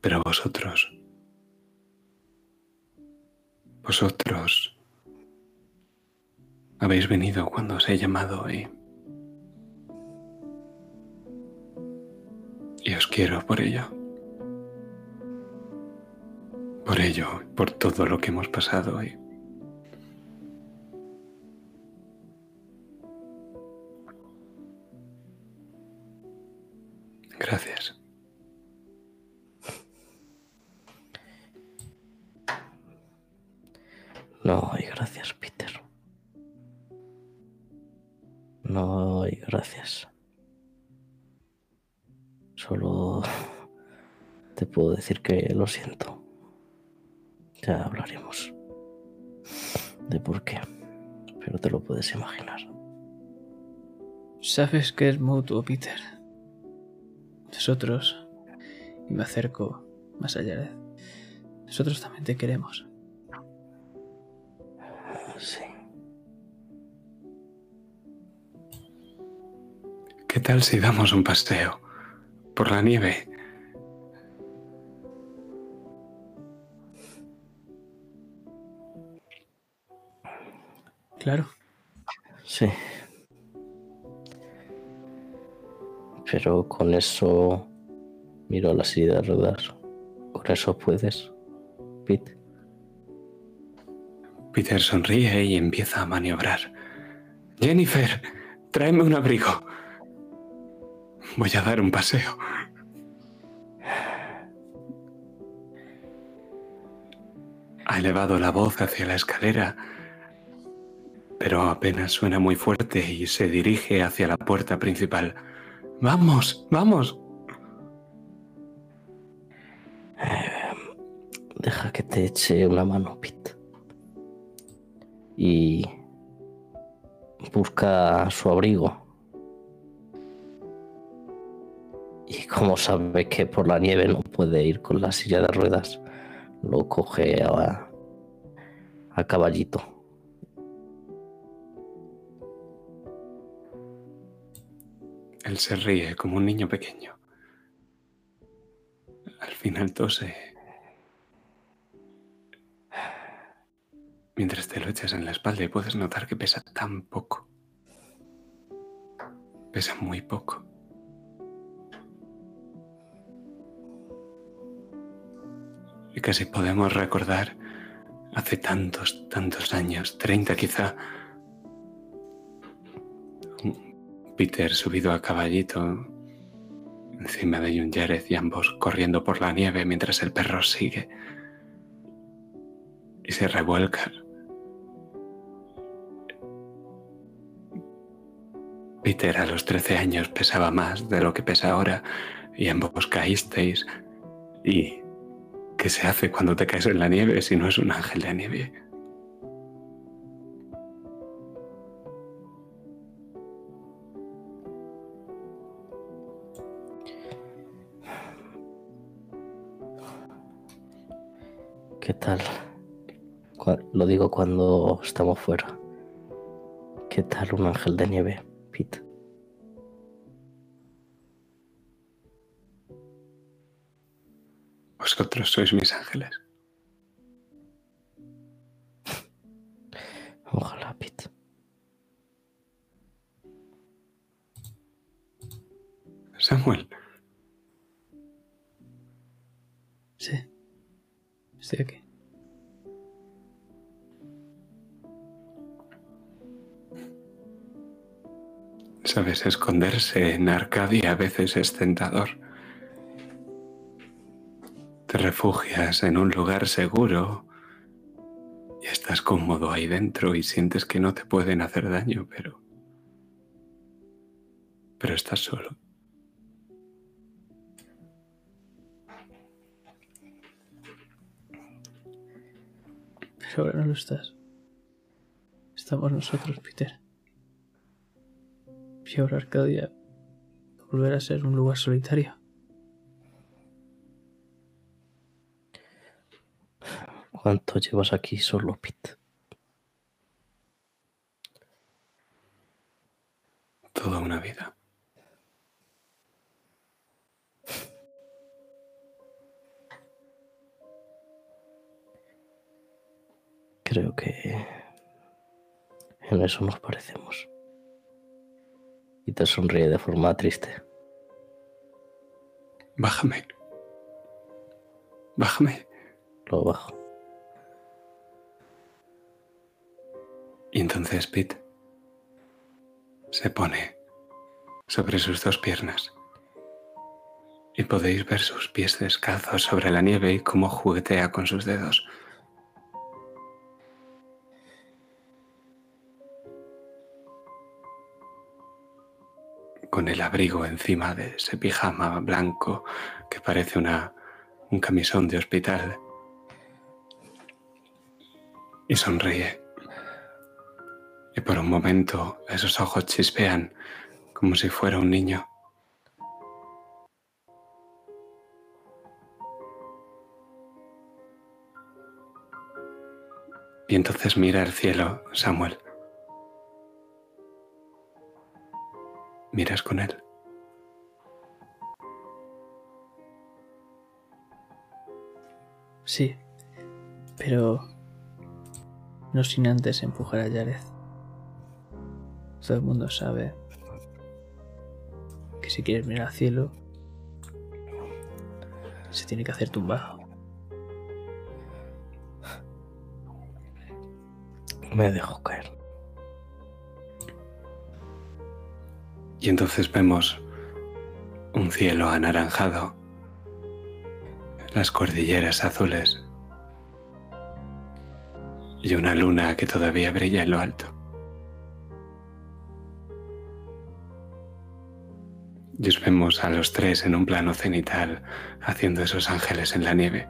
Pero vosotros, vosotros habéis venido cuando os he llamado y, y os quiero por ello. Por ello, por todo lo que hemos pasado hoy. Gracias. No hay gracias, Peter. No hay gracias. Solo te puedo decir que lo siento. Ya hablaremos de por qué, pero te lo puedes imaginar. Sabes que es mutuo, Peter. Nosotros, y me acerco más allá de... Nosotros también te queremos. Sí. ¿Qué tal si damos un paseo por la nieve? Claro. Sí. Pero con eso miro a la silla de ruedas. Con eso puedes, Pete. Peter sonríe y empieza a maniobrar. Jennifer, tráeme un abrigo. Voy a dar un paseo. Ha elevado la voz hacia la escalera, pero apenas suena muy fuerte y se dirige hacia la puerta principal. Vamos, vamos. Deja que te eche una mano, Pete. Y busca su abrigo. Y como sabe que por la nieve no puede ir con la silla de ruedas, lo coge a, a caballito. Él se ríe como un niño pequeño. Al final tose. Mientras te lo echas en la espalda y puedes notar que pesa tan poco. Pesa muy poco. Y casi podemos recordar hace tantos, tantos años, 30 quizá, Peter subido a caballito encima de Jared y ambos corriendo por la nieve mientras el perro sigue y se revuelca. Peter a los 13 años pesaba más de lo que pesa ahora y ambos caísteis. ¿Y qué se hace cuando te caes en la nieve si no es un ángel de nieve? ¿Qué tal? Lo digo cuando estamos fuera. ¿Qué tal un ángel de nieve, Pete? Vosotros sois mis ángeles. [laughs] Ojalá, Pete. Samuel, Sí. Estoy aquí. Sabes, esconderse en Arcadia a veces es tentador. Te refugias en un lugar seguro y estás cómodo ahí dentro y sientes que no te pueden hacer daño, pero... Pero estás solo. Pero ahora no lo estás. Estamos nosotros, Peter. Y ahora Arcadia volverá a ser un lugar solitario. ¿Cuánto llevas aquí solo, Pete? Toda una vida. Creo que en eso nos parecemos. Y te sonríe de forma triste. Bájame. Bájame. Lo bajo. Y entonces Pete se pone sobre sus dos piernas. Y podéis ver sus pies descalzos sobre la nieve y cómo juguetea con sus dedos. Con el abrigo encima de ese pijama blanco que parece una, un camisón de hospital. Y sonríe. Y por un momento esos ojos chispean como si fuera un niño. Y entonces mira el cielo, Samuel. Miras con él. Sí, pero no sin antes empujar a Jared. Todo el mundo sabe que si quieres mirar al cielo, se tiene que hacer tumbado. Me dejo caer. Y entonces vemos un cielo anaranjado, las cordilleras azules y una luna que todavía brilla en lo alto. Y os vemos a los tres en un plano cenital haciendo esos ángeles en la nieve.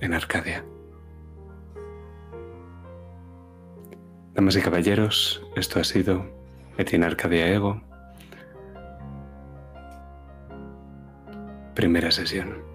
En Arcadia. Damas y caballeros, esto ha sido Etin Arcadia Ego. Primera sesión.